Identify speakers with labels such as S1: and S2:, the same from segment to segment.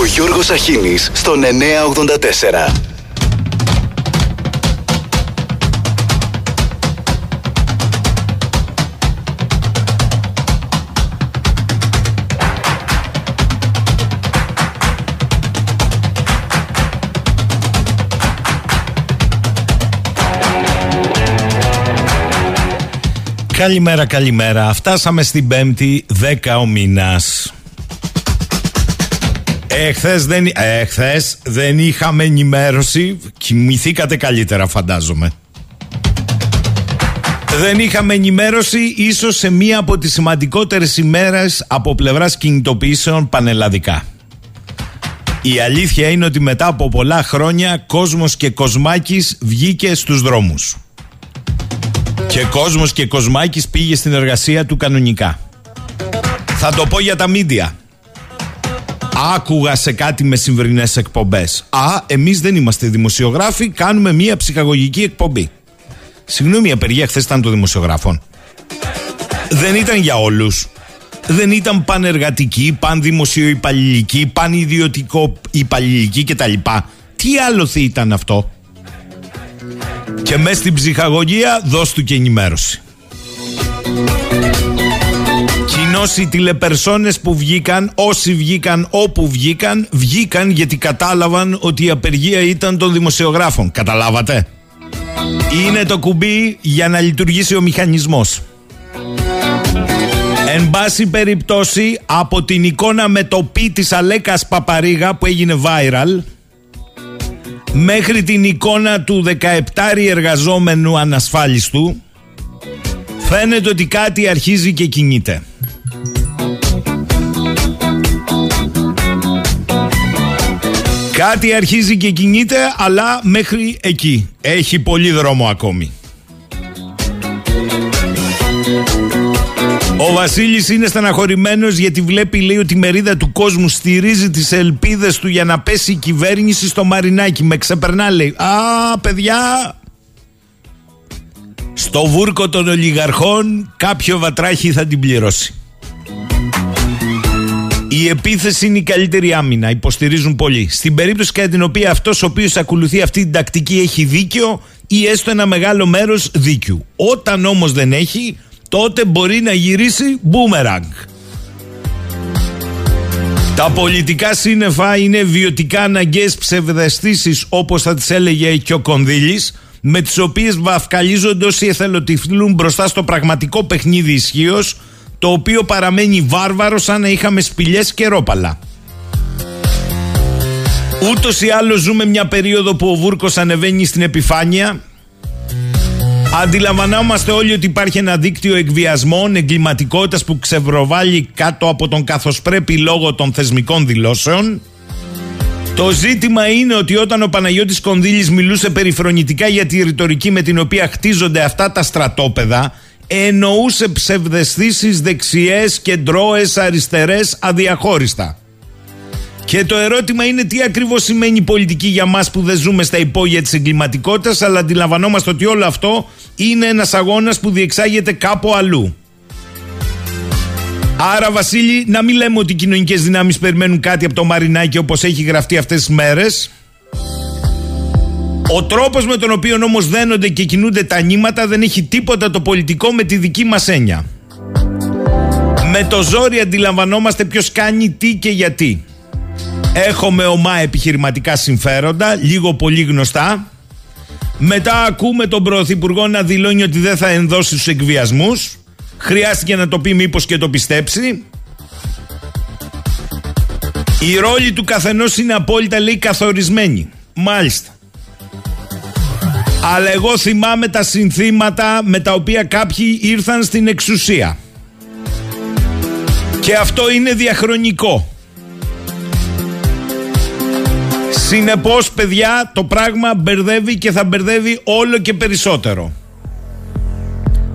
S1: Ο Γιώργος Αχίνης στον 984.
S2: Καλημέρα, καλημέρα. Φτάσαμε στην Πέμπτη, 10 ο μήνας. Εχθές δεν, εχθές δεν είχαμε ενημέρωση. Κοιμηθήκατε καλύτερα, φαντάζομαι. Δεν είχαμε ενημέρωση ίσως σε μία από τις σημαντικότερες ημέρες από πλευράς κινητοποιήσεων πανελλαδικά. Η αλήθεια είναι ότι μετά από πολλά χρόνια κόσμος και κοσμάκης βγήκε στους δρόμους. Και κόσμος και κοσμάκης πήγε στην εργασία του κανονικά. Θα το πω για τα μίντια. Άκουγα σε κάτι με σημερινές εκπομπές. Α, εμείς δεν είμαστε δημοσιογράφοι, κάνουμε μία ψυχαγωγική εκπομπή. Συγγνώμη, η απεργία χθες ήταν των δημοσιογράφων. Δεν ήταν για όλους. Δεν ήταν πανεργατική, πανδημοσιοϊπαλληλική, πανιδιωτικό υπαλληλική κτλ. Τι άλλο θα ήταν αυτό; Και μέσα στην ψυχαγωγία δώσ' του και ενημέρωση. Κοινώς οι τηλεπερσόνες που βγήκαν, όσοι βγήκαν όπου βγήκαν, βγήκαν γιατί κατάλαβαν ότι η απεργία ήταν των δημοσιογράφων. Καταλάβατε; Είναι το κουμπί για να λειτουργήσει ο μηχανισμός. Εν πάση περιπτώσει, από την εικόνα με το πι της Αλέκας Παπαρίγα που έγινε viral, μέχρι την εικόνα του 17 εργαζόμενου ανασφάλιστου φαίνεται ότι κάτι αρχίζει και κινείται. Κάτι αρχίζει και κινείται αλλά μέχρι εκεί. Έχει πολύ δρόμο ακόμη. Ο Βασίλης είναι στεναχωρημένος γιατί βλέπει λέει ότι η μερίδα του κόσμου στηρίζει τις ελπίδες του για να πέσει η κυβέρνηση στο Μαρινάκι. Με ξεπερνά λέει. Α, παιδιά, στο βούρκο των ολιγαρχών κάποιο βατράχι θα την πληρώσει. Η επίθεση είναι η καλύτερη άμυνα. Υποστηρίζουν πολύ. Στην περίπτωση κατά την οποία αυτός ο οποίος ακολουθεί αυτή την τακτική έχει δίκιο ή έστω ένα μεγάλο μέρος δίκιου. Όταν όμως δεν έχει, τότε μπορεί να γυρίσει μπούμεραγκ. Τα πολιτικά σύννεφα είναι βιωτικά αναγκαίες ψευδεστήσεις όπως θα τις έλεγε και ο Κονδύλης με τις οποίες βαφκαλίζονται όσοι εθελοτυφλούν μπροστά στο πραγματικό παιχνίδι ισχύως, το οποίο παραμένει βάρβαρος σαν να είχαμε σπηλιές και ρόπαλα. Ούτως ή άλλως ζούμε μια περίοδο που ο Βούρκος ανεβαίνει στην επιφάνεια Αντιλαμβανόμαστε όλοι ότι υπάρχει ένα δίκτυο εκβιασμών, εγκληματικότητας που ξεβροβάλλει κάτω από τον καθώς πρέπει λόγω των θεσμικών δηλώσεων. Το ζήτημα είναι ότι όταν ο Παναγιώτης Κονδύλης μιλούσε περιφρονητικά για τη ρητορική με την οποία χτίζονται αυτά τα στρατόπεδα, εννοούσε ψευδεστήσεις δεξιές, κεντρώες, αριστερές αδιαχώριστα. Και το ερώτημα είναι τι ακριβώς σημαίνει πολιτική για μας που δεν ζούμε στα υπόγεια της εγκληματικότητας, αλλά αντιλαμβανόμαστε ότι όλο αυτό είναι ένας αγώνας που διεξάγεται κάπου αλλού. Άρα, Βασίλη, να μην λέμε ότι οι κοινωνικές δυνάμεις περιμένουν κάτι από το Μαρινάκι όπως έχει γραφτεί αυτές τις μέρες. Ο τρόπος με τον οποίο όμως δένονται και κινούνται τα νήματα δεν έχει τίποτα το πολιτικό με τη δική μας έννοια. Με το ζόρι αντιλαμβανόμαστε ποιος κάνει τι και γιατί. Έχουμε ομά επιχειρηματικά συμφέροντα, λίγο πολύ γνωστά. Μετά ακούμε τον Πρωθυπουργό να δηλώνει ότι δεν θα ενδώσει στους εκβιασμούς. Χρειάστηκε να το πει μήπως και το πιστέψει. Η ρόλη του καθενός είναι απόλυτα λέει καθορισμένη. Μάλιστα. Αλλά εγώ θυμάμαι τα συνθήματα με τα οποία κάποιοι ήρθαν στην εξουσία. Και αυτό είναι διαχρονικό. Συνεπώς, παιδιά, το πράγμα μπερδεύει και θα μπερδεύει όλο και περισσότερο.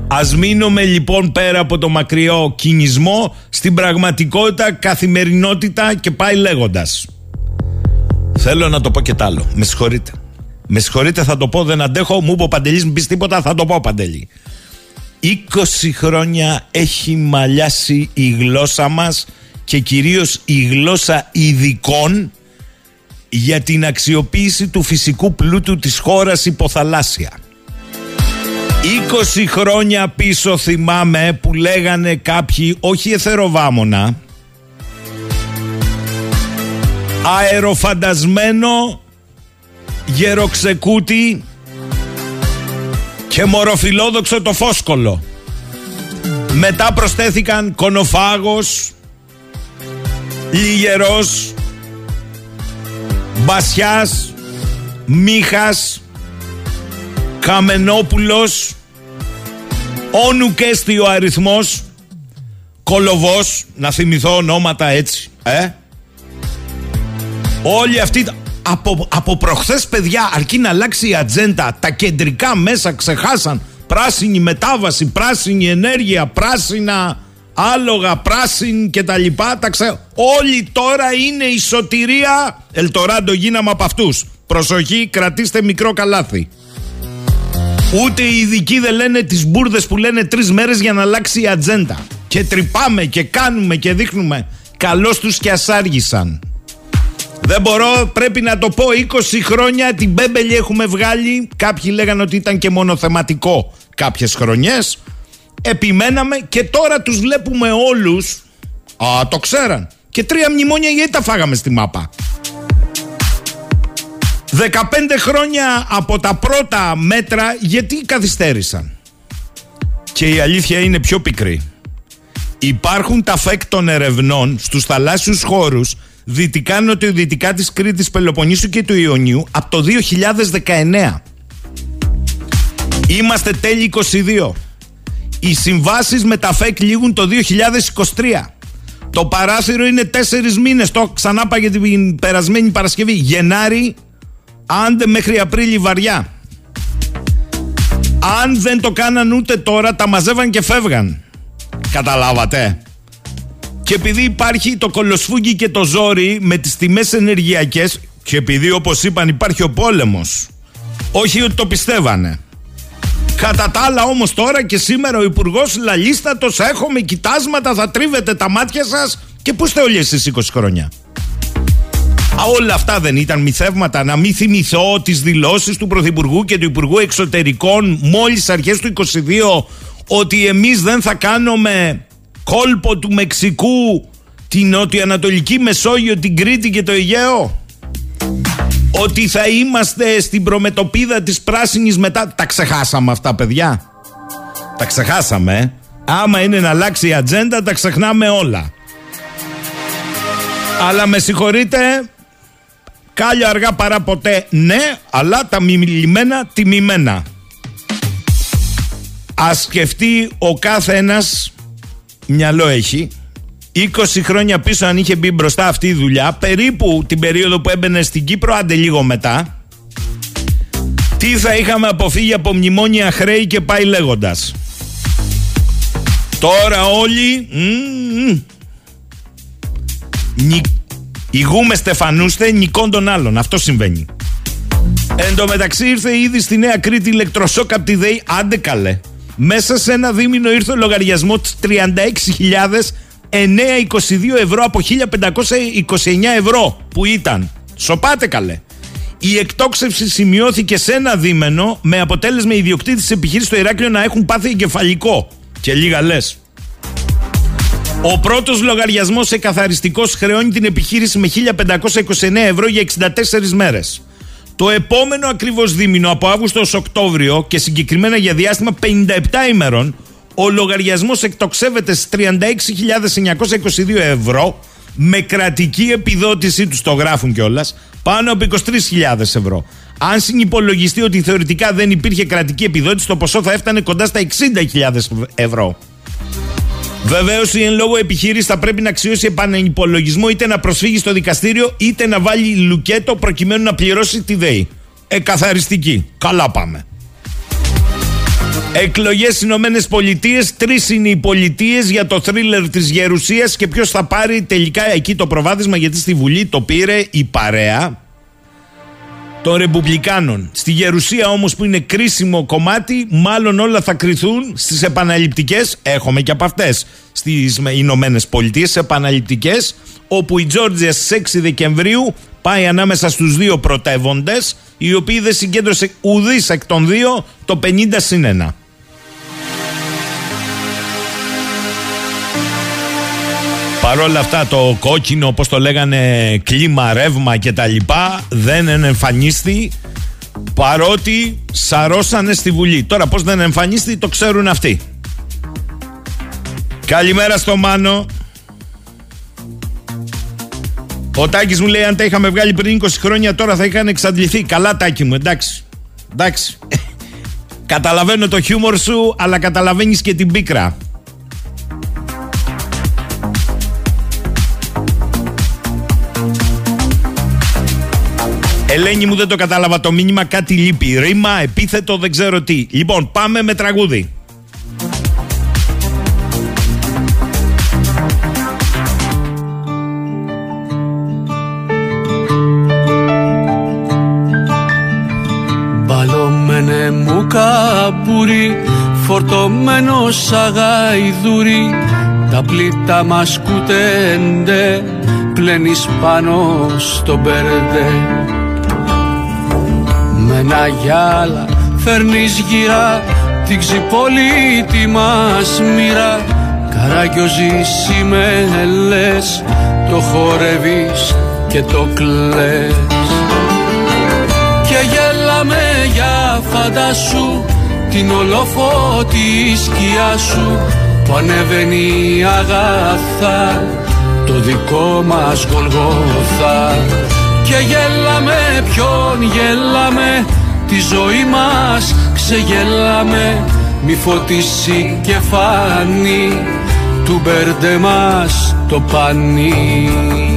S2: Ας μείνουμε λοιπόν πέρα από το μακριό κινησμό στην πραγματικότητα, καθημερινότητα και πάει λέγοντας. Θέλω να το πω και τ' άλλο. Με συγχωρείτε. Με συγχωρείτε θα το πω, δεν αντέχω. Μου είπε ο Παντελής, μην πεις τίποτα, θα το πω Παντελή. 20 χρόνια έχει μαλλιάσει η γλώσσα μας και κυρίως η γλώσσα ειδικών για την αξιοποίηση του φυσικού πλούτου της χώρας υποθαλάσσια. 20 χρόνια πίσω θυμάμαι που λέγανε κάποιοι όχι εθεροβάμωνα αεροφαντασμένο γεροξεκούτι και μοροφιλόδοξο το φόσκολο. Μετά προσθέθηκαν κονοφάγος, λιγερός, μπασιάς, μίχας, καμενόπουλος, όνου και ο αριθμός, κολοβός, να θυμηθώ ονόματα έτσι, ε. Όλοι αυτοί από, από προχθές παιδιά αρκεί να αλλάξει η ατζέντα τα κεντρικά μέσα ξεχάσαν πράσινη μετάβαση, πράσινη ενέργεια, πράσινα άλογα, πράσινη και τα λοιπά τα ξε... όλοι τώρα είναι η σωτηρία Ελτοράντο γίναμε από αυτούς προσοχή κρατήστε μικρό καλάθι Ούτε οι ειδικοί δεν λένε τις μπουρδες που λένε τρεις μέρες για να αλλάξει η ατζέντα. Και τρυπάμε και κάνουμε και δείχνουμε. Καλώς τους και ασάργησαν. Δεν μπορώ, πρέπει να το πω 20 χρόνια την Μπέμπελη έχουμε βγάλει. Κάποιοι λέγανε ότι ήταν και μονοθεματικό κάποιες χρονιές. Επιμέναμε και τώρα τους βλέπουμε όλους. Α, το ξέραν. Και τρία μνημόνια γιατί τα φάγαμε στη μάπα; 15 χρόνια από τα πρώτα μέτρα γιατί καθυστέρησαν; Και η αλήθεια είναι πιο πικρή. Υπάρχουν τα φεκ των ερευνών στους θαλάσσιους χώρους δυτικά νοτιοδυτικά της Κρήτης, Πελοποννήσου και του Ιωνίου από το 2019. Είμαστε τέλη 22. Οι συμβάσεις με τα ΦΕΚ λήγουν το 2023. Το παράθυρο είναι τέσσερις μήνες. Το ξανά για την περασμένη Παρασκευή. Γενάρη, άντε μέχρι Απρίλη βαριά. Αν δεν το κάναν ούτε τώρα, τα μαζεύαν και φεύγαν. Καταλάβατε. Και επειδή υπάρχει το κολοσφούγγι και το ζόρι με τις τιμές ενεργειακές και επειδή όπως είπαν υπάρχει ο πόλεμος όχι ότι το πιστεύανε Κατά τα άλλα όμως τώρα και σήμερα ο Υπουργός Λαλίστατος έχουμε κοιτάσματα θα τρίβετε τα μάτια σας και πού είστε όλοι εσείς 20 χρόνια Α, όλα αυτά δεν ήταν μυθεύματα. Να μην θυμηθώ τις δηλώσεις του Πρωθυπουργού και του Υπουργού Εξωτερικών μόλις αρχές του 22 ότι εμείς δεν θα κάνουμε κόλπο του Μεξικού, την νοτιοανατολική Μεσόγειο, την Κρήτη και το Αιγαίο. Ότι θα είμαστε στην προμετωπίδα της πράσινης μετά. Τα ξεχάσαμε αυτά παιδιά. Τα ξεχάσαμε. Ε. Άμα είναι να αλλάξει η ατζέντα τα ξεχνάμε όλα. Αλλά με συγχωρείτε, κάλια αργά παρά ποτέ ναι, αλλά τα μιλημένα τιμημένα. Ας σκεφτεί ο κάθε ένας μυαλό έχει. 20 χρόνια πίσω αν είχε μπει μπροστά αυτή η δουλειά, περίπου την περίοδο που έμπαινε στην Κύπρο, άντε λίγο μετά, τι θα είχαμε αποφύγει από μνημόνια χρέη και πάει λέγοντας. Τώρα όλοι μ, ηγούμε στεφανούστε νικών των άλλων. Αυτό συμβαίνει. Εν τω μεταξύ ήρθε ήδη στη Νέα Κρήτη ηλεκτροσόκ από τη ΔΕΗ, άντε καλέ. Μέσα σε ένα δίμηνο ήρθε ο λογαριασμός τη 36.922 ευρώ από 1.529 ευρώ που ήταν; Σοπάτε καλέ. Η εκτόξευση σημειώθηκε σε ένα δίμηνο με αποτέλεσμα οι ιδιοκτήτες της επιχείρησης στο Ηράκλειο να έχουν πάθει εγκεφαλικό. Και λίγα λες. Ο πρώτος λογαριασμός σε καθαριστικό χρεώνει την επιχείρηση με 1.529 ευρώ για 64 μέρες. Το επόμενο ακριβώς δίμηνο από Αύγουστο ως Οκτώβριο και συγκεκριμένα για διάστημα 57 ημερών, ο λογαριασμός εκτοξεύεται στις 36.922 ευρώ με κρατική επιδότηση, τους το γράφουν κιόλας, πάνω από 23.000 ευρώ. Αν συνυπολογιστεί ότι θεωρητικά δεν υπήρχε κρατική επιδότηση, το ποσό θα έφτανε κοντά στα 60.000 ευρώ. Βεβαίως η εν λόγω επιχείρηση θα πρέπει να αξιώσει επανεπολογισμό είτε να προσφύγει στο δικαστήριο είτε να βάλει λουκέτο προκειμένου να πληρώσει τη ΔΕΗ. Εκαθαριστική. Καλά πάμε. Εκλογές στις Ηνωμένες Πολιτείες. Τρεις είναι οι πολιτείες για το θρίλερ της Γερουσίας και ποιος θα πάρει τελικά εκεί το προβάδισμα γιατί στη Βουλή το πήρε η παρέα. Των Ρεπουμπλικάνων. Στη Γερουσία όμως που είναι κρίσιμο κομμάτι, μάλλον όλα θα κρυθούν στις επαναληπτικές, έχουμε και από αυτές στις Ηνωμένες Πολιτείες, επαναληπτικές, όπου η Τζόρτζια στις 6 Δεκεμβρίου πάει ανάμεσα στους δύο πρωτεύοντες, οι οποίοι δεν συγκέντρωσε ουδής εκ των δύο το 50 συν 1. Παρ' όλα αυτά το κόκκινο, όπως το λέγανε, κλίμα, ρεύμα και τα λοιπά, δεν εμφανίστη παρότι σαρώσανε στη Βουλή. Τώρα πώς δεν εμφανίστη το ξέρουν αυτοί. Καλημέρα στο Μάνο. Ο Τάκης μου λέει αν τα είχαμε βγάλει πριν 20 χρόνια τώρα θα είχαν εξαντληθεί. Καλά Τάκη μου, εντάξει. Εντάξει. Καταλαβαίνω το χιούμορ σου αλλά καταλαβαίνεις και την πίκρα. Ελένη μου δεν το κατάλαβα το μήνυμα, κάτι λείπει. Ρήμα, επίθετο, δεν ξέρω τι. Λοιπόν, πάμε με τραγούδι.
S3: Μπαλωμένε μου καμπούρι, φορτωμένο σαγαϊδούρι, τα πλήτα μας κουτέντε, πλένεις πάνω στο μπερδέ με ένα γυάλα φέρνεις γυρά την ξυπολίτη μας μοίρα. Καραγκιόζη με λες το χορεύεις και το κλαις. Και γέλαμε για φαντάσου την ολοφώτη σκιά σου που ανεβαίνει αγαθά το δικό μας Γολγοθά και γέλαμε ποιον γέλαμε Τη ζωή μας ξεγέλαμε. Μη φωτίσει και φάνει Του μπέρντε μας το πανί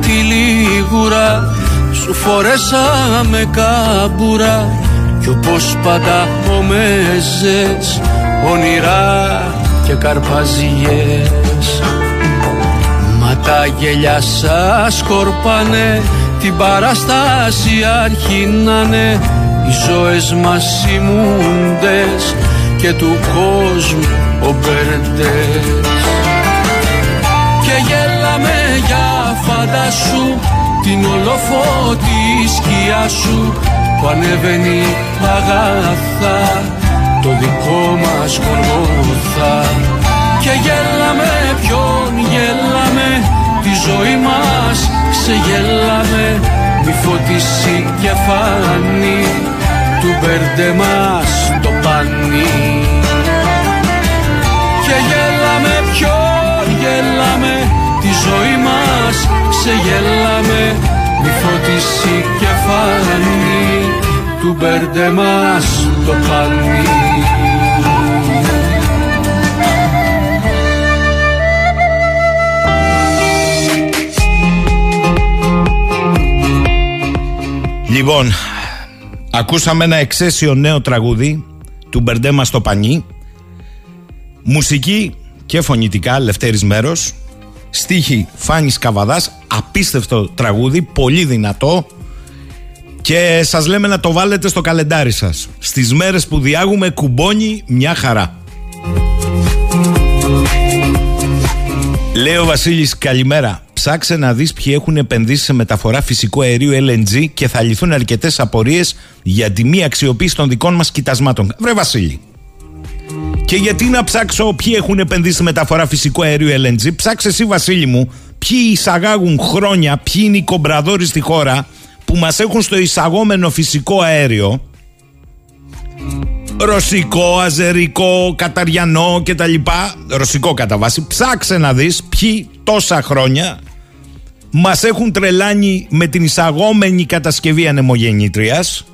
S3: τη λιγούρα Σου φορέσαμε κάμπουρα Κι όπως πάντα ομέζες Όνειρα και καρπαζιές. Μα τα γέλια σας σκορπάνε Την παραστάση αρχίνανε Οι ζωές μας ημούντες Και του κόσμου ο μπερντές σου την ολοφώτη σκιά σου που ανεβαίνει αγαθά το δικό μας κορμόθα και γέλαμε ποιον γέλαμε τη ζωή μας ξεγέλαμε μη φωτίσει και φάνη του μπέρντε μας το πανί. Και γέλαμε μας ξεγέλαμε μη φωτίσει και φάνη του μπέρντε μας το πανί
S2: Λοιπόν, ακούσαμε ένα εξαίσιο νέο τραγούδι του Μπερντέμα στο Πανί. Μουσική και φωνητικά, Λευτέρης Μέρος. Στίχη Φάνης Καβαδάς Απίστευτο τραγούδι, πολύ δυνατό Και σας λέμε να το βάλετε στο καλεντάρι σας Στις μέρες που διάγουμε κουμπώνει μια χαρά Λέει ο Βασίλης καλημέρα Ψάξε να δεις ποιοι έχουν επενδύσει σε μεταφορά φυσικού αερίου LNG και θα λυθούν αρκετές απορίες για τη μη αξιοποίηση των δικών μας κοιτασμάτων. Βρε Βασίλη, και γιατί να ψάξω ποιοι έχουν επενδύσει στη μεταφορά φυσικού αερίου LNG. Ψάξε εσύ, Βασίλη μου, ποιοι εισαγάγουν χρόνια, ποιοι είναι οι κομπραδόροι στη χώρα που μας έχουν στο εισαγόμενο φυσικό αέριο. Ρωσικό, αζερικό, καταριανό κτλ. Ρωσικό κατά βάση. Ψάξε να δεις ποιοι τόσα χρόνια μας έχουν τρελάνει με την εισαγόμενη κατασκευή ανεμογεννήτριας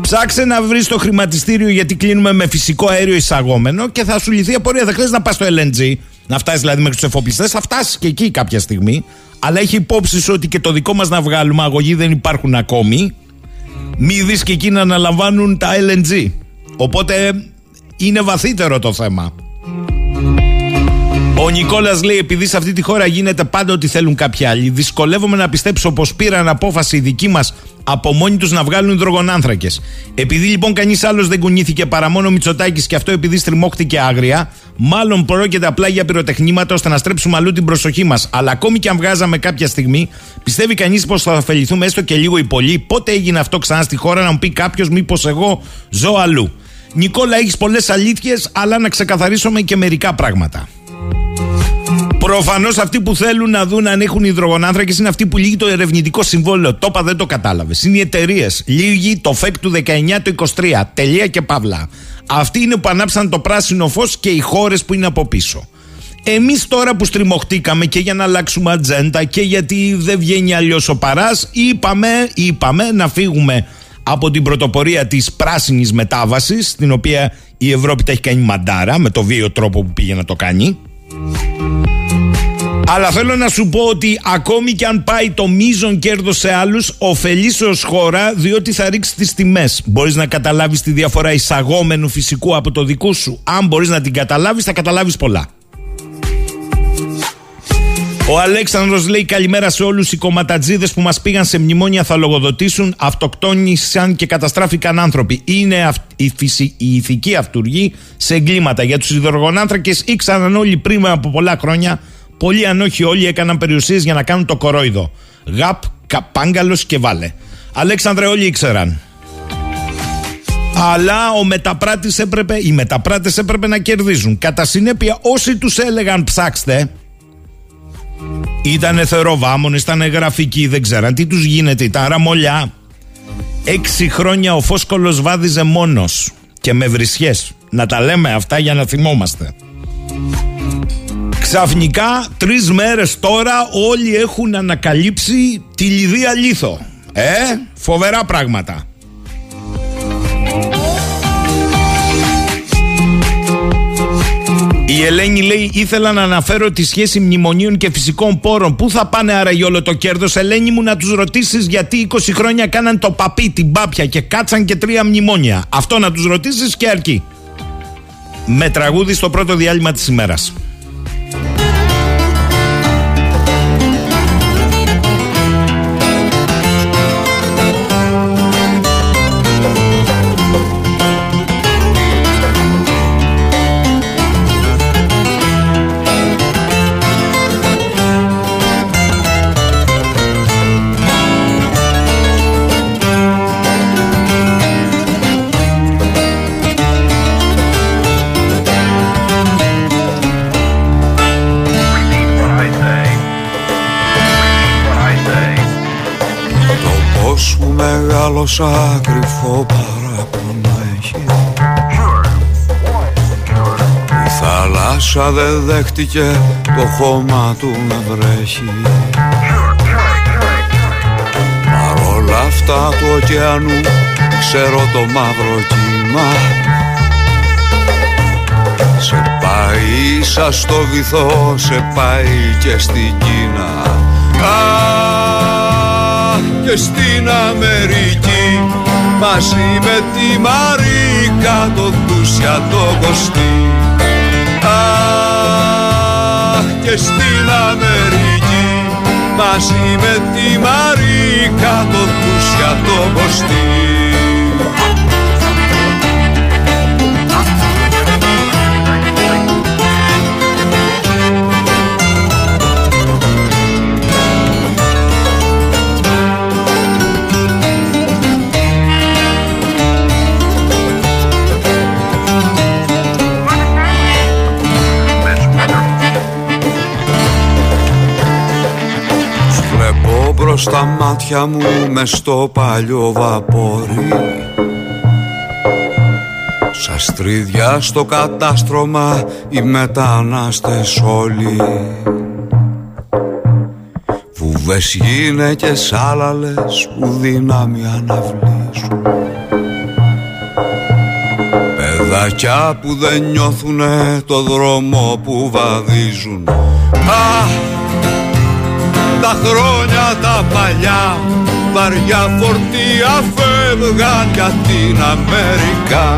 S2: Ψάξε να βρεις το χρηματιστήριο γιατί κλείνουμε με φυσικό αέριο εισαγόμενο και θα σου λυθεί απορία. Δεν χρειάζεται να πας στο LNG, να φτάσεις δηλαδή μέχρι τους εφοπλιστές. Θα φτάσεις και εκεί κάποια στιγμή. Αλλά έχει υπόψη σου ότι και το δικό μας να βγάλουμε αγωγή δεν υπάρχουν ακόμη. Μη δεις και εκεί να αναλαμβάνουν τα LNG. Οπότε είναι βαθύτερο το θέμα. Ο Νικόλας λέει: Επειδή σε αυτή τη χώρα γίνεται πάντα ό,τι θέλουν κάποιοι άλλοι, δυσκολεύομαι να πιστέψω πως πήραν απόφαση οι δικοί μας από μόνοι τους να βγάλουν υδρογονάνθρακε. Επειδή λοιπόν κανείς άλλος δεν κουνήθηκε παρά μόνο ο Μητσοτάκης και αυτό επειδή στριμώχτηκε άγρια, μάλλον πρόκειται απλά για πυροτεχνήματα ώστε να στρέψουμε αλλού την προσοχή μας. Αλλά ακόμη και αν βγάζαμε κάποια στιγμή, πιστεύει κανείς πως θα ωφεληθούμε έστω και λίγο ή πολύ. Πότε έγινε αυτό ξανά στη χώρα, να μου πει κάποιος, μήπως εγώ ζω αλλού. Νικόλα, έχεις πολλές αλήθειες, αλλά να ξεκαθαρίσουμε και μερικά πράγματα. Προφανώς αυτοί που θέλουν να δουν αν έχουν υδρογονάνθρακες είναι αυτοί που λύγει το ερευνητικό συμβόλαιο. Το είπα, δεν το κατάλαβες. Είναι οι εταιρείες. Λύγει το ΦΕΚ του 19 το 23. Τελεία και παύλα. Αυτοί είναι που ανάψαν το πράσινο φως και οι χώρες που είναι από πίσω. Εμείς τώρα που στριμωχτήκαμε και για να αλλάξουμε ατζέντα και γιατί δεν βγαίνει αλλιώς ο παράς, είπαμε, είπαμε να φύγουμε από την πρωτοπορία της πράσινης μετάβασης την οποία η Ευρώπη τα έχει κάνει μαντάρα με το βίο τρόπο που πήγε να το κάνει αλλά θέλω να σου πω ότι ακόμη και αν πάει το μείζον κέρδος σε άλλους, ωφελείς ως χώρα διότι θα ρίξει τις τιμές. Μπορείς να καταλάβεις τη διαφορά εισαγόμενου φυσικού από το δικό σου. Αν μπορείς να την καταλάβεις, θα καταλάβεις πολλά. Ο Αλέξανδρος λέει καλημέρα σε όλους οι κομματατζίδες που μας πήγαν σε μνημόνια θα λογοδοτήσουν, αυτοκτόνησαν και καταστράφηκαν άνθρωποι. Είναι η, φυσι... η ηθική αυτούργη σε εγκλήματα. Για τους υδρογονάνθρακες ήξεραν όλοι πριν από πολλά χρόνια Πολλοί αν όχι όλοι έκαναν περιουσίες για να κάνουν το κορόιδο. Γαπ, καπάγκαλος και βάλε. Αλέξανδρε όλοι ήξεραν. Αλλά ο μεταπράτης έπρεπε, οι μεταπράτες έπρεπε να κερδίζουν. Κατά συνέπεια όσοι τους έλεγαν ψάξτε ήταν θεροβάμονες, ήταν γραφικοί, δεν ξέραν τι τους γίνεται, ήταν ραμολιά. Έξι χρόνια ο Φόσκολος βάδιζε μόνος και με βρισιές. Να τα λέμε αυτά για να θυμόμαστε. Ξαφνικά τρεις μέρες τώρα όλοι έχουν ανακαλύψει τη Λιδία Λίθο. Ε, φοβερά πράγματα. Η Ελένη λέει: Ήθελα να αναφέρω τη σχέση μνημονίων και φυσικών πόρων. Πού θα πάνε άραγε όλο το κέρδος, Ελένη μου, να τους ρωτήσεις γιατί 20 χρόνια κάναν το παπί, την πάπια και κάτσαν και τρία μνημόνια. Αυτό να τους ρωτήσεις και αρκεί. Με τραγούδι στο πρώτο διάλειμμα της ημέρας.
S4: Όσα κρυφό παράπονο έχει. Η θάλασσα δεν δέχτηκε το χώμα του να βρέχει. Παρόλα αυτά του ωκεανού ξέρω το μαύρο κύμα. Σε πάει σαν στο βυθό, σε πάει και στην Κίνα. Και στην Αμερική μαζί με τη Μαρίκα το Δούσια το Κωστή Αχ και στην Αμερική μαζί με τη Μαρίκα το Δούσια το Κωστή στα μάτια μου μες στο παλιό βαπόρι. Σα στρίδια στο κατάστρωμα οι μετανάστες όλοι. Βουβές γυναίκες άλλαλες που δύναμη αναβλήσουν. Παιδάκια που δεν νιώθουνε το δρόμο που βαδίζουν. Α, τα χρόνια τα παλιά βαριά φορτία φεύγαν για την Αμερικά.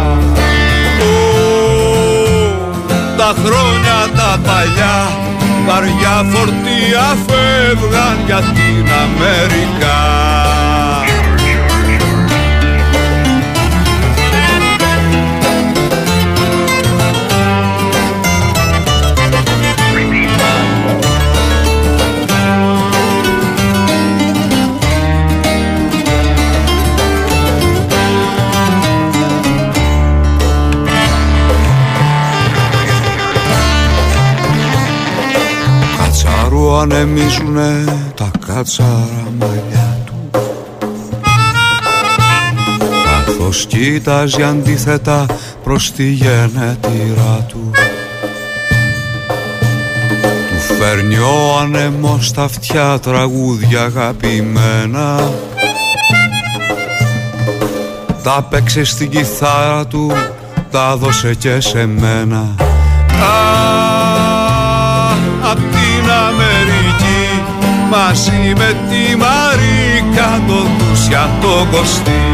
S4: Τα χρόνια τα παλιά βαριά φορτία φεύγαν για την Αμερικά ανεμίζουνε τα κάτσαρα μαλλιά τους. Καθώς κοίταζε αντίθετα προς τη γενέτειρά του. Του φέρνει ο ανεμός στα αυτιά τραγούδια αγαπημένα. Τα παίξε στην κιθάρα του, τα δώσε και σε μένα. Απ' την Αμερική μαζί με τη Μαρίκα το Δούσια το Κωστή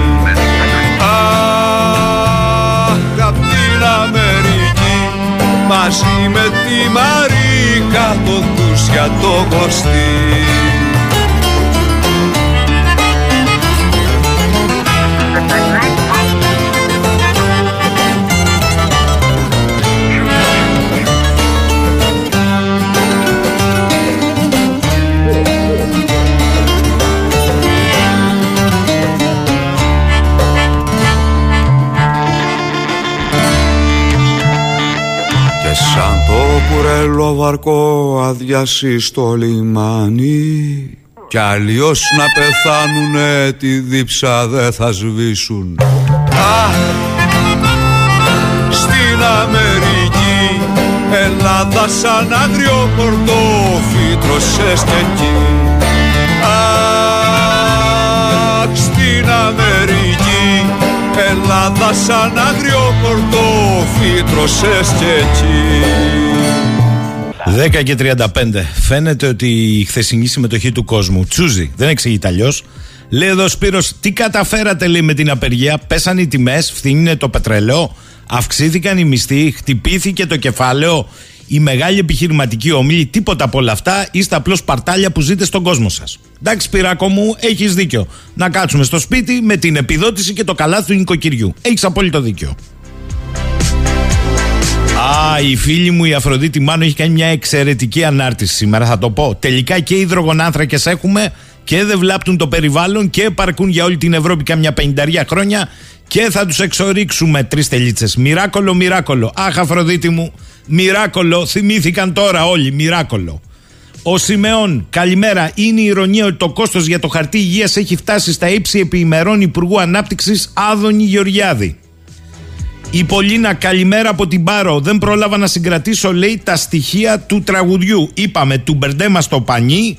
S4: Αχ, απ' την Αμερική μαζί με τη Μαρίκα το Δούσια το Κωστή κουρέλο βαρκό αδειάσει στο λιμάνι. Κι αλλιώς να πεθάνουνε τη δίψα δεν θα σβήσουν. Αχ, στην Αμερική Ελλάδα σαν άγριο πορτόφι τρωσες και εκεί. Αχ, στην Αμερική Ελλάδα σαν άγριο πορτόφι τρωσες και εκεί
S2: 10 και 35. Φαίνεται ότι η χθεσινή συμμετοχή του κόσμου τσούζει. Δεν εξηγείται αλλιώς. Λέει εδώ Σπύρος, τι καταφέρατε λέει με την απεργία. Πέσαν οι τιμές, φθήνει το πετρέλαιο, αυξήθηκαν οι μισθοί, χτυπήθηκε το κεφάλαιο. Η μεγάλη επιχειρηματική ομίλη, τίποτα από όλα αυτά, είστε απλώς παρτάλια που ζείτε στον κόσμο σας. Εντάξει, Σπυράκο μου, έχεις δίκιο. Να κάτσουμε στο σπίτι με την επιδότηση και το καλάθι του νοικοκυριού. Έχεις απόλυτο δίκιο. Α, η φίλη μου η Αφροδίτη Μάνο έχει κάνει μια εξαιρετική ανάρτηση σήμερα, θα το πω. Τελικά και υδρογονάνθρακες έχουμε και δεν βλάπτουν το περιβάλλον και παρκούν για όλη την Ευρώπη κάμια πενταριά χρόνια και θα τους εξορίξουμε τρεις τελίτσες. Μοιράκολο, μοιράκολο. Αχ, Αφροδίτη μου, μοιράκολο. Θυμήθηκαν τώρα όλοι, μοιράκολο. Ο Σιμεών, καλημέρα. Είναι η ηρωνία ότι το κόστος για το χαρτί υγείας έχει φτάσει στα ύψη επί ημερών Υπουργού Ανάπτυξης Άδωνη Γεωργιάδη. Η Πολίνα, καλημέρα από την Πάρο. Δεν πρόλαβα να συγκρατήσω, λέει, τα στοιχεία του τραγουδιού. Είπαμε, του μπερντέμα στο πανί.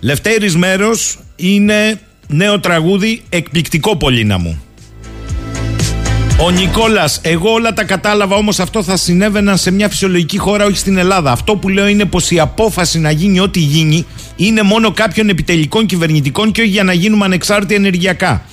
S2: Λευτέρης μέρος είναι νέο τραγούδι, εκπληκτικό Πολίνα μου. Ο Νικόλας, εγώ όλα τα κατάλαβα, όμως αυτό θα συνέβαιναν σε μια φυσιολογική χώρα, όχι στην Ελλάδα. Αυτό που λέω είναι πως η απόφαση να γίνει ό,τι γίνει είναι μόνο κάποιων επιτελικών κυβερνητικών και όχι για να γίνουμε ανεξάρτητοι ενεργειακά.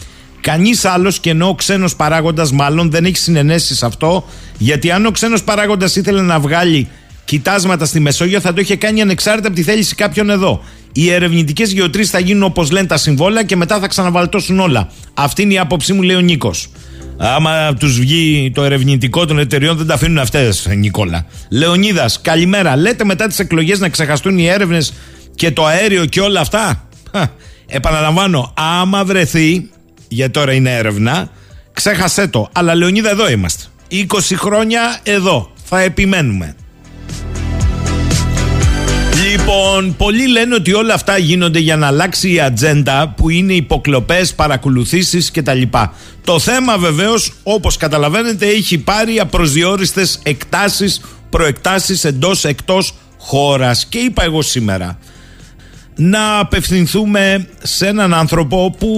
S2: Κανείς άλλος και ενώ ο ξένος παράγοντας, μάλλον δεν έχει συνενέσει σε αυτό, γιατί αν ο ξένος παράγοντας ήθελε να βγάλει κοιτάσματα στη Μεσόγειο, θα το είχε κάνει ανεξάρτητα από τη θέληση κάποιον εδώ. Οι ερευνητικές γεωτρήσεις θα γίνουν όπως λένε τα συμβόλαια και μετά θα ξαναβαλτώσουν όλα. Αυτή είναι η άποψή μου, λέει ο Νίκος. Άμα τους βγει το ερευνητικό των εταιριών, δεν τα αφήνουν αυτές, Νικόλα. Λεωνίδας, καλημέρα. Λέτε μετά τις εκλογές να ξεχαστούν οι έρευνες και το αέριο και όλα αυτά; Επαναλαμβάνω, άμα βρεθεί για τώρα είναι έρευνα. Ξέχασέ το. Αλλά Λεωνίδα, εδώ είμαστε. 20 χρόνια εδώ. Θα επιμένουμε. Λοιπόν, πολλοί λένε ότι όλα αυτά γίνονται για να αλλάξει η ατζέντα που είναι υποκλοπές, παρακολουθήσεις κτλ. Το θέμα βεβαίως, όπως καταλαβαίνετε, έχει πάρει απροσδιόριστες εκτάσεις, προεκτάσεις εντός εκτός χώρας. Και είπα εγώ σήμερα, να απευθυνθούμε σε έναν άνθρωπο που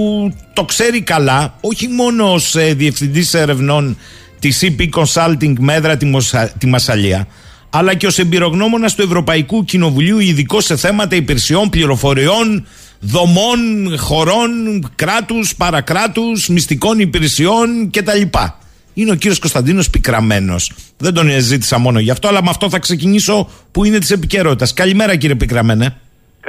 S2: το ξέρει καλά, όχι μόνο ως διευθυντής ερευνών της CP Consulting Μέτρα τη, Μοσα, τη Μασαλία, αλλά και ως εμπειρογνώμονας του Ευρωπαϊκού Κοινοβουλίου, ειδικός σε θέματα υπηρεσιών, πληροφοριών, δομών, χωρών, κράτους, παρακράτους, μυστικών υπηρεσιών κτλ. Είναι ο κύριος Κωνσταντίνος Πικραμένος. Δεν τον ζήτησα μόνο γι' αυτό, αλλά με αυτό θα ξεκινήσω που είναι της επικαιρότητας. Καλημέρα, κύριε Πικραμένε.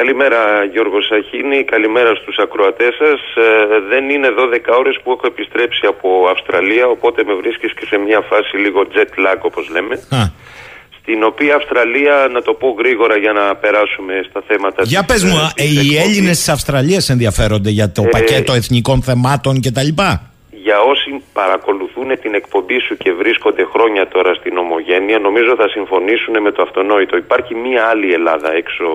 S5: Καλημέρα Γιώργος Σαχίνη, καλημέρα στους ακροατές σας. Ε, δεν είναι 12 ώρες που έχω επιστρέψει από Αυστραλία, οπότε με βρίσκεις και σε μια φάση λίγο jet lag όπως λέμε. Α. Στην οποία Αυστραλία, να το πω γρήγορα για να περάσουμε στα θέματα
S2: Για πες μου, ε, οι Έλληνες της Αυστραλίας ενδιαφέρονται για το ε, πακέτο εθνικών θεμάτων κτλ.
S5: Για όσοι παρακολουθούν την εκπομπή σου και βρίσκονται χρόνια τώρα στην Ομογένεια, νομίζω θα συμφωνήσουν με το αυτονόητο. Υπάρχει μία άλλη Ελλάδα έξω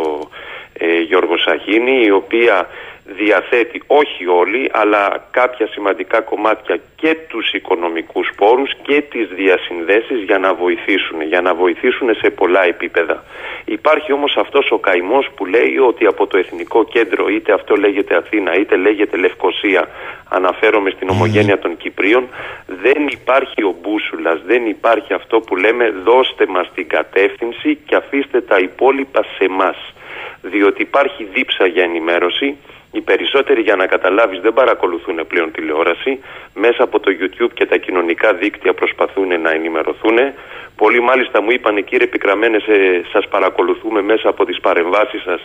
S5: ε, Γιώργος Σαχίνη η οποία διαθέτει όχι όλοι αλλά κάποια σημαντικά κομμάτια και τους οικονομικούς πόρους και τις διασυνδέσεις για να βοηθήσουν, για να βοηθήσουν σε πολλά επίπεδα. Υπάρχει όμως αυτός ο καημός που λέει ότι από το Εθνικό Κέντρο είτε αυτό λέγεται Αθήνα είτε λέγεται Λευκοσία αναφέρομαι στην ομογένεια των Κυπρίων δεν υπάρχει ο μπούσουλας, δεν υπάρχει αυτό που λέμε δώστε μας την κατεύθυνση και αφήστε τα υπόλοιπα σε μας διότι υπάρχει δίψα για ενημέρωση. Οι περισσότεροι για να καταλάβεις δεν παρακολουθούν πλέον τηλεόραση. Μέσα από το YouTube και τα κοινωνικά δίκτυα προσπαθούν να ενημερωθούν. Πολλοί μάλιστα μου είπαν κύριε Πικραμένε σας παρακολουθούμε μέσα από τις παρεμβάσεις σας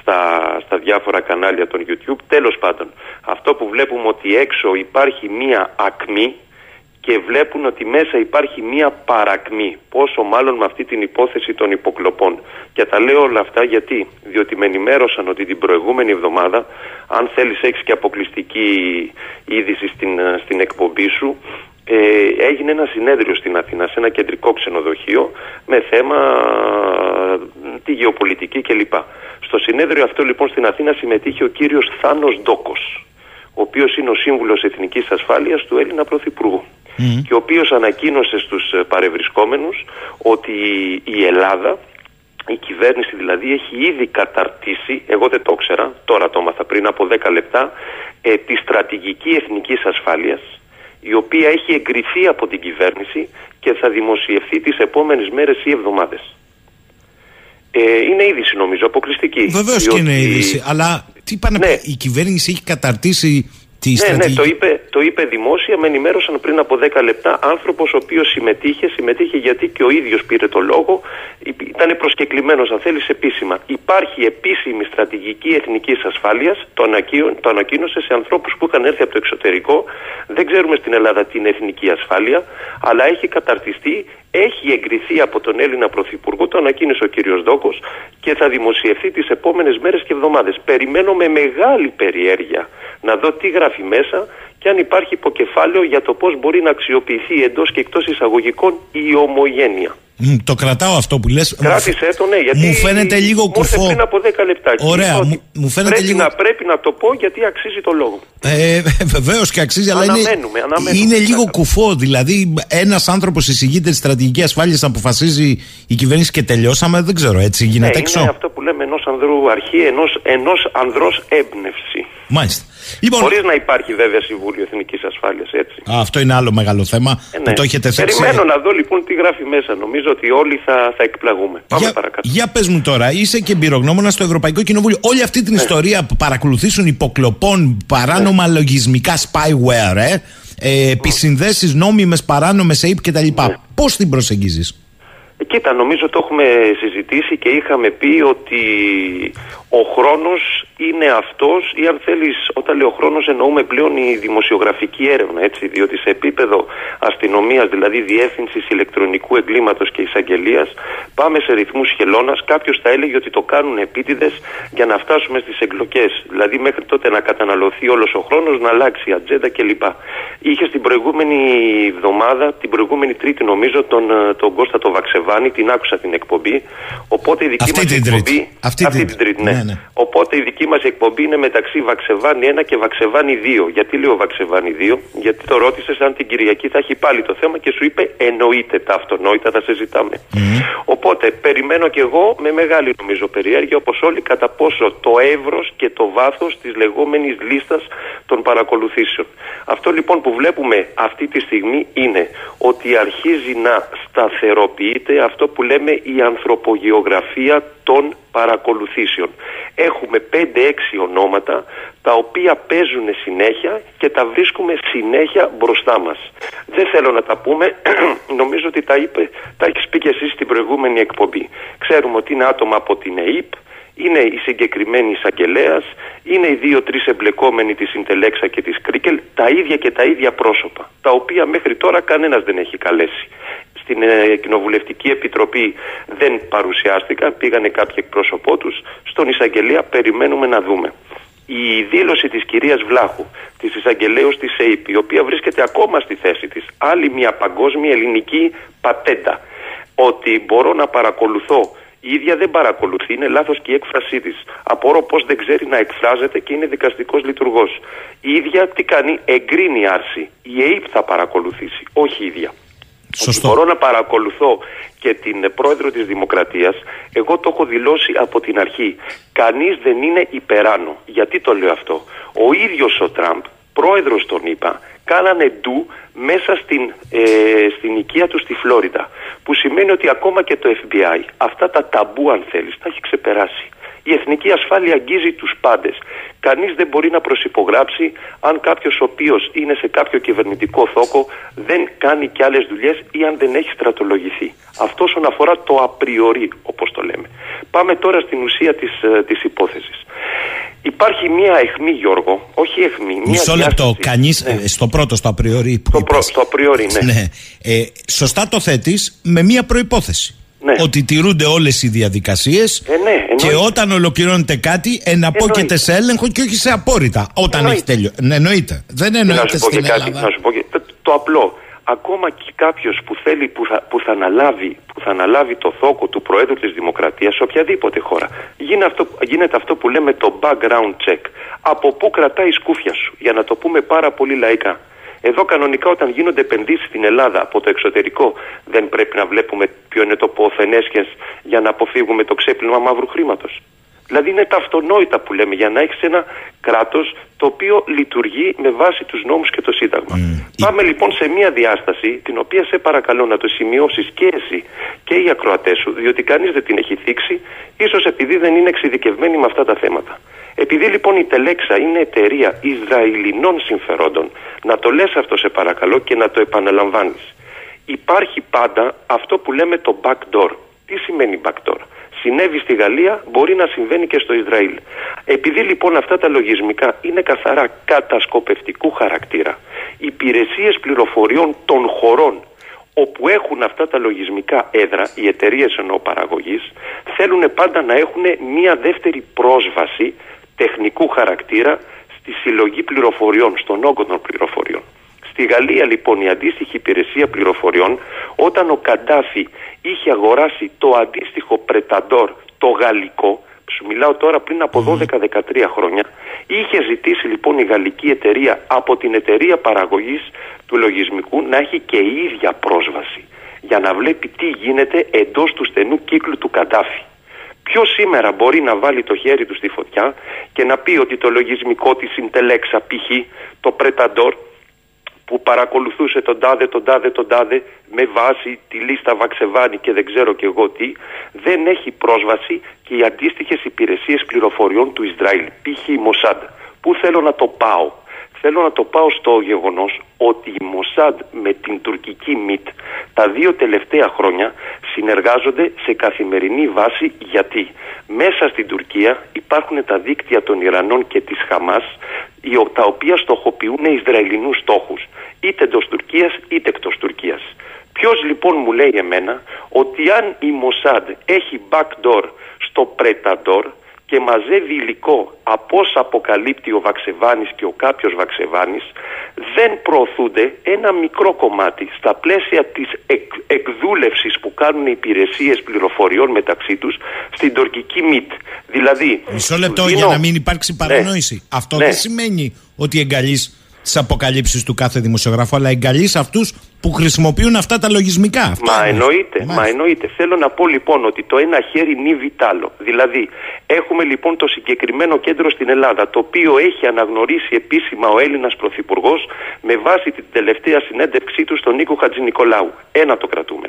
S5: στα, στα διάφορα κανάλια των YouTube. Τέλος πάντων, αυτό που βλέπουμε ότι έξω υπάρχει μία ακμή και βλέπουν ότι μέσα υπάρχει μία παρακμή. Πόσο μάλλον με αυτή την υπόθεση των υποκλοπών. Και τα λέω όλα αυτά γιατί, διότι με ενημέρωσαν ότι την προηγούμενη εβδομάδα, αν θέλεις έχεις και αποκλειστική είδηση στην, στην εκπομπή σου, ε, έγινε ένα συνέδριο στην Αθήνα σε ένα κεντρικό ξενοδοχείο με θέμα τη γεωπολιτική κλπ. Στο συνέδριο αυτό λοιπόν στην Αθήνα συμμετείχε ο κύριος Θάνος Ντόκος ο οποίος είναι ο σύμβουλος εθνικής ασφάλειας του Έλληνα Πρωθυπουργού και ο οποίος ανακοίνωσε στους ε, παρευρισκόμενους ότι η Ελλάδα η κυβέρνηση δηλαδή έχει ήδη καταρτήσει, εγώ δεν το ήξερα, τώρα το έμαθα πριν από 10 λεπτά, ε, τη στρατηγική εθνικής ασφάλειας, η οποία έχει εγκριθεί από την κυβέρνηση και θα δημοσιευθεί τις επόμενες μέρες ή εβδομάδες. Ε, είναι είδηση νομίζω, αποκλειστική.
S2: Βεβαίως και είναι είδηση, αλλά τι πάνε ναι. η κυβέρνηση έχει καταρτήσει
S5: ναι, ναι, το είπε, το είπε δημόσια, με ενημέρωσαν πριν από 10 λεπτά άνθρωπος ο οποίος συμμετείχε, συμμετείχε γιατί και ο ίδιος πήρε το λόγο, ήταν προσκεκλημένος, αν θέλεις, επίσημα. Υπάρχει επίσημη στρατηγική εθνικής ασφάλειας, το, το ανακοίνωσε σε ανθρώπους που είχαν έρθει από το εξωτερικό. Δεν ξέρουμε στην Ελλάδα τι είναι εθνική ασφάλεια, αλλά έχει καταρτιστεί, έχει εγκριθεί από τον Έλληνα Πρωθυπουργό, το ανακοίνωσε ο κ. Δόκος και θα δημοσιευθεί τις επόμενες μέρες και εβδομάδες. Περιμένω με μεγάλη περιέργεια να δω τι γράφει μέσα και αν υπάρχει υποκεφάλαιο για το πώς μπορεί να αξιοποιηθεί εντός και εκτός εισαγωγικών η ομογένεια.
S2: Mm, το κρατάω αυτό που λες.
S5: Κράτησε το, ναι, γιατί
S2: μου φαίνεται λίγο κουφό.
S5: πριν από 10 λεπτά.
S2: Ωραία, μου, μου φαίνεται
S5: πρέπει
S2: λίγο...
S5: Να, πρέπει να το πω γιατί αξίζει το λόγο.
S2: Ε, Βεβαίως και αξίζει, αλλά είναι,
S5: αναμένουμε,
S2: είναι λίγο κουφό. Δηλαδή, ένας άνθρωπος εισηγείται της στρατηγικής ασφάλειας να αποφασίζει η κυβέρνηση και τελειώσαμε. Δεν ξέρω, έτσι γίνεται
S5: ναι,
S2: έξω;
S5: Είναι αυτό που λέμε ενός ανδρού αρχή, ενός ανδρός έμπνευση.
S2: Μάλιστα.
S5: Λοιπόν, Χωρίς να υπάρχει βέβαια Συμβούλιο Εθνικής Ασφάλειας, έτσι.
S2: Α, αυτό είναι άλλο μεγάλο θέμα ε, ναι. που το έχετε θέσει.
S5: Περιμένω να δω λοιπόν τι γράφει μέσα. Νομίζω ότι όλοι θα, θα εκπλαγούμε. Πάμε
S2: για,
S5: παρακάτω.
S2: Για πες μου τώρα, είσαι και εμπειρογνώμονα στο Ευρωπαϊκό Κοινοβούλιο. Όλη αυτή την ναι. ιστορία που παρακολουθήσουν υποκλοπών, παράνομα ναι. λογισμικά spyware, ε, ε, επισυνδέσεις νόμιμες, παράνομες ΑΕΠ κτλ. Ναι. Πώς την προσεγγίζεις;
S5: Κοίτα, νομίζω το έχουμε συζητήσει και είχαμε πει ότι ο χρόνος είναι αυτός ή αν θέλεις όταν λέω χρόνος εννοούμε πλέον η δημοσιογραφική έρευνα έτσι διότι σε επίπεδο αστυνομίας δηλαδή διεύθυνσης ηλεκτρονικού εγκλήματος και εισαγγελίας, πάμε σε ρυθμούς χελώνας κάποιος θα έλεγε ότι το κάνουν επίτηδες για να φτάσουμε στις εκλογές δηλαδή μέχρι τότε να καταναλωθεί όλος ο χρόνος να αλλάξει η ατζέντα κλπ. Είχε την προηγούμενη εβδομάδα, την προηγούμενη τρίτη νομίζω τον, τον Κώστα το Βαξεβάνη, την άκουσα την εκπομπή οπότε η δική αυτή μας εκπομπή
S2: αυτή, αυτή την τρίτη ναι. ναι. ναι.
S5: Οπότε η δική μας εκπομπή είναι μεταξύ Βαξεβάνη 1 και Βαξεβάνη 2. Γιατί λέω Βαξεβάνη 2, Γιατί το ρώτησε αν την Κυριακή θα έχει πάλι το θέμα και σου είπε εννοείται τα αυτονόητα, θα συζητάμε. Οπότε περιμένω και εγώ με μεγάλη νομίζω περιέργεια όπως όλοι κατά πόσο το εύρος και το βάθος της λεγόμενης λίστας των παρακολουθήσεων. Αυτό λοιπόν που βλέπουμε αυτή τη στιγμή είναι ότι αρχίζει να σταθεροποιείται αυτό που λέμε η ανθρωπογεωγραφία των παρακολουθήσεων. Έχουμε 5-6 ονόματα τα οποία παίζουν συνέχεια και τα βρίσκουμε συνέχεια μπροστά μας. Δεν θέλω να τα πούμε, νομίζω ότι τα, είπε, τα έχεις πει και εσύ στην προηγούμενη εκπομπή. Ξέρουμε ότι είναι άτομα από την ΕΕΠ, είναι η συγκεκριμένη εισαγγελέας, είναι οι δύο-τρεις εμπλεκόμενοι της Ιντελέξα και της Κρίκελ, τα ίδια και τα ίδια πρόσωπα, τα οποία μέχρι τώρα κανένας δεν έχει καλέσει. Στην ε, Κοινοβουλευτική Επιτροπή δεν παρουσιάστηκαν, πήγανε κάποιοι εκπρόσωπό τους. Στον εισαγγελία περιμένουμε να δούμε. Η δήλωση της κυρίας Βλάχου, της εισαγγελέως της ΕΕΠ, η οποία βρίσκεται ακόμα στη θέση της, άλλη μια παγκόσμια ελληνική πατέντα, ότι μπορώ να παρακολουθώ η ίδια δεν παρακολουθεί, είναι λάθος και η έκφρασή της. Απορώ πώς δεν ξέρει να εκφράζεται και είναι δικαστικός λειτουργός. Η ίδια τι κάνει, εγκρίνει άρση. Η ΑΕΠ θα παρακολουθήσει, όχι η ίδια.
S2: Σωστό.
S5: Μπορώ να παρακολουθώ και την πρόεδρο της Δημοκρατίας, εγώ το έχω δηλώσει από την αρχή. Κανείς δεν είναι υπεράνω. Γιατί το λέω αυτό; Ο ίδιος ο Τραμπ, πρόεδρος τον είπα, κάνανε ντου μέσα στην, ε, στην οικία του στη Φλόριντα. Που σημαίνει ότι ακόμα και το FBI, αυτά τα ταμπού αν θέλεις, τα έχει ξεπεράσει. Η εθνική ασφάλεια αγγίζει τους πάντες. Κανείς δεν μπορεί να προσυπογράψει αν κάποιος ο οποίος είναι σε κάποιο κυβερνητικό θόκο δεν κάνει και άλλες δουλειές ή αν δεν έχει στρατολογηθεί. Αυτό όσον αφορά το απριορί όπως το λέμε. Πάμε τώρα στην ουσία της, ε, της υπόθεσης. Υπάρχει μία αιχμή, Γιώργο, όχι αιχμή. Μία
S2: Μισό λεπτό.
S5: διάσταση.
S2: Κανείς
S5: Ναι.
S2: στο πρώτο, στο απριορί. που
S5: Στο, προ,
S2: είπες.
S5: στο απριορί, ναι.
S2: Ναι. Ε, σωστά το θέτεις με μία προπόθεση.
S5: Ναι.
S2: Ότι τηρούνται όλες οι διαδικασίες
S5: Ε, ναι, εννοείται.
S2: και όταν ολοκληρώνεται κάτι εναπόκειται
S5: Εννοείται.
S2: σε έλεγχο και όχι σε απόρριτα. Όταν
S5: Εννοείται.
S2: έχει τελειώσει. Ναι, εννοείται. Δεν
S5: Και να
S2: εννοείται
S5: σου πω και
S2: στην
S5: κάτι,
S2: Ελλάδα.
S5: να σου πω και, το, το απλό. Ακόμα και κάποιος που θέλει, που θα, που, θα αναλάβει, που θα αναλάβει το θόκο του Προέδρου της Δημοκρατίας σε οποιαδήποτε χώρα, γίνεται αυτό, γίνεται αυτό που λέμε το background check. Από πού κρατάει η σκούφια σου, για να το πούμε πάρα πολύ λαϊκά. Εδώ κανονικά όταν γίνονται επενδύσεις στην Ελλάδα από το εξωτερικό δεν πρέπει να βλέπουμε ποιο είναι το ποθενέσχες για να αποφύγουμε το ξέπλυμα μαύρου χρήματος. Δηλαδή είναι τα αυτονόητα που λέμε για να έχεις ένα κράτος το οποίο λειτουργεί με βάση τους νόμους και το Σύνταγμα. Πάμε λοιπόν σε μια διάσταση την οποία σε παρακαλώ να το σημειώσεις και εσύ και οι ακροατές σου διότι κανείς δεν την έχει θίξει ίσως επειδή δεν είναι εξειδικευμένοι με αυτά τα θέματα. Επειδή λοιπόν η Τελέξα είναι εταιρεία Ισραηλινών συμφερόντων να το λες αυτό σε παρακαλώ και να το επαναλαμβάνεις. Υπάρχει πάντα αυτό που λέμε το backdoor. Τι σημαίνει backdoor; Συνέβη στη Γαλλία, μπορεί να συμβαίνει και στο Ισραήλ. Επειδή λοιπόν αυτά τα λογισμικά είναι καθαρά κατασκοπευτικού χαρακτήρα, οι υπηρεσίες πληροφοριών των χωρών όπου έχουν αυτά τα λογισμικά έδρα, οι εταιρείες εννοώ παραγωγής, θέλουν πάντα να έχουν μία δεύτερη πρόσβαση τεχνικού χαρακτήρα στη συλλογή πληροφοριών, στον όγκο των πληροφοριών. Στη Γαλλία λοιπόν η αντίστοιχη υπηρεσία πληροφοριών όταν ο Καντάφη είχε αγοράσει το αντίστοιχο πρεταντόρ το γαλλικό σου μιλάω τώρα πριν από 12-13 χρόνια είχε ζητήσει λοιπόν η γαλλική εταιρεία από την εταιρεία παραγωγής του λογισμικού να έχει και η ίδια πρόσβαση για να βλέπει τι γίνεται εντός του στενού κύκλου του Καντάφη. Ποιο σήμερα μπορεί να βάλει το χέρι του στη φωτιά και να πει ότι το λογισμικό της Intelexa π.χ. το Pretador που παρακολουθούσε τον τάδε, τον τάδε, τον τάδε με βάση τη λίστα Βαξεβάνη και δεν ξέρω και εγώ τι, δεν έχει πρόσβαση και οι αντίστοιχες υπηρεσίες πληροφοριών του Ισραήλ, π.χ. η Μοσάντ. Πού θέλω να το πάω; Θέλω να το πάω στο γεγονός ότι η Μοσάντ με την τουρκική ΜΙΤ τα δύο τελευταία χρόνια συνεργάζονται σε καθημερινή βάση γιατί μέσα στην Τουρκία υπάρχουν τα δίκτυα των Ιρανών και της Χαμάς οι- τα οποία στοχοποιούν Ισραηλινούς στόχους είτε εντός Τουρκίας είτε εκτός Τουρκίας. Ποιος λοιπόν μου λέει εμένα ότι αν η Μοσάντ έχει backdoor στο Pretador και μαζεύει υλικό από όσα αποκαλύπτει ο Βαξεβάνης και ο κάποιος Βαξεβάνης δεν προωθούνται ένα μικρό κομμάτι στα πλαίσια της εκ, εκδούλευσης που κάνουν οι υπηρεσίες πληροφοριών μεταξύ τους στην τουρκική ΜΙΤ. Δηλαδή...
S2: Μισό λεπτό
S5: σου
S2: για
S5: δίνω-
S2: να μην υπάρξει παρανόηση. Αυτό
S5: Ναι.
S2: δεν σημαίνει ότι εγκαλείς τις αποκαλύψεις του κάθε δημοσιογράφου, αλλά εγκαλείς αυτούς που χρησιμοποιούν αυτά τα λογισμικά.
S5: Μα εννοείται, μα εννοείται. Θέλω να πω λοιπόν ότι το ένα χέρι νύβει τ' άλλο. Δηλαδή, έχουμε λοιπόν το συγκεκριμένο κέντρο στην Ελλάδα, το οποίο έχει αναγνωρίσει επίσημα ο Έλληνας Πρωθυπουργός με βάση την τελευταία συνέντευξή του στον Νίκο Χατζηνικολάου. Ένα το κρατούμενο.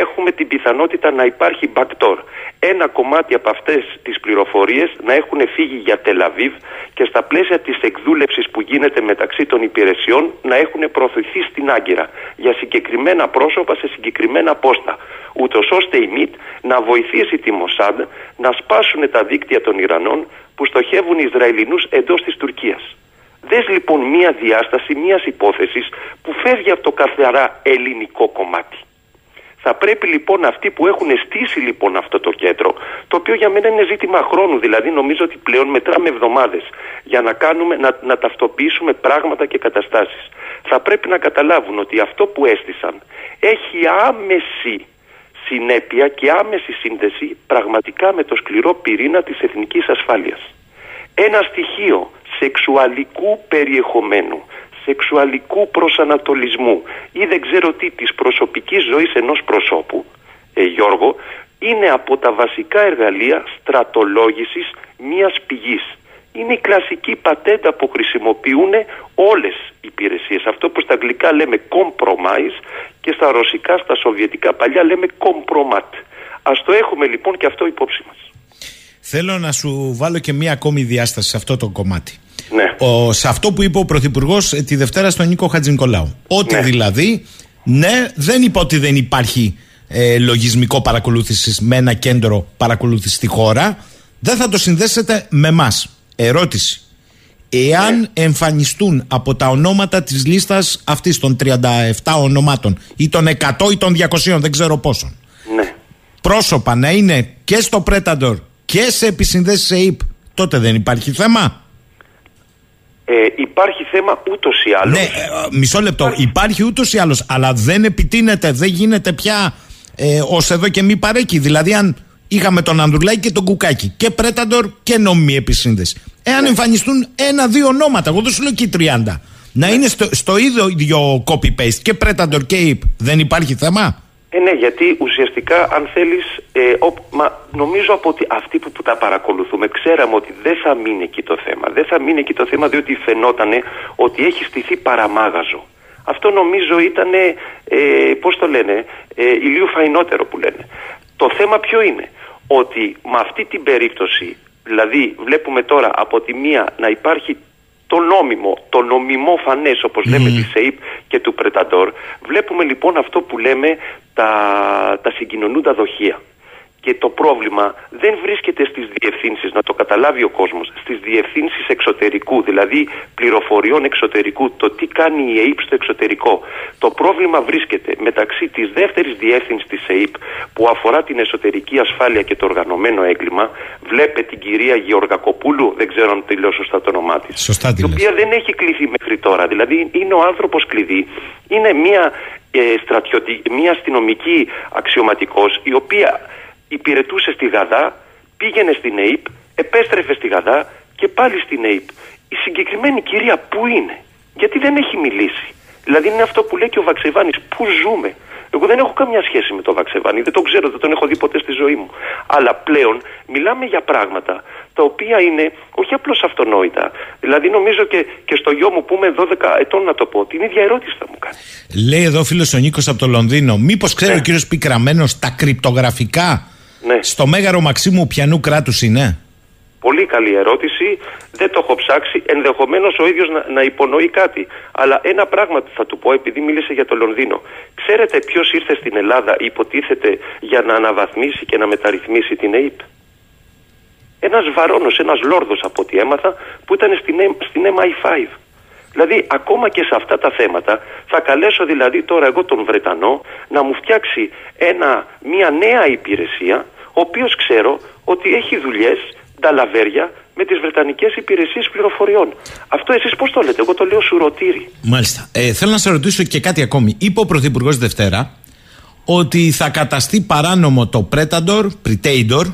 S5: Έχουμε την πιθανότητα να υπάρχει backdoor. Ένα κομμάτι από αυτές τις πληροφορίες να έχουν φύγει για Τελαβίβ και στα πλαίσια της εκδούλευσης που γίνεται μεταξύ των υπηρεσιών να έχουν προωθηθεί στην Άγκυρα για συγκεκριμένα πρόσωπα σε συγκεκριμένα πόστα. Ούτως ώστε η ΜΙΤ να βοηθήσει τη Μοσάντ να σπάσουν τα δίκτυα των Ιρανών που στοχεύουν Ισραηλινούς εντός της Τουρκίας. Δες λοιπόν μία διάσταση μια υπόθεσης που φεύγει από το καθαρά ελληνικό κομμάτι. Θα πρέπει λοιπόν αυτοί που έχουν στήσει λοιπόν αυτό το κέντρο, το οποίο για μένα είναι ζήτημα χρόνου, δηλαδή νομίζω ότι πλέον μετράμε εβδομάδες για να, κάνουμε, να, να ταυτοποιήσουμε πράγματα και καταστάσεις. Θα πρέπει να καταλάβουν ότι αυτό που έστησαν έχει άμεση συνέπεια και άμεση σύνδεση πραγματικά με το σκληρό πυρήνα της εθνικής ασφάλειας. Ένα στοιχείο σεξουαλικού περιεχομένου σεξουαλικού προσανατολισμού ή δεν ξέρω τι της προσωπικής ζωής ενός προσώπου, ε, Γιώργο, είναι από τα βασικά εργαλεία στρατολόγησης μιας πηγής. Είναι η κλασική πατέντα που χρησιμοποιούν όλες οι υπηρεσίες. Αυτό που στα αγγλικά λέμε compromise και στα ρωσικά, στα σοβιετικά παλιά λέμε compromat. Ας το έχουμε λοιπόν και αυτό υπόψη μας.
S2: Θέλω να σου βάλω και μία ακόμη διάσταση σε αυτό το κομμάτι.
S5: Ναι.
S2: Ο, σε αυτό που είπε ο Πρωθυπουργός ε, τη Δευτέρα στον Νίκο Χατζηνικολάου. Ότι ναι. δηλαδή, ναι, δεν είπε ότι δεν υπάρχει ε, λογισμικό παρακολούθησης με ένα κέντρο παρακολούθησης στη χώρα. Δεν θα το συνδέσετε με εμάς. Ερώτηση. Εάν ναι. εμφανιστούν από τα ονόματα της λίστας αυτής των 37 ονομάτων ή των 100 ή των 200, δεν ξέρω πόσων.
S5: Ναι.
S2: Πρόσωπα να είναι και στο Predator και σε επισυνδέσεις σε ΙΠ, τότε δεν υπάρχει θέμα.
S5: Ε, υπάρχει θέμα ούτως ή άλλως.
S2: Ναι, ε, μισό λεπτό. Υπάρχει, υπάρχει ούτως ή άλλως, αλλά δεν επιτείνεται, δεν γίνεται πια ε, ως εδώ και μη παρέκει. Δηλαδή, αν είχαμε τον Ανδρουλάκη και τον Κουκάκη και Πρέταντορ και νομιμή επισύνδεση. Εάν ναι. εμφανιστούν ένα-δύο ονόματα, εγώ δεν σου λέω και 30, να ναι. είναι στο, στο ίδιο copy-paste και Πρέταντορ και ΙΠ, δεν υπάρχει θέμα;
S5: Ε, ναι, γιατί ουσιαστικά αν θέλεις, ε, μα, νομίζω από ότι αυτοί που, που τα παρακολουθούμε ξέραμε ότι δεν θα μείνει εκεί το θέμα. Δεν θα μείνει εκεί το θέμα διότι φαινόταν ότι έχει στηθεί παραμάγαζο. Αυτό νομίζω ήταν, ε, πώς το λένε, ε, ηλίου φαϊνότερο που λένε. Το θέμα ποιο είναι, ότι με αυτή την περίπτωση, δηλαδή βλέπουμε τώρα από τη μία να υπάρχει το νόμιμο, το νομιμό φανές όπως λέμε mm. της ΕΙΠ και του Πρεταντόρ βλέπουμε λοιπόν αυτό που λέμε τα, τα συγκοινωνούντα δοχεία και το πρόβλημα δεν βρίσκεται στις διευθύνσεις, να το καταλάβει ο κόσμος, στις διευθύνσεις εξωτερικού, δηλαδή πληροφοριών εξωτερικού, το τι κάνει η ΕΕΠ στο εξωτερικό. Το πρόβλημα βρίσκεται μεταξύ της δεύτερης διεύθυνσης της ΕΕΠ που αφορά την εσωτερική ασφάλεια και το οργανωμένο έγκλημα. Βλέπε την κυρία Γεωργακοπούλου, δεν ξέρω αν λέω σωστά το όνομά της,
S2: Σωστά
S5: η οποία δεν έχει κληθεί μέχρι τώρα. Δηλαδή είναι ο άνθρωπος κλειδί, είναι μια, ε, μια αστυνομική αξιωματικός η οποία υπηρετούσε στη Γαδά, πήγαινε στην ΑΕΠ, επέστρεφε στη Γαδά και πάλι στην ΑΕΠ. Η συγκεκριμένη κυρία πού είναι, γιατί δεν έχει μιλήσει. Δηλαδή είναι αυτό που λέει και ο Βαξεβάνης, πού ζούμε. Εγώ δεν έχω καμιά σχέση με τον Βαξεβάνη, δεν τον ξέρω, δεν τον έχω δει ποτέ στη ζωή μου. Αλλά πλέον μιλάμε για πράγματα τα οποία είναι όχι απλώς αυτονόητα. Δηλαδή νομίζω και, και στο γιο μου που είμαι 12 ετών να το πω, την ίδια ερώτηση θα μου κάνει.
S2: Λέει εδώ φίλος ο Νίκος από το Λονδίνο, μήπως ξέρει ναι. ο κύριος Πικραμένος τα κρυπτογραφικά; Ναι. Στο μέγαρο Μαξίμου πιανού κράτους είναι;
S5: Πολύ καλή ερώτηση. Δεν το έχω ψάξει. Ενδεχομένως ο ίδιος να, να υπονοεί κάτι. Αλλά ένα πράγμα θα του πω, επειδή μίλησε για το Λονδίνο. Ξέρετε ποιος ήρθε στην Ελλάδα, υποτίθεται, για να αναβαθμίσει και να μεταρρυθμίσει την ΑΕΠ; Ένας βαρόνος, ένας λόρδος από ό,τι έμαθα, που ήταν στην, στην MI5. Δηλαδή, ακόμα και σε αυτά τα θέματα, θα καλέσω δηλαδή τώρα εγώ τον Βρετανό να μου φτιάξει ένα, μια νέα υπηρεσία, ο οποίος ξέρω ότι έχει δουλειές, λαβέρια με τις Βρετανικές υπηρεσίες πληροφοριών. Αυτό εσείς πώς το λέτε, εγώ το λέω σουρωτήρι.
S2: Μάλιστα. Ε, θέλω να σε ρωτήσω και κάτι ακόμη. Είπε ο Πρωθυπουργός Δευτέρα ότι θα καταστεί παράνομο το Predator, Predator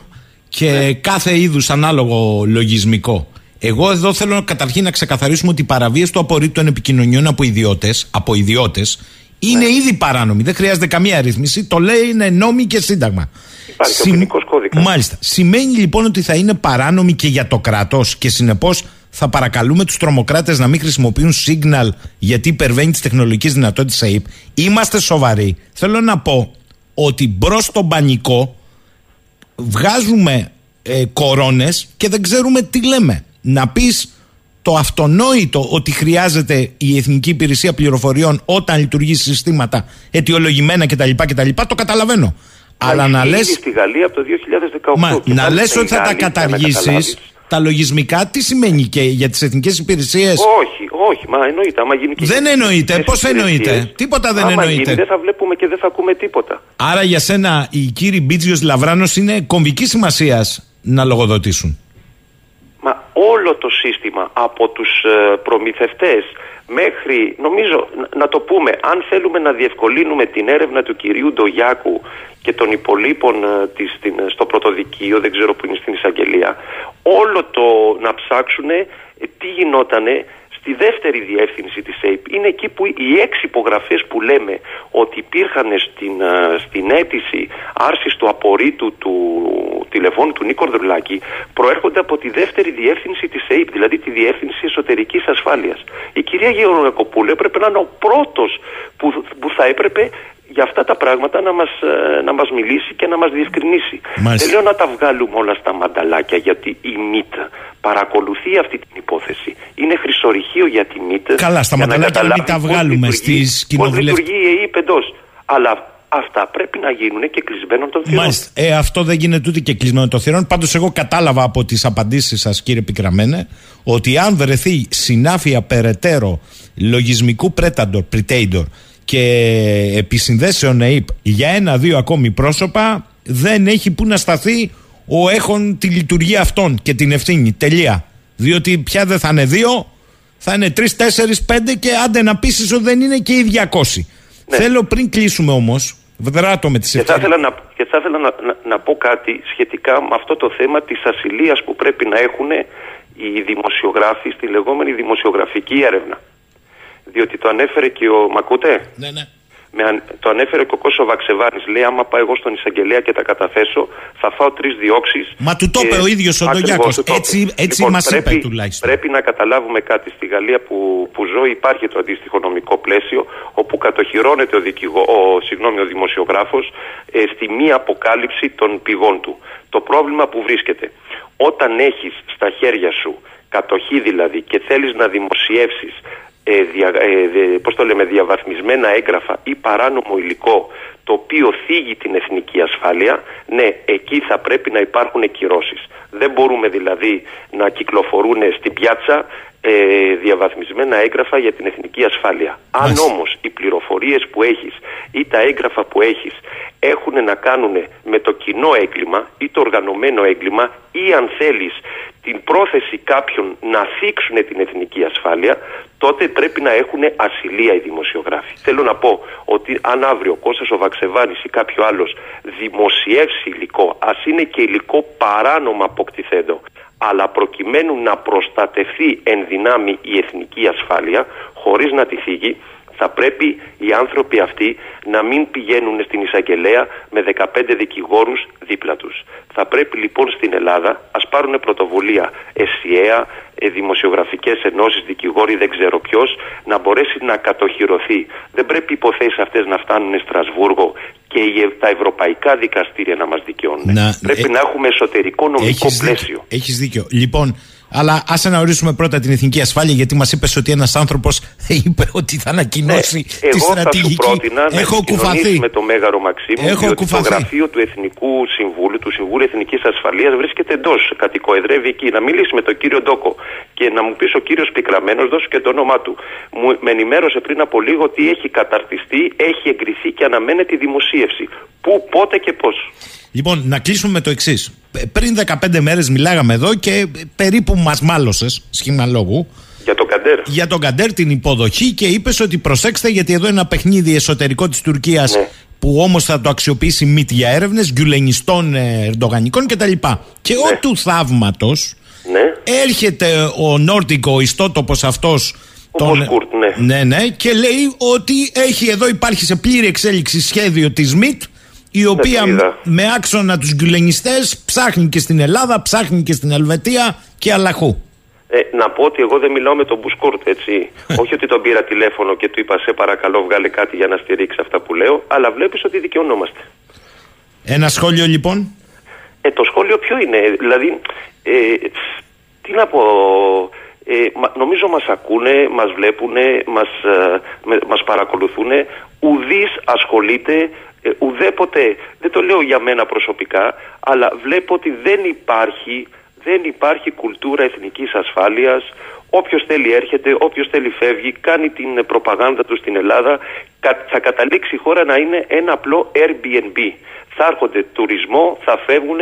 S2: και ναι. κάθε είδους ανάλογο λογισμικό. Εγώ εδώ θέλω καταρχήν να ξεκαθαρίσουμε ότι η παραβίαση του απορρίτου των επικοινωνιών από ιδιώτες από ιδιώτες, Είναι ήδη παράνομη. Δεν χρειάζεται καμία ρύθμιση. Το λέει είναι νόμοι και σύνταγμα.
S5: Υπάρχει Συμ... ο ποινικό κώδικας.
S2: Μάλιστα. Σημαίνει λοιπόν ότι θα είναι παράνομη και για το κράτος και συνεπώς θα παρακαλούμε τους τρομοκράτες να μην χρησιμοποιούν signal γιατί υπερβαίνει τις τεχνολογικές δυνατότητες ΑΕΠ. Είμαστε σοβαροί. Θέλω να πω ότι μπρος στον πανικό βγάζουμε ε, κορώνες και δεν ξέρουμε τι λέμε. Να πεις το αυτονόητο ότι χρειάζεται η Εθνική Υπηρεσία Πληροφοριών όταν λειτουργεί συστήματα αιτιολογημένα κτλ. κτλ το καταλαβαίνω.
S5: Αλλά να λες... στη Γαλλία από το 2018.
S2: Μα, να λες ότι θα τα καταργήσεις τα λογισμικά τι σημαίνει και για τις εθνικές υπηρεσίες;
S5: Όχι, όχι, μα εννοείται. Άμα γίνει και
S2: δεν εννοείται. Πώς εννοείται; Τίποτα δεν άμα εννοείται. Γίνει,
S5: δεν θα βλέπουμε και δεν θα ακούμε τίποτα.
S2: Άρα για σένα οι κύριοι Μπίτζιος Λαβράνος είναι κομβική σημασίας να λογοδοτήσουν.
S5: Μα όλο το σύστημα από τους ε, προμηθευτές μέχρι, νομίζω να το πούμε, αν θέλουμε να διευκολύνουμε την έρευνα του κυρίου Ντογιάκου και των υπολείπων ε, της, στην, στο πρωτοδικείο, δεν ξέρω που είναι στην εισαγγελία, όλο το να ψάξουν τι γινότανε στη δεύτερη διεύθυνση της ΑΕΠ. Είναι εκεί που οι έξι υπογραφές που λέμε ότι υπήρχαν στην, στην αίτηση άρσης του απορρίτου του τηλεφώνου του Νίκο Δρουλάκη προέρχονται από τη δεύτερη διεύθυνση της ΑΕΠ, δηλαδή τη διεύθυνση εσωτερικής ασφάλειας. Η κυρία Γεωργακοπούλου έπρεπε να είναι ο πρώτος που, που θα έπρεπε για αυτά τα πράγματα να μας, ε, να μας μιλήσει και να μας διευκρινίσει. Δεν λέω να τα βγάλουμε όλα στα μανταλάκια γιατί η ΜΙΤ παρακολουθεί αυτή την υπόθεση. Είναι χρυσορυχείο για τη ΜΙΤ.
S2: Καλά, στα μανταλάκια μην τα βγάλουμε στις κοινοβουλευτικές.
S5: Πώς λειτουργεί η ΕΕΠ εντός. Αλλά αυτά πρέπει να γίνουν και κλεισμένων των θυρών.
S2: Μάλιστα. Ε, αυτό δεν γίνεται ούτε και κλεισμένο των θυρών. Πάντως, εγώ κατάλαβα από τις απαντήσεις σας, κύριε Πικραμένε, ότι αν βρεθεί συνάφεια περαιτέρω λογισμικού Predator, Predator και επισυνδέσεων ΕΕΠ για ένα-δύο ακόμη πρόσωπα δεν έχει που να σταθεί ο έχων τη λειτουργία αυτών και την ευθύνη. Τελεία. Διότι πια δεν θα είναι δύο, θα είναι τρεις, τέσσερις, πέντε και άντε να πείσεις ότι δεν είναι και οι 200. Ναι. Θέλω πριν κλείσουμε όμως, βράτω με τις
S5: και, θα ήθελα να, και θα ήθελα να, να, να, πω κάτι σχετικά με αυτό το θέμα της ασυλίας που πρέπει να έχουν οι δημοσιογράφοι στη λεγόμενη δημοσιογραφική έρευνα διότι το ανέφερε και ο Μακούτε.
S2: Ναι, ναι.
S5: Με, το ανέφερε και ο Κώσο Βαξεβάνης. Λέει: Άμα πάω εγώ στον εισαγγελέα και τα καταθέσω, θα φάω τρεις διώξεις.
S2: Μα του το είπε ο ίδιος ο Ντογιάκο. Έτσι, έτσι λοιπόν, μας είπε τουλάχιστον.
S5: Πρέπει να καταλάβουμε κάτι. Στη Γαλλία που, που ζω υπάρχει το αντίστοιχο νομικό πλαίσιο, όπου κατοχυρώνεται ο, δικηγό, ο, συγγνώμη, ο δημοσιογράφος ε, στη μία αποκάλυψη των πηγών του. Το πρόβλημα που βρίσκεται. Όταν έχεις στα χέρια σου κατοχή δηλαδή και θέλεις να δημοσιεύσεις ε, δια, ε, πώς το λέμε, διαβαθμισμένα έγγραφα ή παράνομο υλικό το οποίο θίγει την εθνική ασφάλεια, ναι, εκεί θα πρέπει να υπάρχουν κυρώσεις. Δεν μπορούμε δηλαδή να κυκλοφορούν στην πιάτσα ε, διαβαθμισμένα έγγραφα για την εθνική ασφάλεια. Αν όμως οι πληροφορίες που έχεις ή τα έγγραφα που έχεις έχουν να κάνουν με το κοινό έγκλημα ή το οργανωμένο έγκλημα ή αν θέλεις την πρόθεση κάποιων να θίξουν την εθνική ασφάλεια, τότε πρέπει να έχουν ασυλία οι δημοσιογράφοι. Θέλω να πω ότι αν αύριο ο Κώστας ο Βαξεβάνης ή κάποιος άλλος δημοσιεύσει υλικό, ας είναι και υλικό παράνομα αποκτηθέντο, αλλά προκειμένου να προστατευτεί εν δυνάμει η εθνική ασφάλεια, χωρίς να τη θίγει, θα πρέπει οι άνθρωποι αυτοί να μην πηγαίνουν στην εισαγγελέα με 15 δικηγόρους δίπλα τους. Θα πρέπει λοιπόν στην Ελλάδα, ας πάρουν πρωτοβουλία ΕΣΥΕΑ, ε, δημοσιογραφικές ενώσεις, δικηγόροι, δεν ξέρω ποιος, να μπορέσει να κατοχυρωθεί. Δεν πρέπει οι υποθέσεις αυτές να φτάνουν Στρασβούργο και τα ευρωπαϊκά δικαστήρια να μας δικαιώνουν. Πρέπει ε, να έχουμε εσωτερικό νομικό πλαίσιο.
S2: Έχεις δίκιο. Λοιπόν, αλλά άσε να ορίσουμε πρώτα την εθνική ασφάλεια, γιατί μας είπες ότι ένας άνθρωπος είπε ότι θα ανακοινώσει
S5: ναι,
S2: τη στρατηγική.
S5: Εγώ θα σου πρότεινα
S2: Έχω
S5: να κουφαθεί. με το Μέγαρο Μαξίμου, Έχω διότι κουφαθεί. το γραφείο του Εθνικού Συμβούλου, του Συμβούλου Εθνικής Ασφαλείας, βρίσκεται εντός. Κατοικοεδρεύει εκεί. Να μιλήσει με τον κύριο Ντόκο και να μου πεις ο κύριος Πικραμένος, δώσω και το όνομά του. Μου με ενημέρωσε πριν από λίγο ότι έχει καταρτιστεί, έχει εγκριθεί και αναμένεται η δημοσίευση. Πού, πότε και πώς.
S2: Λοιπόν, να κλείσουμε με το εξής. Πριν 15 μέρες μιλάγαμε εδώ και περίπου μας μάλωσες, σχήμα λόγου.
S5: Για τον Καντέρ.
S2: Για τον Καντέρ την υποδοχή και είπες ότι προσέξτε γιατί εδώ είναι ένα παιχνίδι εσωτερικό της Τουρκίας ναι. που όμως θα το αξιοποιήσει μύτη για έρευνες, γκουλενιστών ε, ερντογανικών κτλ. Και ναι. ο του θαύματος
S5: ναι.
S2: έρχεται ο Νόρτικο, ο ιστότοπος αυτός
S5: τον... Κουρτ, ναι.
S2: ναι. Ναι, και λέει ότι έχει εδώ υπάρχει σε πλήρη εξέλιξη σχέδιο της ΜΙΤ η οποία με άξονα τους γκουλενιστές ψάχνει και στην Ελλάδα, ψάχνει και στην Ελβετία και αλλαχού.
S5: Ε, να πω ότι εγώ δεν μιλάω με τον Μπουσκούρτ, έτσι. Όχι ότι τον πήρα τηλέφωνο και του είπα σε παρακαλώ βγάλε κάτι για να στηρίξει αυτά που λέω, αλλά βλέπεις ότι δικαιωνόμαστε.
S2: Ένα σχόλιο λοιπόν.
S5: Ε, το σχόλιο ποιο είναι, δηλαδή, ε, τι να πω, ε, νομίζω μας ακούνε, μας βλέπουνε, μας, ε, μας παρακολουθούν, ουδής ασχολείται, ε, ουδέποτε, δεν το λέω για μένα προσωπικά, αλλά βλέπω ότι δεν υπάρχει δεν υπάρχει κουλτούρα εθνικής ασφάλειας. Όποιος θέλει έρχεται, όποιος θέλει φεύγει, κάνει την προπαγάνδα του στην Ελλάδα. Θα καταλήξει η χώρα να είναι ένα απλό Airbnb. Θα έρχονται τουρισμό, θα φεύγουν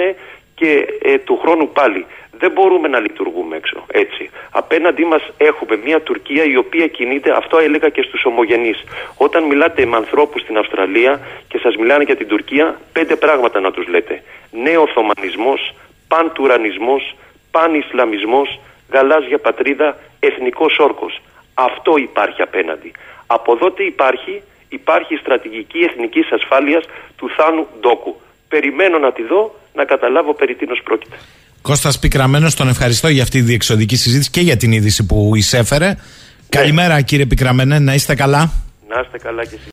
S5: και ε, του χρόνου πάλι. Δεν μπορούμε να λειτουργούμε έξω έτσι. Απέναντί μας έχουμε μια Τουρκία η οποία κινείται, αυτό έλεγα και στους ομογενείς. Όταν μιλάτε με ανθρώπους στην Αυστραλία και σας μιλάνε για την Τουρκία, πέντε πράγματα να τους λέτε. Νέο Οθωμανισμός, παν-τουρανισμός, παν-ισλαμισμός, γαλάζια πατρίδα, εθνικός όρκος. Αυτό υπάρχει απέναντι. Από τότε υπάρχει, υπάρχει η στρατηγική εθνικής ασφάλειας του Θάνου Ντόκου. Περιμένω να τη δω, να καταλάβω περί τίνος πρόκειται.
S2: Κώστας Πικραμένος, τον ευχαριστώ για αυτή τη διεξοδική συζήτηση και για την είδηση που εισέφερε. Ναι. Καλημέρα κύριε Πικραμένε, να είστε καλά.
S5: Να είστε καλά και εσείς.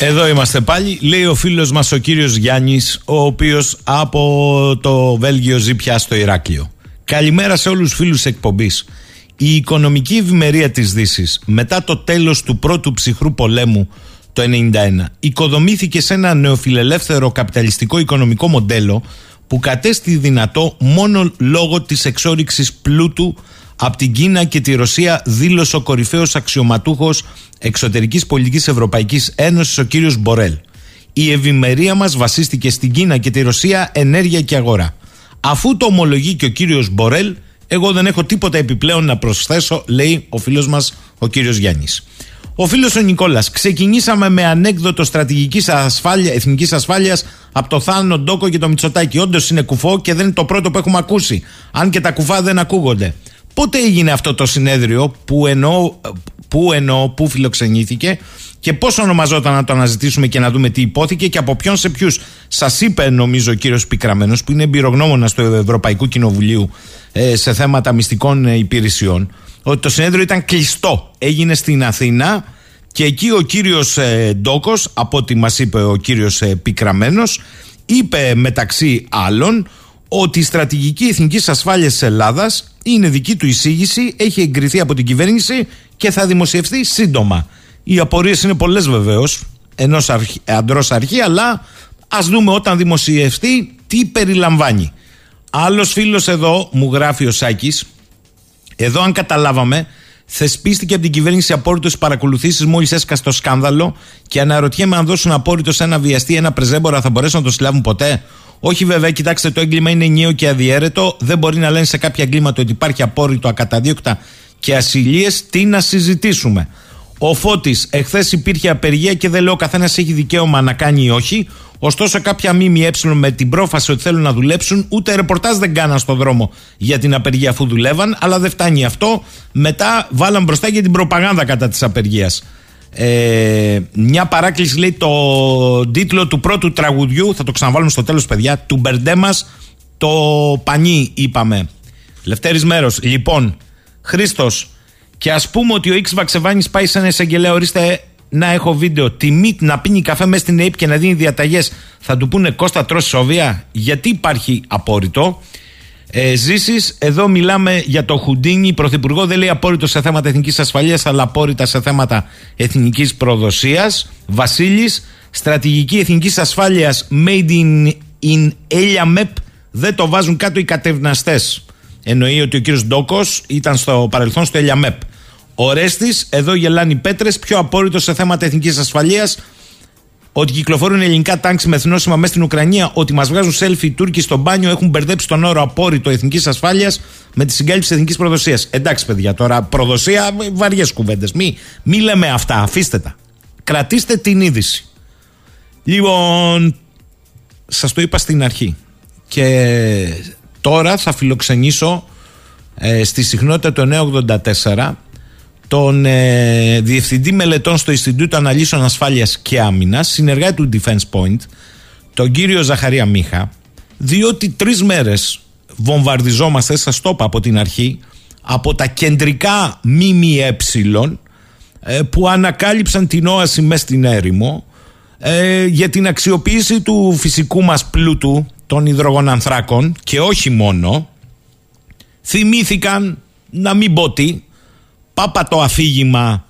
S2: Εδώ είμαστε πάλι. Λέει ο φίλος μας ο κύριος Γιάννης, ο οποίος από το Βέλγιο ζει πια στο Ηράκλειο. Καλημέρα σε όλους τους φίλους εκπομπής. Η οικονομική ευημερία της δύσης μετά το τέλος του πρώτου ψυχρού πολέμου το 1991 οικοδομήθηκε σε ένα νεοφιλελεύθερο καπιταλιστικό οικονομικό μοντέλο που κατέστη δυνατό μόνο λόγω της εξόριξης πλούτου από την Κίνα και τη Ρωσία δήλωσε ο κορυφαίος αξιωματούχος εξωτερικής πολιτικής Ευρωπαϊκής Ένωσης ο κύριος Μπορέλ. Η ευημερία μας βασίστηκε στην Κίνα και τη Ρωσία ενέργεια και αγορά. Αφού το ομολογεί και ο κύριος Μπορέλ, εγώ δεν έχω τίποτα επιπλέον να προσθέσω, λέει ο φίλος μας ο κύριος Γιάννης. Ο φίλος ο Νικόλας. Ξεκινήσαμε με ανέκδοτο στρατηγικής ασφάλεια, εθνικής ασφάλειας από το Θάνο Ντόκο και το Μητσοτάκι. Όντως είναι κουφό και δεν είναι το πρώτο που έχουμε ακούσει. Αν και τα κουφά δεν ακούγονται. Πότε έγινε αυτό το συνέδριο, που εννοώ, που, εννοώ, που φιλοξενήθηκε; Και πώς ονομαζόταν να το αναζητήσουμε και να δούμε τι υπόθηκε και από ποιον σε ποιους. Σας είπε, νομίζω, ο κύριος Πικραμένος, που είναι εμπειρογνώμονας του Ευρωπαϊκού Κοινοβουλίου ε, σε θέματα μυστικών ε, υπηρεσιών, ότι το συνέδριο ήταν κλειστό. Έγινε στην Αθήνα και εκεί ο κύριος ε, Ντόκος, από ό,τι μας είπε ο κύριος ε, Πικραμένος, είπε μεταξύ άλλων ότι η στρατηγική εθνικής ασφάλειας της Ελλάδας είναι δική του εισήγηση, έχει εγκριθεί από την κυβέρνηση και θα δημοσιευθεί σύντομα. Οι απορίες είναι πολλές βεβαίως, ενός αντρός αρχή, αλλά ας δούμε όταν δημοσιευτεί τι περιλαμβάνει. Άλλος φίλος εδώ μου γράφει ο Σάκης, εδώ αν καταλάβαμε, θεσπίστηκε από την κυβέρνηση απόρριτο παρακολουθήσεις μόλις έσκασε το σκάνδαλο και αναρωτιέμαι αν δώσουν απόρριτο σε ένα βιαστή, ένα πρεζέμπορα, θα μπορέσουν να το συλλάβουν ποτέ. Όχι βέβαια, κοιτάξτε, το έγκλημα είναι ενιαίο και αδιέρετο. Δεν μπορεί να λένε σε κάποια εγκλήματα ότι υπάρχει απόρριτο, ακαταδίωκτα και ασυλίες. Τι να συζητήσουμε. Ο Φώτης, εχθές υπήρχε απεργία και δεν λέω καθένας έχει δικαίωμα να κάνει ή όχι. Ωστόσο, κάποια ΜΜΕ με την πρόφαση ότι θέλουν να δουλέψουν, ούτε ρεπορτάζ δεν κάναν στον δρόμο για την απεργία αφού δουλεύαν. Αλλά δεν φτάνει αυτό. Μετά βάλαν μπροστά για την προπαγάνδα κατά της απεργίας. Ε, μια παράκληση λέει το τίτλο του πρώτου τραγουδιού, θα το ξαναβάλουμε στο τέλος παιδιά, του Μπερντέ το πανί είπαμε. Λευτέρης μέρος. Λοιπόν, Χρήστος, και ας πούμε ότι ο X Βαξεβάνης πάει σε ένα εισαγγελέα, ορίστε να έχω βίντεο, τιμή να πίνει καφέ μέσα στην ΑΕΠ και να δίνει διαταγές, θα του πούνε Κώστα τρώσει σοβία, γιατί υπάρχει απόρριτο; Ε, Ζήσεις, εδώ μιλάμε για το Χουντίνι. Πρωθυπουργό δεν λέει απόρριτο σε θέματα εθνικής ασφαλείας, αλλά απόρριτα σε θέματα εθνικής προδοσίας. Βασίλης, στρατηγική εθνικής ασφάλειας made in, in MEP δεν το βάζουν κάτω οι κατευναστές. Εννοεί ότι ο κύριος Ντόκος ήταν στο παρελθόν στο ΕΛΙΑΜΕΠ. Ο Ρέστης, εδώ γελάνε οι πέτρες, πιο απόρριτο σε θέματα εθνικής ασφαλείας ότι κυκλοφορούν ελληνικά τάγκ με εθνόσημα μέσα στην Ουκρανία, ότι μας βγάζουν selfie οι Τούρκοι στο μπάνιο, έχουν μπερδέψει τον όρο απόρριτο εθνικής ασφάλειας με τη συγκάλυψη εθνικής προδοσίας. Εντάξει, παιδιά, τώρα προδοσία, βαριές κουβέντες. Μη, μη λέμε αυτά, αφήστε τα. Κρατήστε την είδηση. Λοιπόν, σας το είπα στην αρχή. Και τώρα θα φιλοξενήσω ε, στη συχνότητα του 984 τον ε, Διευθυντή Μελετών στο Ινστιτούτο Αναλύσεων Ασφάλειας και Άμυνας, συνεργάτη του Defense Point, τον κύριο Ζαχαρία Μίχα, διότι τρεις μέρες βομβαρδιζόμαστε, σας το είπα από την αρχή, από τα κεντρικά ΜΜΕ ε, που ανακάλυψαν την όαση μέσα στην έρημο ε, για την αξιοποίηση του φυσικού μας πλούτου των υδρογονανθράκων και όχι μόνο θυμήθηκαν να μην πω τι πάπα το αφήγημα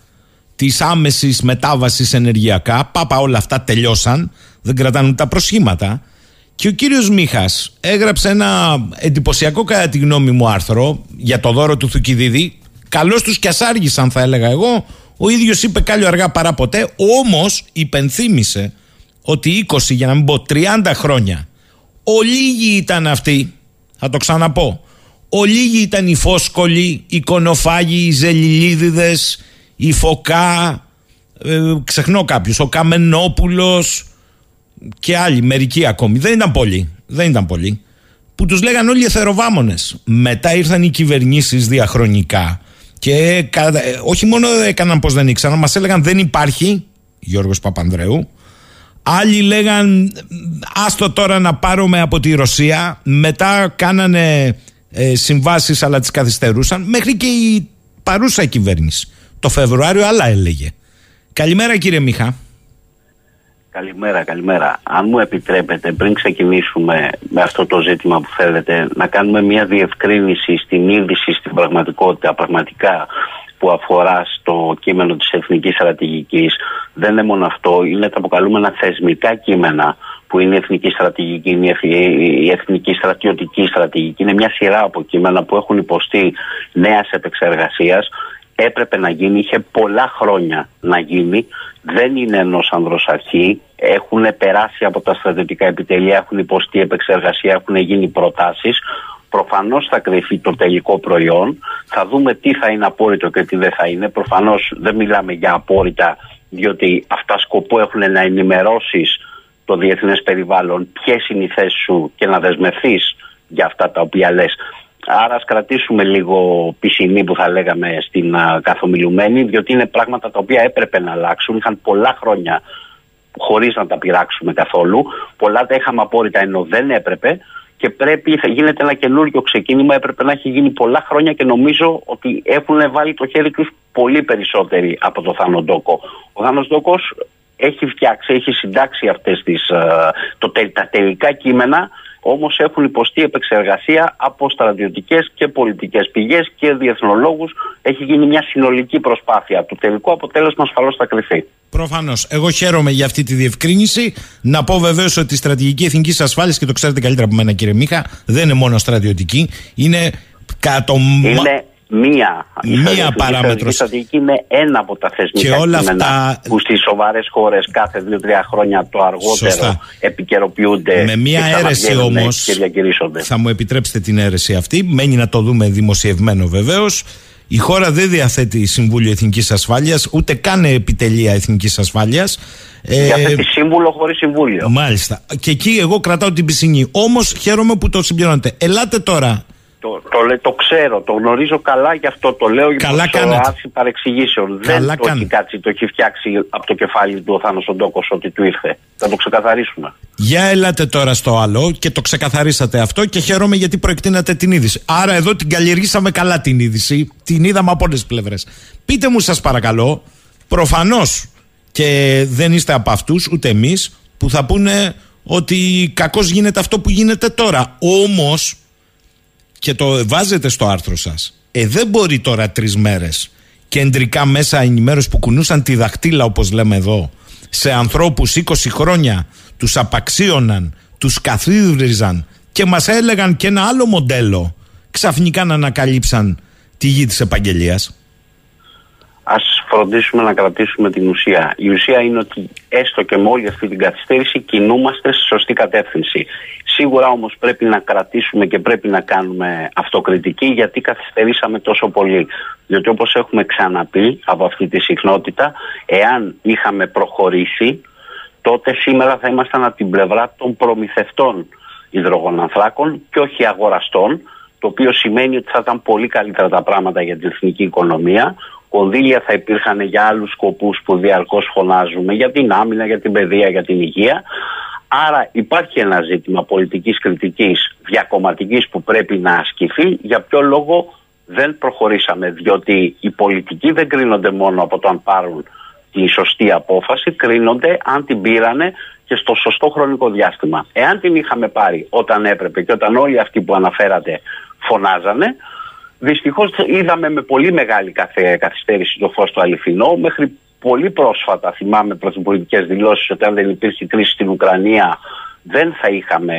S2: της άμεσης μετάβασης ενεργειακά. Πάπα όλα αυτά τελειώσαν. Δεν κρατάνε τα προσχήματα. Και ο κύριος Μίχας έγραψε ένα εντυπωσιακό κατά τη γνώμη μου άρθρο για το δώρο του Θουκυδίδη. Καλώς τους κι ασάργησαν θα έλεγα εγώ. Ο ίδιος είπε κάλιο αργά παρά ποτέ. Όμως υπενθύμησε ότι 20 για να μην πω 30 χρόνια ολίγοι ήταν αυτοί. Θα το ξαναπώ ολίγοι ήταν οι φόσκολοι, οι κονοφάγοι, οι ζελιλίδιδες, οι φωκά, ε, ξεχνώ κάποιους, ο Καμενόπουλος και άλλοι, μερικοί ακόμη. Δεν ήταν πολλοί, δεν ήταν πολλοί. Που τους λέγαν όλοι εθεροβάμονες. Μετά ήρθαν οι κυβερνήσεις διαχρονικά και ε, όχι μόνο έκαναν πως δεν ήξεραν, μας έλεγαν δεν υπάρχει, Γιώργος Παπανδρέου, Άλλοι λέγαν άστο τώρα να πάρουμε από τη Ρωσία Μετά κάνανε ε, συμβάσεις αλλά τις καθυστερούσαν. Μέχρι και η παρούσα κυβέρνηση. Το Φεβρουάριο άλλα έλεγε. Καλημέρα κύριε Μιχά.
S6: Καλημέρα, καλημέρα. Αν μου επιτρέπετε, πριν ξεκινήσουμε με αυτό το ζήτημα που θέλετε, να κάνουμε μια διευκρίνηση στην είδηση, στην πραγματικότητα, πραγματικά που αφορά στο κείμενο της εθνικής στρατηγικής. Δεν είναι μόνο αυτό, είναι τα αποκαλούμενα θεσμικά κείμενα που είναι η εθνική στρατηγική, είναι η εθνική στρατιωτική στρατηγική. Είναι μια σειρά από κείμενα που έχουν υποστεί νέας επεξεργασίας. Έπρεπε να γίνει, είχε πολλά χρόνια να γίνει. Δεν είναι ενός ανδροσαρχή. Έχουν περάσει από τα στρατιωτικά επιτελεία, έχουν υποστεί επεξεργασία, έχουν γίνει προτάσεις. Προφανώς θα κρυφεί το τελικό προϊόν. Θα δούμε τι θα είναι απόρριτο και τι δεν θα είναι. Προφανώς δεν μιλάμε για απόρριτα, διότι αυτά σκοπό έχουν να ενημερώσεις το διεθνές περιβάλλον ποιες είναι οι θέσεις σου και να δεσμευθείς για αυτά τα οποία λες. Άρα, ας κρατήσουμε λίγο πισινή που θα λέγαμε στην uh, καθομιλουμένη, διότι είναι πράγματα τα οποία έπρεπε να αλλάξουν. Είχαν πολλά χρόνια χωρίς να τα πειράξουμε καθόλου. Πολλά τα είχαμε απόρριτα ενώ δεν έπρεπε και πρέπει, θα γίνεται ένα καινούριο ξεκίνημα. Έπρεπε να έχει γίνει πολλά χρόνια και νομίζω ότι έχουν βάλει το χέρι τους πολύ περισσότεροι από το Θάνο Ντόκο. Ο Θάνος Ντόκος έχει φτιάξει, έχει συντάξει αυτές τις, ε, το, τα τελικά κείμενα Όμως έχουν υποστεί επεξεργασία από στρατιωτικές και πολιτικές πηγές και διεθνολόγους. Έχει γίνει μια συνολική προσπάθεια. Το τελικό αποτέλεσμα ασφαλώς θα κρυφεί.
S2: Προφανώς. Εγώ χαίρομαι για αυτή τη διευκρίνηση. Να πω βεβαίως ότι η στρατηγική εθνικής ασφάλειας, και το ξέρετε καλύτερα από μένα κύριε Μίχα, δεν είναι μόνο στρατιωτική. Είναι κάτω.
S6: Είναι μία.
S2: Μία παράμετρος.
S6: Η στρατηγική είναι ένα από τα θεσμικά
S2: και όλα αυτά...
S6: που στις σοβαρές χώρες κάθε δύο-τρία χρόνια το αργότερο Σωστά. επικαιροποιούνται.
S2: Με μία αίρεση όμως. Θα μου επιτρέψετε την αίρεση αυτή. Μένει να το δούμε δημοσιευμένο βεβαίως. Η χώρα δεν διαθέτει Συμβούλιο Εθνικής Ασφάλειας, ούτε καν επιτελεία Εθνικής Ασφάλειας.
S6: Διαθέτει ε, σύμβουλο χωρίς συμβούλιο.
S2: Μάλιστα. Και εκεί εγώ κρατάω την πισινή. Όμως χαίρομαι που το συμπληρώνετε. Ελάτε τώρα
S6: το, το, το ξέρω, το γνωρίζω καλά, γι' αυτό το λέω για
S2: να
S6: άρση παρεξηγήσεων. Δεν το έχει κάτσει, το έχει φτιάξει από το κεφάλι του ο Θάνος Οντόκος ότι του ήρθε. Θα το ξεκαθαρίσουμε.
S2: Για ελάτε τώρα στο άλλο και το ξεκαθαρίσατε αυτό και χαίρομαι γιατί προεκτείνατε την είδηση. Άρα εδώ την καλλιεργήσαμε καλά την είδηση, την είδαμε από όλες τις πλευρές. Πείτε μου σας παρακαλώ, προφανώς και δεν είστε από αυτούς ούτε εμείς που θα πούνε ότι κακώς γίνεται αυτό που γίνεται τώρα. Όμως και το βάζετε στο άρθρο σας ε, δεν μπορεί τώρα τρεις μέρες κεντρικά μέσα ενημέρωση που κουνούσαν τη δαχτύλα όπως λέμε εδώ σε ανθρώπους 20 χρόνια τους απαξίωναν, τους καθίδρυζαν και μας έλεγαν και ένα άλλο μοντέλο ξαφνικά να ανακαλύψαν τη γη της επαγγελίας
S6: ας φροντίσουμε να κρατήσουμε την ουσία. Η ουσία είναι ότι έστω και με όλη αυτή την καθυστέρηση κινούμαστε στη σωστή κατεύθυνση. Σίγουρα όμως πρέπει να κρατήσουμε και πρέπει να κάνουμε αυτοκριτική γιατί καθυστερήσαμε τόσο πολύ. Διότι όπως έχουμε ξαναπεί από αυτή τη συχνότητα, εάν είχαμε προχωρήσει, τότε σήμερα θα ήμασταν από την πλευρά των προμηθευτών υδρογονανθράκων και όχι αγοραστών, το οποίο σημαίνει ότι θα ήταν πολύ καλύτερα τα πράγματα για την εθνική οικονομία, κονδύλια θα υπήρχαν για άλλους σκοπούς που διαρκώς φωνάζουμε, για την άμυνα, για την παιδεία, για την υγεία. Άρα υπάρχει ένα ζήτημα πολιτικής κριτικής διακομματικής που πρέπει να ασκηθεί. Για ποιο λόγο δεν προχωρήσαμε, διότι οι πολιτικοί δεν κρίνονται μόνο από το αν πάρουν τη σωστή απόφαση, κρίνονται αν την πήρανε και στο σωστό χρονικό διάστημα. Εάν την είχαμε πάρει όταν έπρεπε και όταν όλοι αυτοί που αναφέρατε φωνάζανε, δυστυχώς είδαμε με πολύ μεγάλη καθυστέρηση το φως του αληθινό, μέχρι πολύ πρόσφατα θυμάμαι πρωθυπουργικέ δηλώσεις ότι αν δεν υπήρχε κρίση στην Ουκρανία δεν θα είχαμε,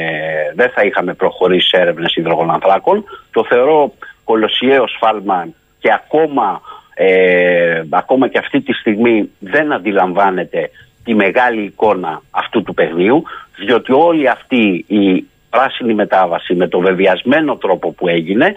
S6: δεν θα είχαμε προχωρήσει σε έρευνες υδρογονανθράκων. Το θεωρώ κολοσιαίος σφάλμα και ακόμα, ε, ακόμα και αυτή τη στιγμή δεν αντιλαμβάνεται τη μεγάλη εικόνα αυτού του παιδιού διότι όλη αυτή η πράσινη μετάβαση με το βεβαιασμένο τρόπο που έγινε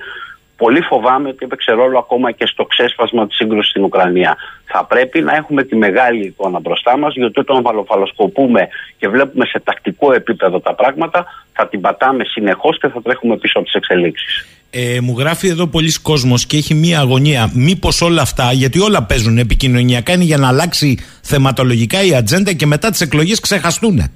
S6: πολύ φοβάμαι ότι έπαιξε ρόλο ακόμα και στο ξέσπασμα της σύγκρουσης στην Ουκρανία. Θα πρέπει να έχουμε τη μεγάλη εικόνα μπροστά μας, γιατί όταν βαλοφαλοσκοπούμε και βλέπουμε σε τακτικό επίπεδο τα πράγματα, θα την πατάμε συνεχώς και θα τρέχουμε πίσω από τις εξελίξεις.
S2: Ε, μου γράφει εδώ πολλοί κόσμος και έχει μία αγωνία. Μήπως όλα αυτά, γιατί όλα παίζουν επικοινωνιακά, είναι για να αλλάξει θεματολογικά η ατζέντα και μετά τις εκλογές ξεχαστούν.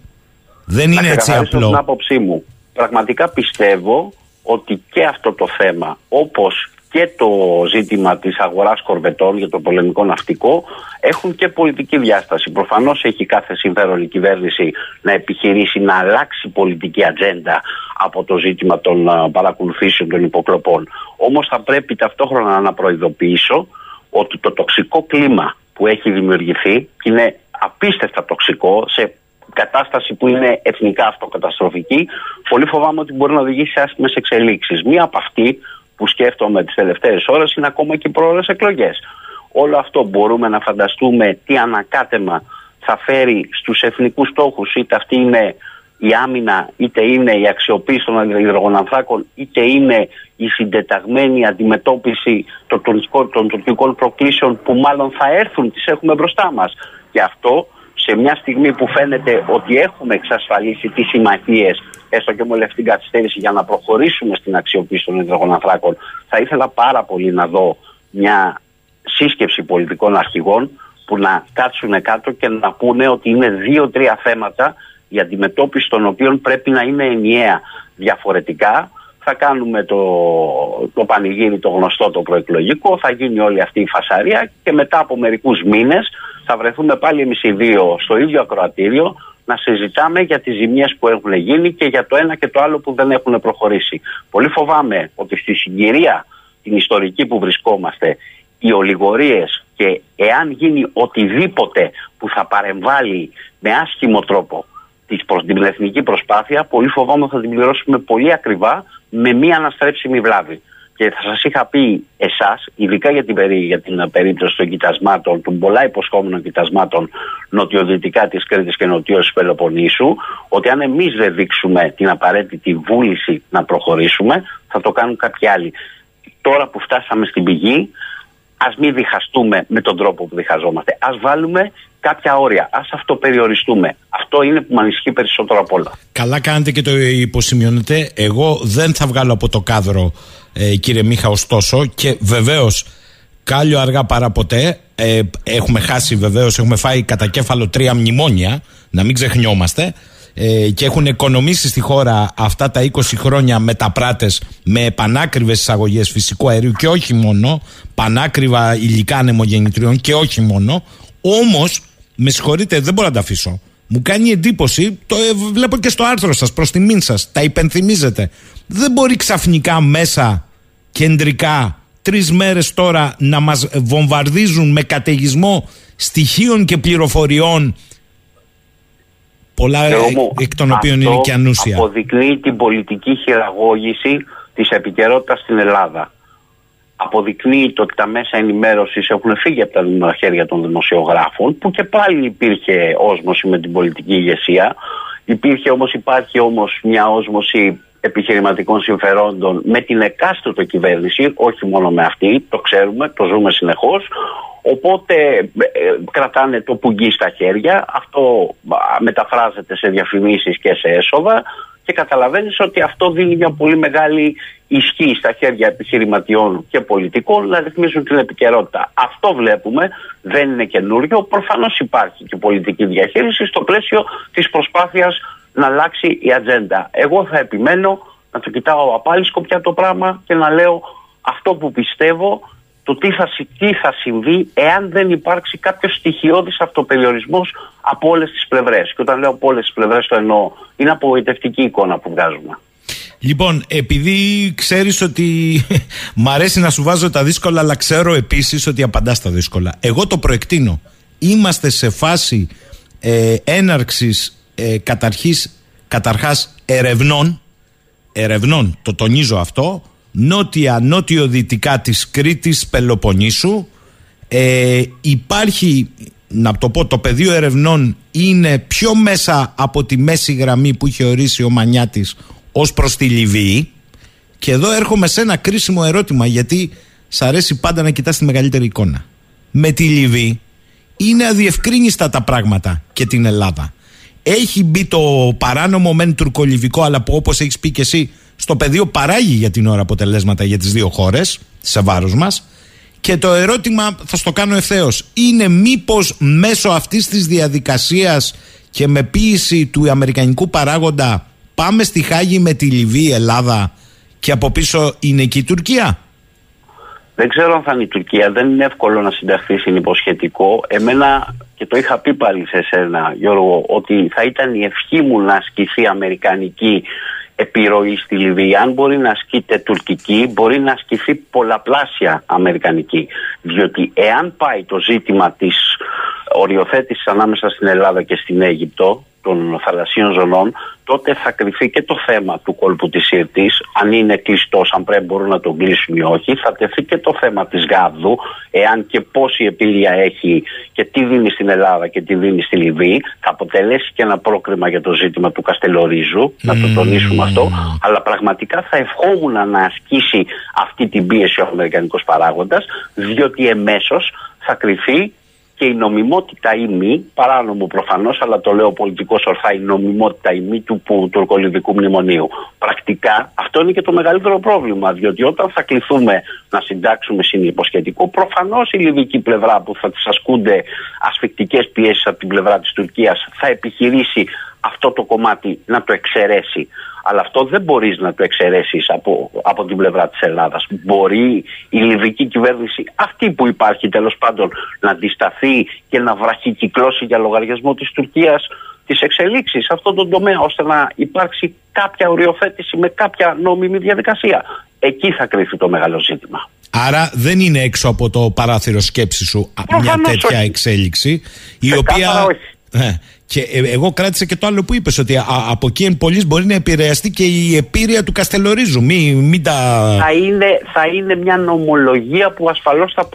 S2: Δεν είναι έτσι απλό.
S6: Την άποψή μου. Πραγματικά πιστεύω ότι και αυτό το θέμα όπως και το ζήτημα της αγοράς κορβετών για το πολεμικό ναυτικό έχουν και πολιτική διάσταση. Προφανώς έχει κάθε συμφέρον η κυβέρνηση να επιχειρήσει να αλλάξει πολιτική ατζέντα από το ζήτημα των παρακολουθήσεων των υποκλοπών. Όμως θα πρέπει ταυτόχρονα να προειδοποιήσω ότι το τοξικό κλίμα που έχει δημιουργηθεί είναι απίστευτα τοξικό σε κατάσταση που είναι εθνικά αυτοκαταστροφική, πολύ φοβάμαι ότι μπορεί να οδηγήσει σε άσχημες εξελίξεις. Μία από αυτή που σκέφτομαι τις τελευταίες ώρες είναι ακόμα και οι πρόορε εκλογές. Όλο αυτό μπορούμε να φανταστούμε τι ανακάτεμα θα φέρει στους εθνικούς στόχους είτε αυτή είναι η άμυνα, είτε είναι η αξιοποίηση των υδρογονανθράκων, είτε είναι η συντεταγμένη αντιμετώπιση των τουρκικών προκλήσεων που μάλλον θα έρθουν, τις έχουμε μπροστά μας. Και αυτό σε μια στιγμή που φαίνεται ότι έχουμε εξασφαλίσει τις συμμαχίες, έστω και με την καθυστέρηση, για να προχωρήσουμε στην αξιοποίηση των υδρογοναθράκων, θα ήθελα πάρα πολύ να δω μια σύσκεψη πολιτικών αρχηγών που να κάτσουν κάτω και να πούνε ότι είναι δύο-τρία θέματα η αντιμετώπιση των οποίων πρέπει να είναι ενιαία. Διαφορετικά θα κάνουμε το, το πανηγύρι το γνωστό το προεκλογικό, θα γίνει όλη αυτή η φασαρία και μετά από μερικούς μήνες θα βρεθούμε πάλι εμείς οι δύο στο ίδιο ακροατήριο να συζητάμε για τις ζημιές που έχουν γίνει και για το ένα και το άλλο που δεν έχουν προχωρήσει. Πολύ φοβάμαι ότι στη συγκυρία την ιστορική που βρισκόμαστε οι ολιγορίες και εάν γίνει οτιδήποτε που θα παρεμβάλλει με άσχημο τρόπο την εθνική προσπάθεια, πολύ φοβάμαι θα την πληρώσουμε πολύ ακριβά με μία αναστρέψιμη βλάβη. Και θα σας είχα πει εσάς, ειδικά για την, περί, για την περίπτωση των κοιτασμάτων, των πολλά υποσχόμενων κοιτασμάτων νοτιοδυτικά της Κρήτης και νοτιός της Πελοποννήσου, ότι αν εμείς δεν δείξουμε την απαραίτητη βούληση να προχωρήσουμε, θα το κάνουν κάποιοι άλλοι. Τώρα που φτάσαμε στην πηγή, ας μην διχαστούμε με τον τρόπο που διχαζόμαστε. Α βάλουμε κάποια όρια. Α αυτοπεριοριστούμε. Αυτό είναι που με ανησυχεί περισσότερο από όλα.
S2: Καλά κάνετε και το υποσημειώνετε. Εγώ δεν θα βγάλω από το κάδρο, ε, κύριε Μίχα, ωστόσο. Και βεβαίως, κάλιο αργά παρά ποτέ. Ε, έχουμε χάσει βεβαίως, έχουμε φάει κατά κέφαλο τρία μνημόνια. Να μην ξεχνιόμαστε. Ε, και έχουν οικονομήσει στη χώρα αυτά τα 20 χρόνια μεταπράτες με πανάκριβες εισαγωγές φυσικού αερίου και όχι μόνο, πανάκριβα υλικά ανεμογεννητριών και όχι μόνο. Όμως με συγχωρείτε, δεν μπορώ να τα αφήσω. Μου κάνει εντύπωση, το ε, βλέπω και στο άρθρο σας, προς τιμήν σας, τα υπενθυμίζετε. Δεν μπορεί ξαφνικά μέσα, κεντρικά, τρεις μέρες τώρα να μας βομβαρδίζουν με καταιγισμό στοιχείων και πληροφοριών πολλά εκ των οποίων είναι και ανούσια.
S6: αποδεικνύει την πολιτική χειραγώγηση της επικαιρότητας στην Ελλάδα αποδεικνύει ότι τα μέσα ενημέρωσης έχουν φύγει από τα χέρια των δημοσιογράφων, που και πάλι υπήρχε όσμωση με την πολιτική ηγεσία. Υπήρχε όμως, υπάρχει όμως μια όσμωση επιχειρηματικών συμφερόντων με την εκάστοτε κυβέρνηση, όχι μόνο με αυτή, το ξέρουμε, το ζούμε συνεχώς. Οπότε ε, κρατάνε το πουγγί στα χέρια, αυτό μεταφράζεται σε διαφημίσεις και σε έσοδα και καταλαβαίνεις ότι αυτό δίνει μια πολύ μεγάλη ισχύ στα χέρια επιχειρηματιών και πολιτικών να ρυθμίζουν την επικαιρότητα. Αυτό βλέπουμε, δεν είναι καινούριο. Προφανώς υπάρχει και πολιτική διαχείριση στο πλαίσιο της προσπάθειας να αλλάξει η ατζέντα. Εγώ θα επιμένω να το κοιτάω από άλλη σκοπιά το πράγμα και να λέω αυτό που πιστεύω το τι θα, τι θα συμβεί εάν δεν υπάρξει κάποιο στοιχειώδης αυτοπεριορισμός από όλες τις πλευρές. Και όταν λέω από όλες τις πλευρές το εννοώ. Είναι απογοητευτική εικόνα που βγάζουμε.
S2: Λοιπόν, επειδή ξέρεις ότι μ' αρέσει να σου βάζω τα δύσκολα, αλλά ξέρω επίσης ότι απαντάς τα δύσκολα. Εγώ το προεκτείνω. Είμαστε σε φάση ε, έναρξης ε, καταρχής, καταρχάς ερευνών, ερευνών, το τονίζω αυτό, νότια, νότιο-δυτικά της Κρήτης Πελοποννήσου. Ε, υπάρχει, να το πω, το πεδίο ερευνών είναι πιο μέσα από τη μέση γραμμή που είχε ορίσει ο Μανιάτης ως προς τη Λιβύη. Και εδώ έρχομαι σε ένα κρίσιμο ερώτημα γιατί σ' αρέσει πάντα να κοιτάς τη μεγαλύτερη εικόνα. Με τη Λιβύη είναι αδιευκρίνηστα τα πράγματα και την Ελλάδα. Έχει μπει το παράνομο μεν τουρκολιβικό αλλά που όπως έχεις πει και εσύ στο πεδίο παράγει για την ώρα αποτελέσματα για τις δύο χώρες σε βάρος μας και το ερώτημα θα στο κάνω ευθέως. είναι μήπως μέσω αυτής της διαδικασίας και με ποίηση του αμερικανικού παράγοντα πάμε στη Χάγη με τη Λιβύη, Ελλάδα και από πίσω είναι και η Τουρκία;
S6: Δεν ξέρω αν θα είναι η Τουρκία. Δεν είναι εύκολο να συνταχθεί συνυποσχετικό. Εμένα, και το είχα πει πάλι σε σένα, Γιώργο, ότι θα ήταν η ευχή μου να ασκηθεί αμερικανική επιρροή στη Λιβύη. Αν μπορεί να ασκείται τουρκική, μπορεί να ασκηθεί πολλαπλάσια αμερικανική. Διότι εάν πάει το ζήτημα της οριοθέτησης ανάμεσα στην Ελλάδα και στην Αίγυπτο, των θαλασσίων ζωνών, τότε θα κρυφεί και το θέμα του κόλπου της Συρτής, αν είναι κλειστός, αν πρέπει μπορούν να τον κλείσουν ή όχι. Θα τεθεί και το θέμα της Γάβδου, εάν και πόση επίλυα έχει και τι δίνει στην Ελλάδα και τι δίνει στη Λιβύη. Θα αποτελέσει και ένα πρόκριμα για το ζήτημα του Καστελορίζου, να το τονίσουμε αυτό. Αλλά πραγματικά θα ευχόμουν να ασκήσει αυτή την πίεση ο Αμερικανικός παράγοντας, διότι εμέσως θα κρυφεί και η νομιμότητα ή μη, παράνομο προφανώς, αλλά το λέω πολιτικό ορθά, η νομιμότητα ή μη του που, τουρκολιβικού μνημονίου. Πρακτικά αυτό είναι και το μεγαλύτερο πρόβλημα, διότι όταν θα κληθούμε να συντάξουμε συνυποσχετικό, προφανώς η λιβική πλευρά που θα τη ασκούνται ασφικτικές πιέσεις από την πλευρά της Τουρκίας θα επιχειρήσει αυτό το κομμάτι να το εξαιρέσει. Αλλά αυτό δεν μπορείς να το εξαιρέσεις από, από την πλευρά της Ελλάδας. Μπορεί η Λιβική κυβέρνηση, αυτή που υπάρχει τέλος πάντων, να αντισταθεί και να βραχικυκλώσει για λογαριασμό της Τουρκίας τις εξελίξεις σε αυτόν τον τομέα ώστε να υπάρξει κάποια οριοθέτηση με κάποια νόμιμη διαδικασία. Εκεί θα κρύφει το μεγάλο ζήτημα.
S2: Άρα δεν είναι έξω από το παράθυρο σκέψης σου μια τέτοια εξέλιξη η οποία... Ε, και ε, εγώ κράτησα και το άλλο που είπες, ότι από εκεί εν πολλής μπορεί να επηρεαστεί και η επίρρεια του Καστελορίζου. Μην, μην τα...
S6: θα, είναι, θα είναι μια νομολογία που ασφαλώς θα,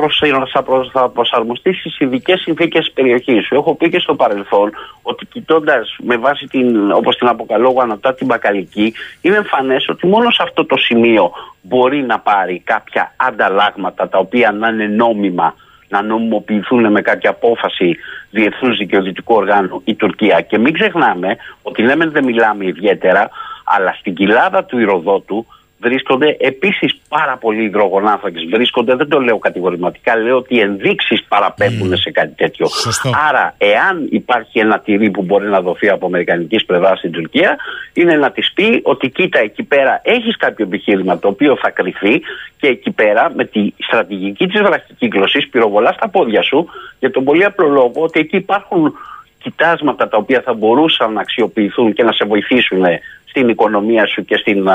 S6: θα, θα προσαρμοστεί στις ειδικές συνθήκες της περιοχής. Σου έχω πει και στο παρελθόν ότι κοιτώντας με βάση την, όπως την αποκαλώ ανατά την Μπακαλική, είναι εμφανές ότι μόνο σε αυτό το σημείο μπορεί να πάρει κάποια ανταλλάγματα τα οποία να είναι νόμιμα να νομιμοποιηθούν με κάποια απόφαση διεθνούς δικαιοδυτικού οργάνου η Τουρκία. Και μην ξεχνάμε ότι λέμε δεν μιλάμε ιδιαίτερα, αλλά στην κοιλάδα του Ηροδότου βρίσκονται επίσης πάρα πολλοί υδρογονάνθρακες. Βρίσκονται, δεν το λέω κατηγορηματικά, λέω ότι οι ενδείξεις παραπέμπουν σε κάτι τέτοιο. Άρα, εάν υπάρχει ένα τυρί που μπορεί να δοθεί από αμερικανικής πλευράς στην Τουρκία, είναι να της πει ότι κοίτα εκεί πέρα έχεις κάποιο επιχείρημα το οποίο θα κρυθεί και εκεί πέρα με τη στρατηγική της βραχικύκλωσης πυροβολάς στα πόδια σου για τον πολύ απλό λόγο ότι εκεί υπάρχουν κοιτάσματα τα οποία θα μπορούσαν να αξιοποιηθούν και να σε βοηθήσουν στην οικονομία σου και στην,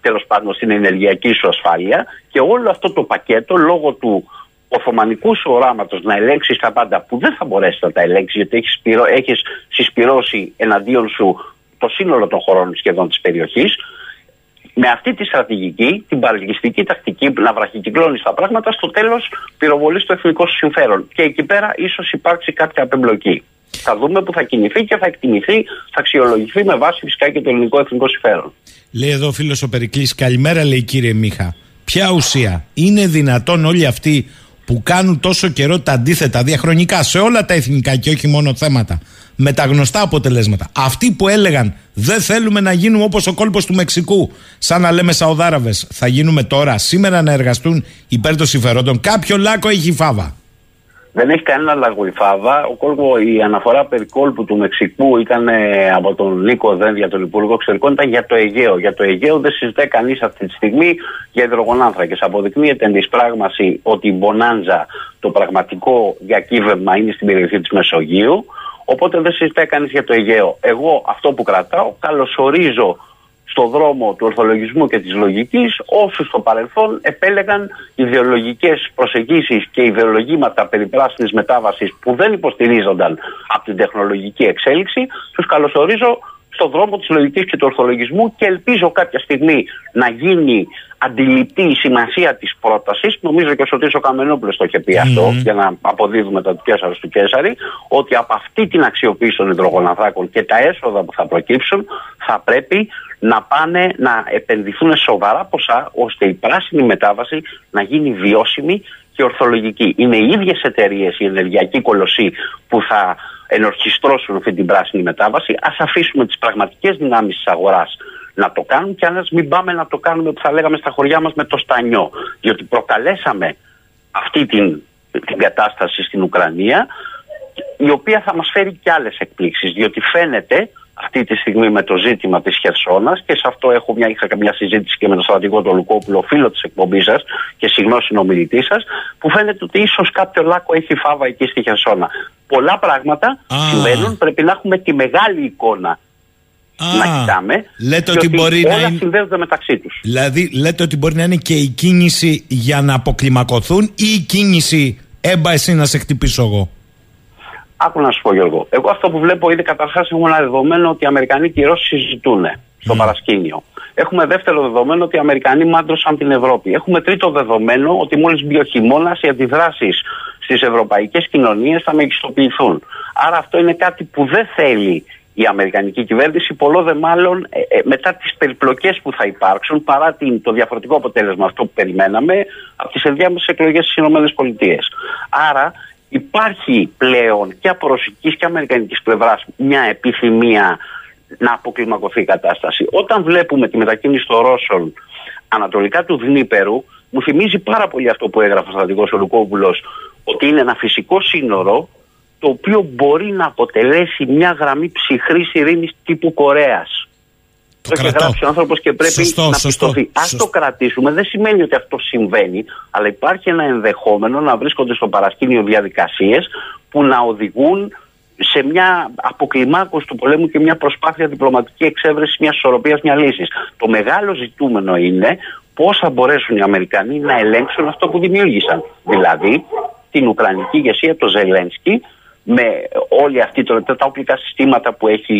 S6: τέλος πάντων στην ενεργειακή σου ασφάλεια και όλο αυτό το πακέτο λόγω του Οθωμανικού σου οράματο να ελέγξεις τα πάντα που δεν θα μπορέσει να τα ελέγξεις γιατί έχεις έχεις συσπυρώσει εναντίον σου το σύνολο των χωρών σχεδόν της περιοχής. Με αυτή τη στρατηγική, την παρελκυστική τακτική να βραχικυκλώνεις τα πράγματα, στο τέλος πυροβολείς το εθνικό σου συμφέρον. Και εκεί πέρα ίσως υπάρξει κάποια απεμπλοκή. Θα δούμε που θα κινηθεί και θα εκτιμηθεί, θα αξιολογηθεί με βάση φυσικά και το ελληνικό εθνικό συμφέρον.
S2: Λέει εδώ ο φίλος ο Περικλής, καλημέρα λέει κύριε Μίχα. Ποια ουσία, είναι δυνατόν όλοι αυτοί που κάνουν τόσο καιρό τα αντίθετα διαχρονικά σε όλα τα εθνικά και όχι μόνο θέματα με τα γνωστά αποτελέσματα; Αυτοί που έλεγαν δεν θέλουμε να γίνουμε όπως ο κόλπος του Μεξικού, σαν να λέμε Σαουδάραβες, θα γίνουμε τώρα, σήμερα να εργαστούν υπέρ των συμφερόντων. Κάποιο λάκκο έχει φάβα.
S6: Δεν έχει κανένα λάγο η Φάβα. Ο κόλπο, η αναφορά περί κόλπου του Μεξικού ήταν ε, από τον Νίκο Δένδια, τον Υπουργό Εξωτερικών, ήταν για το Αιγαίο. Για το Αιγαίο δεν συζητάει κανείς αυτή τη στιγμή για υδρογονάνθρακες. Αποδεικνύεται εν τη πράγμαση ότι η Μπονάντζα, το πραγματικό διακύβευμα, είναι στην περιοχή της Μεσογείου. Οπότε δεν συζητάει κανείς για το Αιγαίο. Εγώ αυτό που κρατάω, καλωσορίζω στο δρόμο του ορθολογισμού και της λογικής όσους στο παρελθόν επέλεγαν ιδεολογικές προσεγγίσεις και ιδεολογήματα περί πράσινης μετάβασης που δεν υποστηρίζονταν από την τεχνολογική εξέλιξη τους καλωσορίζω στο δρόμο της λογικής και του ορθολογισμού και ελπίζω κάποια στιγμή να γίνει αντιληπτή η σημασία της πρότασης νομίζω και ο Σωτής ο Καμενόπουλος το είχε πει αυτό για να αποδίδουμε τα του Κέσσαρα του Κέσσαρη ότι από αυτή την αξιοποίηση των υδρογοναθράκων και τα έσοδα που θα προκύψουν θα πρέπει να πάνε να επενδυθούν σοβαρά ποσά ώστε η πράσινη μετάβαση να γίνει βιώσιμη και ορθολογική. Είναι οι ίδιες εταιρείες, η ενεργειακή κολοσσή που θα ενορχιστρώσουν αυτή την πράσινη μετάβαση. Ας αφήσουμε τις πραγματικές δυνάμεις της αγοράς να το κάνουν και αν μην πάμε να το κάνουμε που θα λέγαμε στα χωριά μας με το στανιό. Διότι προκαλέσαμε αυτή την, την κατάσταση στην Ουκρανία η οποία θα μας φέρει και άλλες εκπλήξεις διότι φαίνεται αυτή τη στιγμή με το ζήτημα της Χερσόνας και σε αυτό έχω μια, είχα μια συζήτηση και με τον στρατηγό του Λουκόπουλο, φίλο της εκπομπής σας και συγγνώμη συνομιλητή σας, που φαίνεται ότι ίσως κάποιο λάκκο έχει φάβα εκεί στη Χερσόνα. Πολλά πράγματα συμβαίνουν, πρέπει να έχουμε τη μεγάλη εικόνα να κοιτάμε.
S2: Λέτε ότι μπορεί
S6: όλα
S2: να είναι...
S6: συνδέονται μεταξύ τους.
S2: Δηλαδή, λέτε ότι μπορεί να είναι και η κίνηση για να αποκλιμακωθούν ή η κίνηση έμπα εσύ να σε χτυπήσω εγώ.
S6: Άκου να σου πω Γιώργο. Εγώ αυτό που βλέπω είναι καταρχάς έχουμε ένα δεδομένο ότι οι Αμερικανοί και οι Ρώσοι συζητούν στο παρασκήνιο. Έχουμε δεύτερο δεδομένο ότι οι Αμερικανοί μάντρωσαν την Ευρώπη. Έχουμε τρίτο δεδομένο ότι μόλις μπει ο χειμώνας οι αντιδράσεις στις ευρωπαϊκές κοινωνίες θα μεγιστοποιηθούν. Άρα αυτό είναι κάτι που δεν θέλει η Αμερικανική κυβέρνηση, πολλό δε μάλλον ε, ε, μετά τις περιπλοκές που θα υπάρξουν παρά την, το διαφορετικό αποτέλεσμα αυτό που περιμέναμε από τις ενδιάμεσες εκλογές στις ΗΠΑ. Άρα υπάρχει πλέον και από ρωσικής και αμερικανικής πλευράς μια επιθυμία να αποκλιμακωθεί η κατάσταση. Όταν βλέπουμε τη μετακίνηση των Ρώσων ανατολικά του Δνήπερου, μου θυμίζει πάρα πολύ αυτό που έγραφε ο στρατηγός Ολουκόπουλος, ότι είναι ένα φυσικό σύνορο το οποίο μπορεί να αποτελέσει μια γραμμή ψυχρής ειρήνης τύπου Κορέας. Το, το έχει γράψει ο άνθρωπος και πρέπει
S2: σωστό,
S6: να
S2: σωστό,
S6: πιστωθεί. Α το κρατήσουμε. Δεν σημαίνει ότι αυτό συμβαίνει, αλλά υπάρχει ένα ενδεχόμενο να βρίσκονται στο παρασκήνιο διαδικασίες που να οδηγούν σε μια αποκλιμάκωση του πολέμου και μια προσπάθεια διπλωματική εξέβρεση μιας ισορροπίας, μιας λύσης. Το μεγάλο ζητούμενο είναι πώς θα μπορέσουν οι Αμερικανοί να ελέγξουν αυτό που δημιούργησαν. Δηλαδή την Ουκρανική ηγεσία, το Ζελένσκι, με όλη αυτή το, τα οπλικά συστήματα που έχει,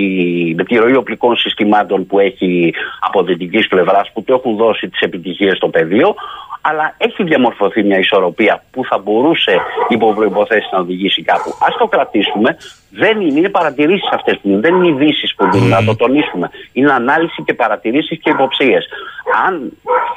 S6: με τη ροή οπλικών συστημάτων που έχει από δυτικής πλευράς που του έχουν δώσει τις επιτυχίες στο πεδίο, αλλά έχει διαμορφωθεί μια ισορροπία που θα μπορούσε υπό προποθέσει να οδηγήσει κάπου. Α το κρατήσουμε. Δεν είναι, είναι παρατηρήσεις αυτές που είναι. Δεν είναι ειδήσεις που δίνουν, να το τονίσουμε. Είναι ανάλυση και παρατηρήσεις και υποψίες. Αν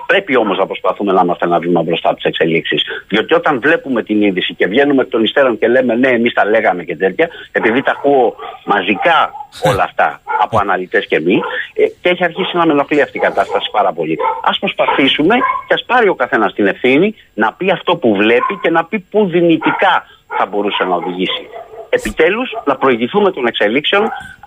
S6: πρέπει όμως να προσπαθούμε να είμαστε ένα βήμα μπροστά από τις εξελίξεις. Διότι όταν βλέπουμε την είδηση και βγαίνουμε εκ των υστέρων και λέμε ναι, εμείς τα λέγαμε και τέτοια, επειδή τα ακούω μαζικά όλα αυτά από αναλυτές και μη, ε, και έχει αρχίσει να με ενοχλεί αυτή η κατάσταση πάρα πολύ. Α προσπαθήσουμε και ας πάρει ο καθένας την ευθύνη να πει αυτό που βλέπει και να πει πού δυνητικά θα μπορούσε να οδηγήσει. Επιτέλους, να προηγηθούμε των εξελίξεων,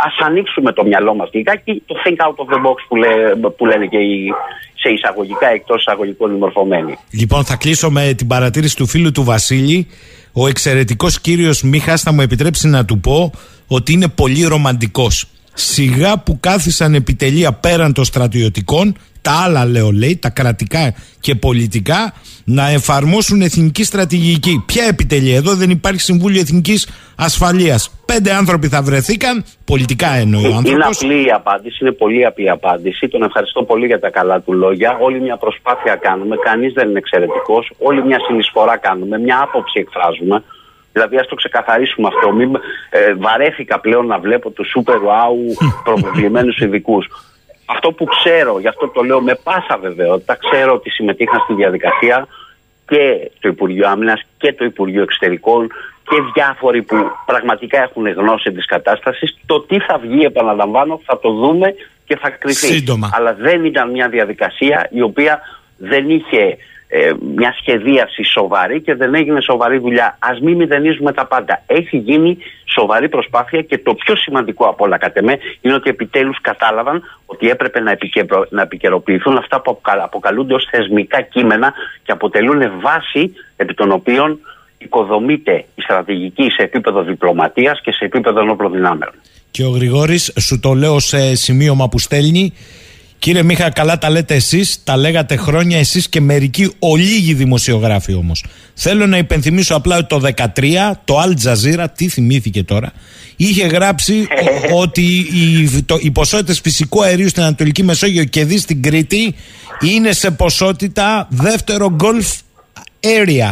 S6: ας ανοίξουμε το μυαλό μας λιγάκι, το think out of the box που, λέ, που λένε και οι, σε εισαγωγικά εκτός εισαγωγικών μορφωμένοι.
S2: Λοιπόν, θα κλείσω με την παρατήρηση του φίλου του Βασίλη. Ο εξαιρετικός κύριος Μίχας θα μου επιτρέψει να του πω ότι είναι πολύ ρομαντικός. Σιγά που κάθισαν επιτελεία πέραν των στρατιωτικών, τα άλλα λέω λέει, τα κρατικά και πολιτικά, να εφαρμόσουν εθνική στρατηγική. Ποια επιτελεία, εδώ δεν υπάρχει Συμβούλιο Εθνικής Ασφαλείας. Πέντε άνθρωποι θα βρεθήκαν, πολιτικά εννοεί ο άνθρωπος.
S6: Είναι απλή η απάντηση, είναι πολύ απλή η απάντηση. Τον ευχαριστώ πολύ για τα καλά του λόγια. Όλη μια προσπάθεια κάνουμε, κανείς δεν είναι εξαιρετικός. Όλη μια συνεισφορά κάνουμε, μια άποψη εκφράζουμε. Δηλαδή, ας το ξεκαθαρίσουμε αυτό. Μην, ε, βαρέθηκα πλέον να βλέπω τους super wow προβεβλημένου ειδικούς. Αυτό που ξέρω, γι' αυτό το λέω με πάσα βεβαιότητα, ξέρω ότι συμμετείχαν στη διαδικασία και το Υπουργείο Άμυνας και το Υπουργείο Εξωτερικών και διάφοροι που πραγματικά έχουν γνώση της κατάστασης. Το τι θα βγει, επαναλαμβάνω, θα το δούμε και θα κρυφεί.
S2: Σύντομα.
S6: Αλλά δεν ήταν μια διαδικασία η οποία δεν είχε ε, μια σχεδίαση σοβαρή και δεν έγινε σοβαρή δουλειά. Α μην μηδενίζουμε τα πάντα. Έχει γίνει σοβαρή προσπάθεια και το πιο σημαντικό από όλα, κατ' εμέ, είναι ότι επιτέλους κατάλαβαν ότι έπρεπε να, επικαιρο... να επικαιροποιηθούν αυτά που αποκαλούνται ως θεσμικά κείμενα και αποτελούν βάση επί των οποίων οικοδομείται η στρατηγική σε επίπεδο διπλωματίας και σε επίπεδο ενόπλων δυνάμεων.
S2: Και ο Γρηγόρης, σου το λέω σε σημείωμα που στέλνει, Κύριε Μίχα, καλά τα λέτε εσείς, τα λέγατε χρόνια εσείς και μερικοί ολίγοι δημοσιογράφοι όμως. Θέλω να υπενθυμίσω απλά ότι το 2013 το Al Jazeera, τι θυμήθηκε τώρα, είχε γράψει ότι οι, το, οι ποσότητες φυσικού αερίου στην Ανατολική Μεσόγειο και δει στην Κρήτη είναι σε ποσότητα δεύτερο Gulf area.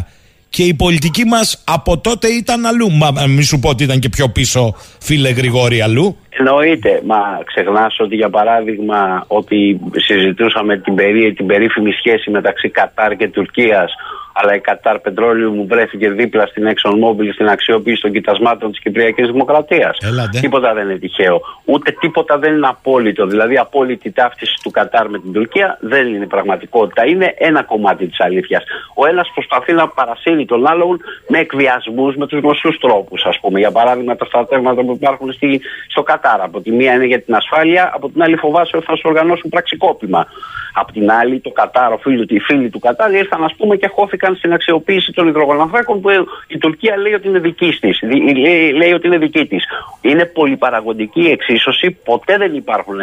S2: Και η πολιτική μας από τότε ήταν αλλού. Μα μη σου πω ότι ήταν και πιο πίσω, φίλε Γρηγόρη, αλλού.
S6: Εννοείται. Μα ξεχνάς ότι για παράδειγμα ότι συζητούσαμε την, περί, την περίφημη σχέση μεταξύ Κατάρ και Τουρκίας αλλά η Κατάρ Πετρόλιο μου βρέθηκε δίπλα στην Exxon Mobil στην αξιοποίηση των κοιτασμάτων της Κυπριακής Δημοκρατίας. Τίποτα δεν είναι τυχαίο. Ούτε τίποτα δεν είναι απόλυτο. Δηλαδή, απόλυτη ταύτιση του Κατάρ με την Τουρκία δεν είναι πραγματικότητα. Είναι ένα κομμάτι της αλήθειας. Ο ένας προσπαθεί να παρασύρει τον άλλον με εκβιασμούς, με τους γνωστούς τρόπους, ας πούμε. Για παράδειγμα, τα στρατεύματα που υπάρχουν στη, στο Κατάρ. Από τη μία είναι για την ασφάλεια, από την άλλη φοβάσαι ότι θα σου οργανώσουν πραξικόπημα. Από την άλλη, το Κατάρ, ο φίλοι, οι φίλοι του Κατάρ ήρθαν, ας πούμε, και χώθηκαν στην αξιοποίηση των υδρογοναθράκων που η Τουρκία λέει ότι είναι δική της. Λέει, λέει ότι είναι δική της. Είναι πολυπαραγωγική εξίσωση, ποτέ δεν υπάρχουν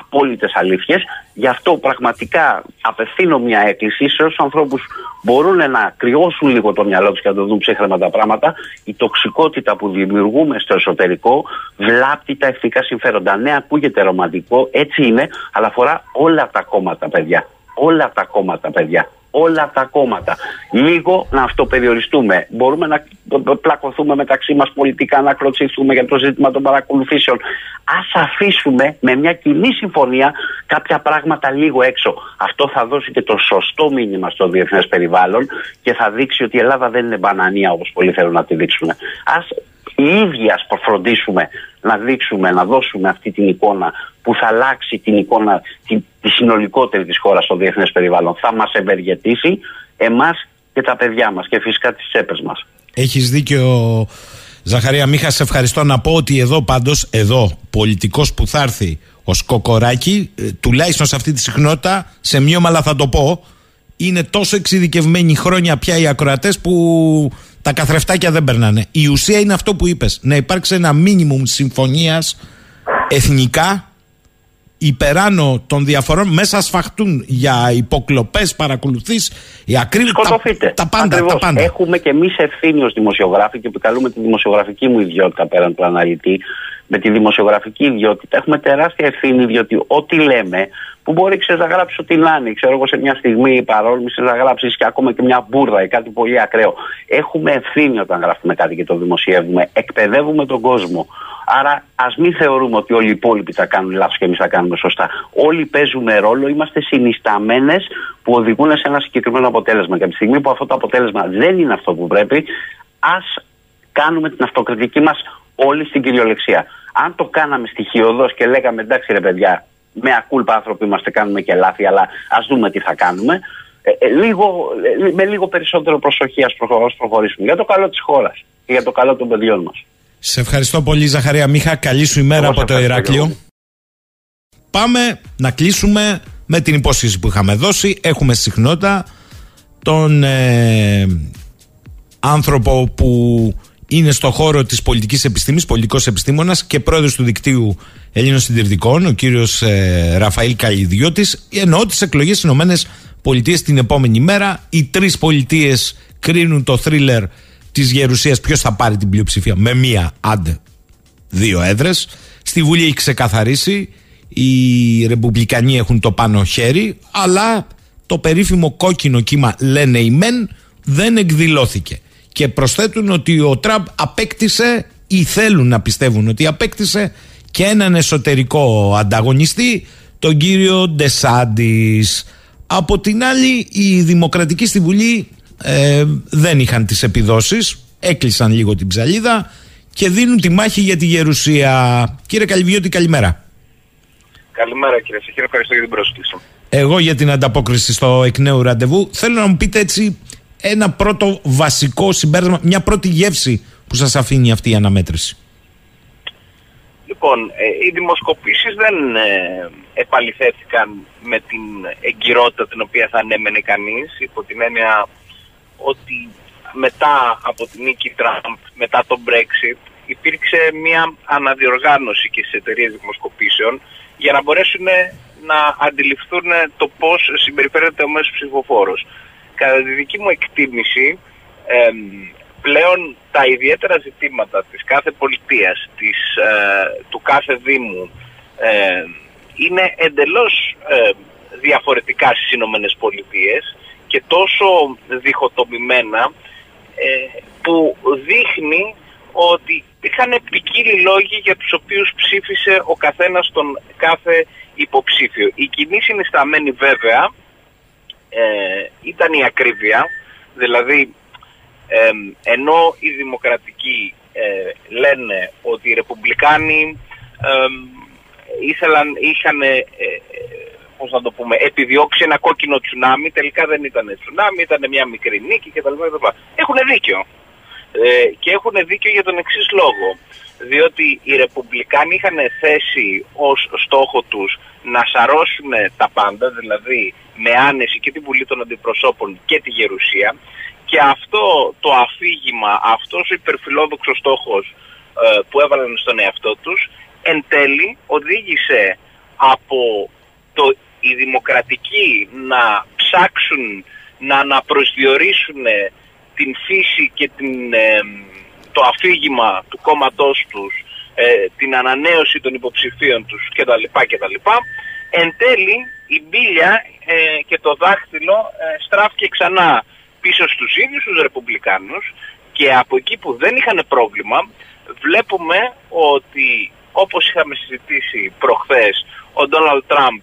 S6: απόλυτες αλήθειες. Γι' αυτό πραγματικά απευθύνω μια έκκληση σε όσους ανθρώπους μπορούν να κρυώσουν λίγο το μυαλό τους και να το δουν ψύχρεμα τα πράγματα. Η τοξικότητα που δημιουργούμε στο εσωτερικό βλάπτει τα ευτικά συμφέροντα. Ναι, ακούγεται ρομαντικό, έτσι είναι, αλλά αφορά όλα τα κόμματα, παιδιά. Όλα τα κόμματα, παιδιά όλα τα κόμματα. Λίγο να αυτοπεριοριστούμε. Μπορούμε να πλακωθούμε μεταξύ μας πολιτικά, να κλωτσιστούμε για το ζήτημα των παρακολουθήσεων. Α αφήσουμε με μια κοινή συμφωνία κάποια πράγματα λίγο έξω. Αυτό θα δώσει και το σωστό μήνυμα στο διεθνές περιβάλλον και θα δείξει ότι η Ελλάδα δεν είναι μπανανία όπως πολλοί θέλουν να τη δείξουν. Α οι ίδιοι ας φροντίσουμε να δείξουμε, να δώσουμε αυτή την εικόνα που θα αλλάξει την εικόνα, τη, τη συνολικότερη της χώρας στο διεθνές περιβάλλον. Θα μας ευεργετήσει εμάς και τα παιδιά μας και φυσικά τις τσέπες μας.
S2: Έχεις δίκιο Ζαχαρία Μίχα, σε ευχαριστώ να πω ότι εδώ πάντως, εδώ, πολιτικός που θα έρθει ο Σκοκοράκη, ε, τουλάχιστον σε αυτή τη συχνότητα, σε μείωμα αλλά θα το πω, είναι τόσο εξειδικευμένοι χρόνια πια οι ακροατές που τα καθρεφτάκια δεν περνάνε. Η ουσία είναι αυτό που είπες. Να υπάρξει ένα μίνιμουμ συμφωνίας εθνικά υπεράνω των διαφορών μέσα σφαχτούν για υποκλοπές, παρακολουθήσει, η ακρίβεια. Τα, τα, πάντα, τα πάντα.
S6: Έχουμε και εμείς ευθύνη ως δημοσιογράφοι και επικαλούμε τη δημοσιογραφική μου ιδιότητα πέραν του αναλυτή. Με τη δημοσιογραφική ιδιότητα έχουμε τεράστια ευθύνη διότι ό,τι λέμε που μπορεί ξέρεις, να γράψει ό,τι να είναι. Ξέρω εγώ σε μια στιγμή παρόλμηση να γράψεις και ακόμα και μια μπουρδα ή κάτι πολύ ακραίο. Έχουμε ευθύνη όταν γράφουμε κάτι και το δημοσιεύουμε. Εκπαιδεύουμε τον κόσμο. Άρα ας μην θεωρούμε ότι όλοι οι υπόλοιποι θα κάνουν λάθος και εμείς θα κάνουμε σωστά. Όλοι παίζουμε ρόλο, είμαστε συνισταμένες που οδηγούν σε ένα συγκεκριμένο αποτέλεσμα. Και από τη στιγμή που αυτό το αποτέλεσμα δεν είναι αυτό που πρέπει, ας κάνουμε την αυτοκριτική μας όλοι στην κυριολεξία. Αν το κάναμε στοιχειοδός και λέγαμε εντάξει ρε παιδιά, με ακούλπα άνθρωποι είμαστε, κάνουμε και λάθη, αλλά ας δούμε τι θα κάνουμε. Ε, ε, λίγο, ε, με λίγο περισσότερο προσοχή ας προχωρήσουμε για το καλό της χώρας και για το καλό των παιδιών μας.
S2: Σε ευχαριστώ πολύ Ζαχαρία Μίχα, καλή σου ημέρα από το Ηράκλειο. Πάμε να κλείσουμε με την υπόσχεση που είχαμε δώσει. Έχουμε συχνότητα τον άνθρωπο που είναι στο χώρο της πολιτικής επιστήμης, πολιτικός επιστήμονας και πρόεδρος του δικτύου Ελλήνων Συντηρητικών, ο κύριος ε, Ραφαήλ Καλλιδιώτης, εννοώ τις εκλογές στις Ηνωμένες Πολιτείες την επόμενη μέρα. Οι τρεις πολιτείες κρίνουν το θρίλερ της Γερουσίας ποιος θα πάρει την πλειοψηφία με μία άντε δύο έδρες. Στη Βουλή έχει ξεκαθαρίσει, οι Ρεπουμπλικανοί έχουν το πάνω χέρι, αλλά το περίφημο κόκκινο κύμα λένε οι μεν δεν εκδηλώθηκε και προσθέτουν ότι ο Τραμπ απέκτησε ή θέλουν να πιστεύουν ότι απέκτησε και έναν εσωτερικό ανταγωνιστή, τον κύριο Ντεσάντης. Από την άλλη, οι δημοκρατικοί στη Βουλή ε, δεν είχαν τις επιδόσεις, έκλεισαν λίγο την ψαλίδα και δίνουν τη μάχη για τη γερουσία. Κύριε Καλυβιώτη, καλημέρα.
S7: Καλημέρα κύριε Σεχίρο, ευχαριστώ για την πρόσκληση.
S2: Εγώ για την ανταπόκριση στο εκ νέου ραντεβού θέλω να μου πείτε έτσι ένα πρώτο βασικό συμπέρασμα, μια πρώτη γεύση που σας αφήνει αυτή η αναμέτρηση.
S7: Λοιπόν, ε, οι δημοσκοπήσεις δεν ε, επαληθέθηκαν με την εγκυρότητα την οποία θα ανέμενε κανείς, υπό την έννοια ότι μετά από την νίκη Τραμπ, μετά το Brexit, υπήρξε μια αναδιοργάνωση και στις εταιρείες δημοσκοπήσεων για να μπορέσουν να αντιληφθούν το πώς συμπεριφέρεται ο μέσος ψηφοφόρος. Κατά τη δική μου εκτίμηση, πλέον τα ιδιαίτερα ζητήματα της κάθε πολιτείας, της, ε, του κάθε δήμου, ε, είναι εντελώς ε, διαφορετικά στις Ηνωμένες Πολιτείες και τόσο διχοτομημένα που δείχνει ότι είχαν ποικίλοι λόγοι για τους οποίους ψήφισε ο καθένας τον κάθε υποψήφιο. Η κοινή συνισταμένη βέβαια ήταν η ακρίβεια, δηλαδή ενώ οι δημοκρατικοί ε, λένε ότι οι ρεπουμπλικάνοι ήθελαν, είχαν, ε, ε, πώς να το πούμε, επιδιώξει ένα κόκκινο τσουνάμι, τελικά δεν ήταν τσουνάμι, ήταν μια μικρή νίκη κτλ. Έχουν δίκιο. Ε, και έχουν δίκιο για τον εξής λόγο. Διότι οι Ρεπουμπλικάνοι είχαν θέσει ως στόχο τους να σαρώσουν τα πάντα, δηλαδή με άνεση και την Βουλή των Αντιπροσώπων και τη Γερουσία και αυτό το αφήγημα, αυτός ο υπερφιλόδοξος στόχος ε, που έβαλαν στον εαυτό τους, εν τέλει οδήγησε από το οι δημοκρατικοί να ψάξουν να αναπροσδιορίσουν την φύση και την, ε, το αφήγημα του κόμματός τους, ε, την ανανέωση των υποψηφίων τους κτλ. κτλ. Εν τέλει η μπίλια και το δάχτυλο στράφηκε ξανά πίσω στους ίδιους τους Ρεπουμπλικάνους και από εκεί που δεν είχαν πρόβλημα βλέπουμε ότι όπως είχαμε συζητήσει προχθές ο Ντόναλτ Τραμπ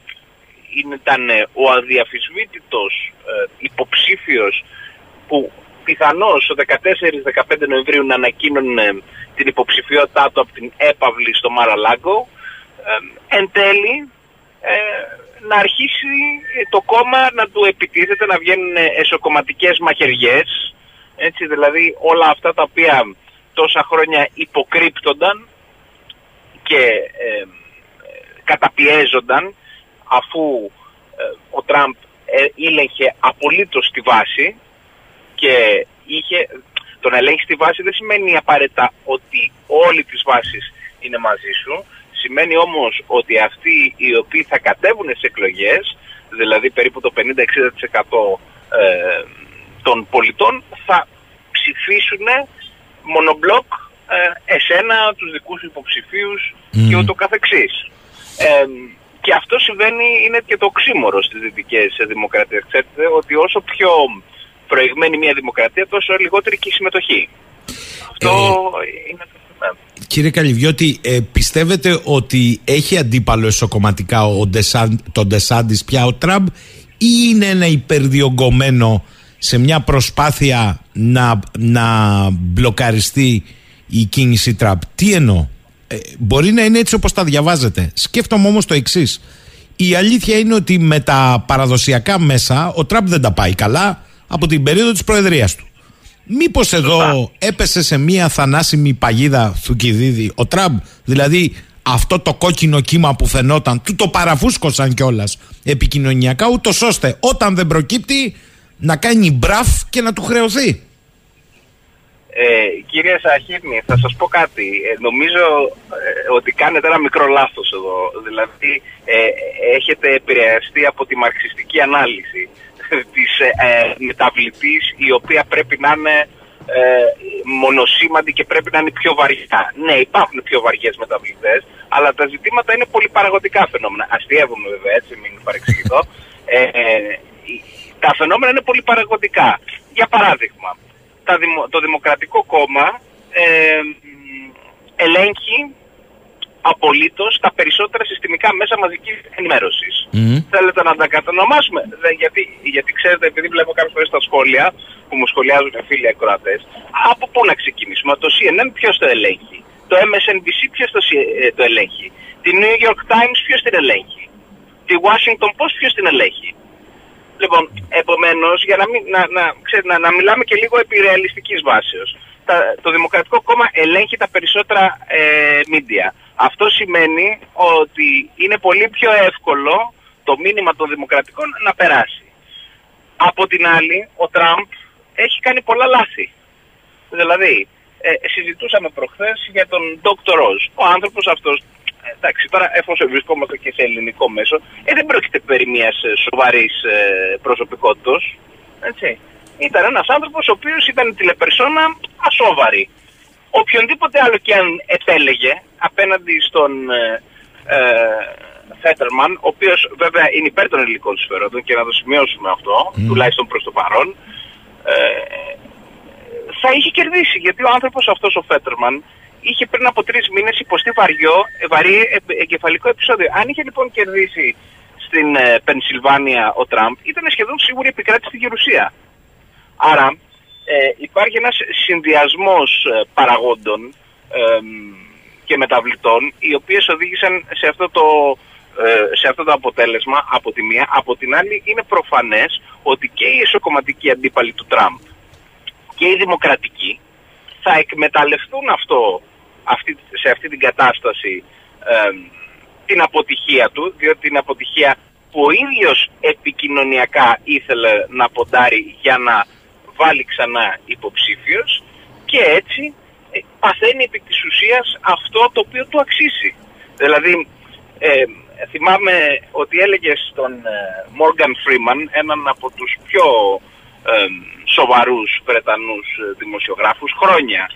S7: ήταν ο αδιαφυσβήτητος ε, υποψήφιος που πιθανώς το 14-15 Νοεμβρίου να ανακοίνωνε την υποψηφιότητά του από την έπαυλη στο Μαραλάγκο. Ε, εν τέλει ε, να αρχίσει το κόμμα να του επιτίθεται, να βγαίνουν εσωκομματικές μαχαιριές, έτσι δηλαδή όλα αυτά τα οποία τόσα χρόνια υποκρύπτονταν και ε, καταπιέζονταν αφού ε, ο Τραμπ ε, ήλεγχε απολύτως τη βάση και είχε, το να ελέγχεις τη βάση δεν σημαίνει απαραίτητα ότι όλοι τις βάσεις είναι μαζί σου, Σημαίνει όμως ότι αυτοί οι οποίοι θα κατέβουν σε εκλογές, δηλαδή περίπου το 50-60% ε, των πολιτών, θα ψηφίσουν μονομπλοκ ε, εσένα, τους δικούς υποψηφίους και ούτω καθεξής. Ε, και αυτό συμβαίνει, είναι και το οξύμορο στις δυτικές δημοκρατίες. Ξέρετε ότι όσο πιο προηγμένη μια δημοκρατία, τόσο λιγότερη και η συμμετοχή. Αυτό ε, είναι
S2: Κύριε Καλυβιώτη, ε, πιστεύετε ότι έχει αντίπαλο εσωκομματικά ο Ντεσάν, τον Ντεσάντης πια ο Τραμπ ή είναι ένα υπερδιογκωμένο σε μια προσπάθεια να, να μπλοκαριστεί η κίνηση Τραμπ; Τι εννοώ; Ε, μπορεί να είναι έτσι όπως τα διαβάζετε. Σκέφτομαι όμως το εξής. Η αλήθεια είναι ότι με τα παραδοσιακά μέσα ο Τραμπ δεν τα πάει καλά από την περίοδο της προεδρίας του. Μήπως εδώ έπεσε σε μια θανάσιμη παγίδα Θουκυδίδη ο Τραμπ, δηλαδή αυτό το κόκκινο κύμα που φαινόταν, του το παραφούσκωσαν κιόλας επικοινωνιακά, ούτως ώστε όταν δεν προκύπτει να κάνει μπραφ και να του χρεωθεί.
S7: Ε, κύριε Σαχίνη, θα σας πω κάτι. Ε, νομίζω ε, ότι κάνετε ένα μικρό λάθος εδώ. Δηλαδή, ε, έχετε επηρεαστεί από τη μαρξιστική ανάλυση της ε, ε, μεταβλητής η οποία πρέπει να είναι ε, μονοσήμαντη και πρέπει να είναι πιο βαριά. Ναι, υπάρχουν πιο βαριές μεταβλητές, αλλά τα ζητήματα είναι πολύ παραγωγικά φαινόμενα. Αστείευομαι βέβαια, έτσι μην παρεξηγηθώ. Ε, τα φαινόμενα είναι πολύ παραγωγικά. Για παράδειγμα, το Δημοκρατικό Κόμμα ε, ελέγχει απολύτως τα περισσότερα συστημικά μέσα μαζικής ενημέρωσης. Θέλετε να τα κατανομάσουμε; Δεν, γιατί, γιατί ξέρετε, επειδή βλέπω κάποιες φορές στα σχόλια που μου σχολιάζουν φίλοι ακροατές, από πού να ξεκινήσουμε; Το CNN ποιος το ελέγχει; Το MSNBC ποιος το, ε, το ελέγχει; Τη New York Times ποιος την ελέγχει; Τη Washington Post ποιος την ελέγχει; Λοιπόν, επομένως, για να, μην, να, να, να, να μιλάμε και λίγο επί ρεαλιστικής βάσεως. Το Δημοκρατικό Κόμμα ελέγχει τα περισσότερα ε, media. Αυτό σημαίνει ότι είναι πολύ πιο εύκολο το μήνυμα των Δημοκρατικών να περάσει. Από την άλλη, ο Τραμπ έχει κάνει πολλά λάθη. Δηλαδή, ε, συζητούσαμε προχθές για τον Dr. Oz. Ο άνθρωπος αυτός, ε, εντάξει, τώρα εφόσον βρισκόμαστε και σε ελληνικό μέσο, ε, δεν πρόκειται περί μιας ε, σοβαρής ε, προσωπικότητας. Έτσι. Ήταν ένας άνθρωπος ο οποίος ήταν τηλεπερσόνα ασόβαρη οποιονδήποτε άλλο και αν επέλεγε απέναντι στον ε, ε, Φέτερμαν, ο οποίος βέβαια είναι υπέρ των ελληνικών συμφερόντων και να το σημειώσουμε αυτό, τουλάχιστον προς το παρόν, ε, θα είχε κερδίσει. Γιατί ο άνθρωπος αυτός ο Φέτερμαν είχε πριν από τρεις μήνες υποστεί βαριό, βαρύ εγκεφαλικό επεισόδιο. Αν είχε λοιπόν κερδίσει στην ε, Πενσιλβάνια ο Τραμπ, ήταν σχεδόν σίγουρη επικράτηση στη Γερουσία. Άρα ε, υπάρχει ένας συνδυασμός ε, παραγόντων και μεταβλητών οι οποίες οδήγησαν σε αυτό, το, ε, σε αυτό το αποτέλεσμα από τη μία. Από την άλλη είναι προφανές ότι και οι εσωκομματικοί αντίπαλοι του Τραμπ και οι δημοκρατικοί θα εκμεταλλευτούν αυτό, αυτή, σε αυτή την κατάσταση την αποτυχία του, διότι την αποτυχία που ο ίδιος επικοινωνιακά ήθελε να ποντάρει για να βάλει ξανά υποψήφιος και έτσι ε, παθαίνει επί της ουσίας αυτό το οποίο του αξίζει. Δηλαδή, ε, θυμάμαι ότι έλεγε στον Μόργαν ε, Φρίμαν, έναν από τους πιο ε, σοβαρούς Βρετανούς ε, δημοσιογράφους, χρόνια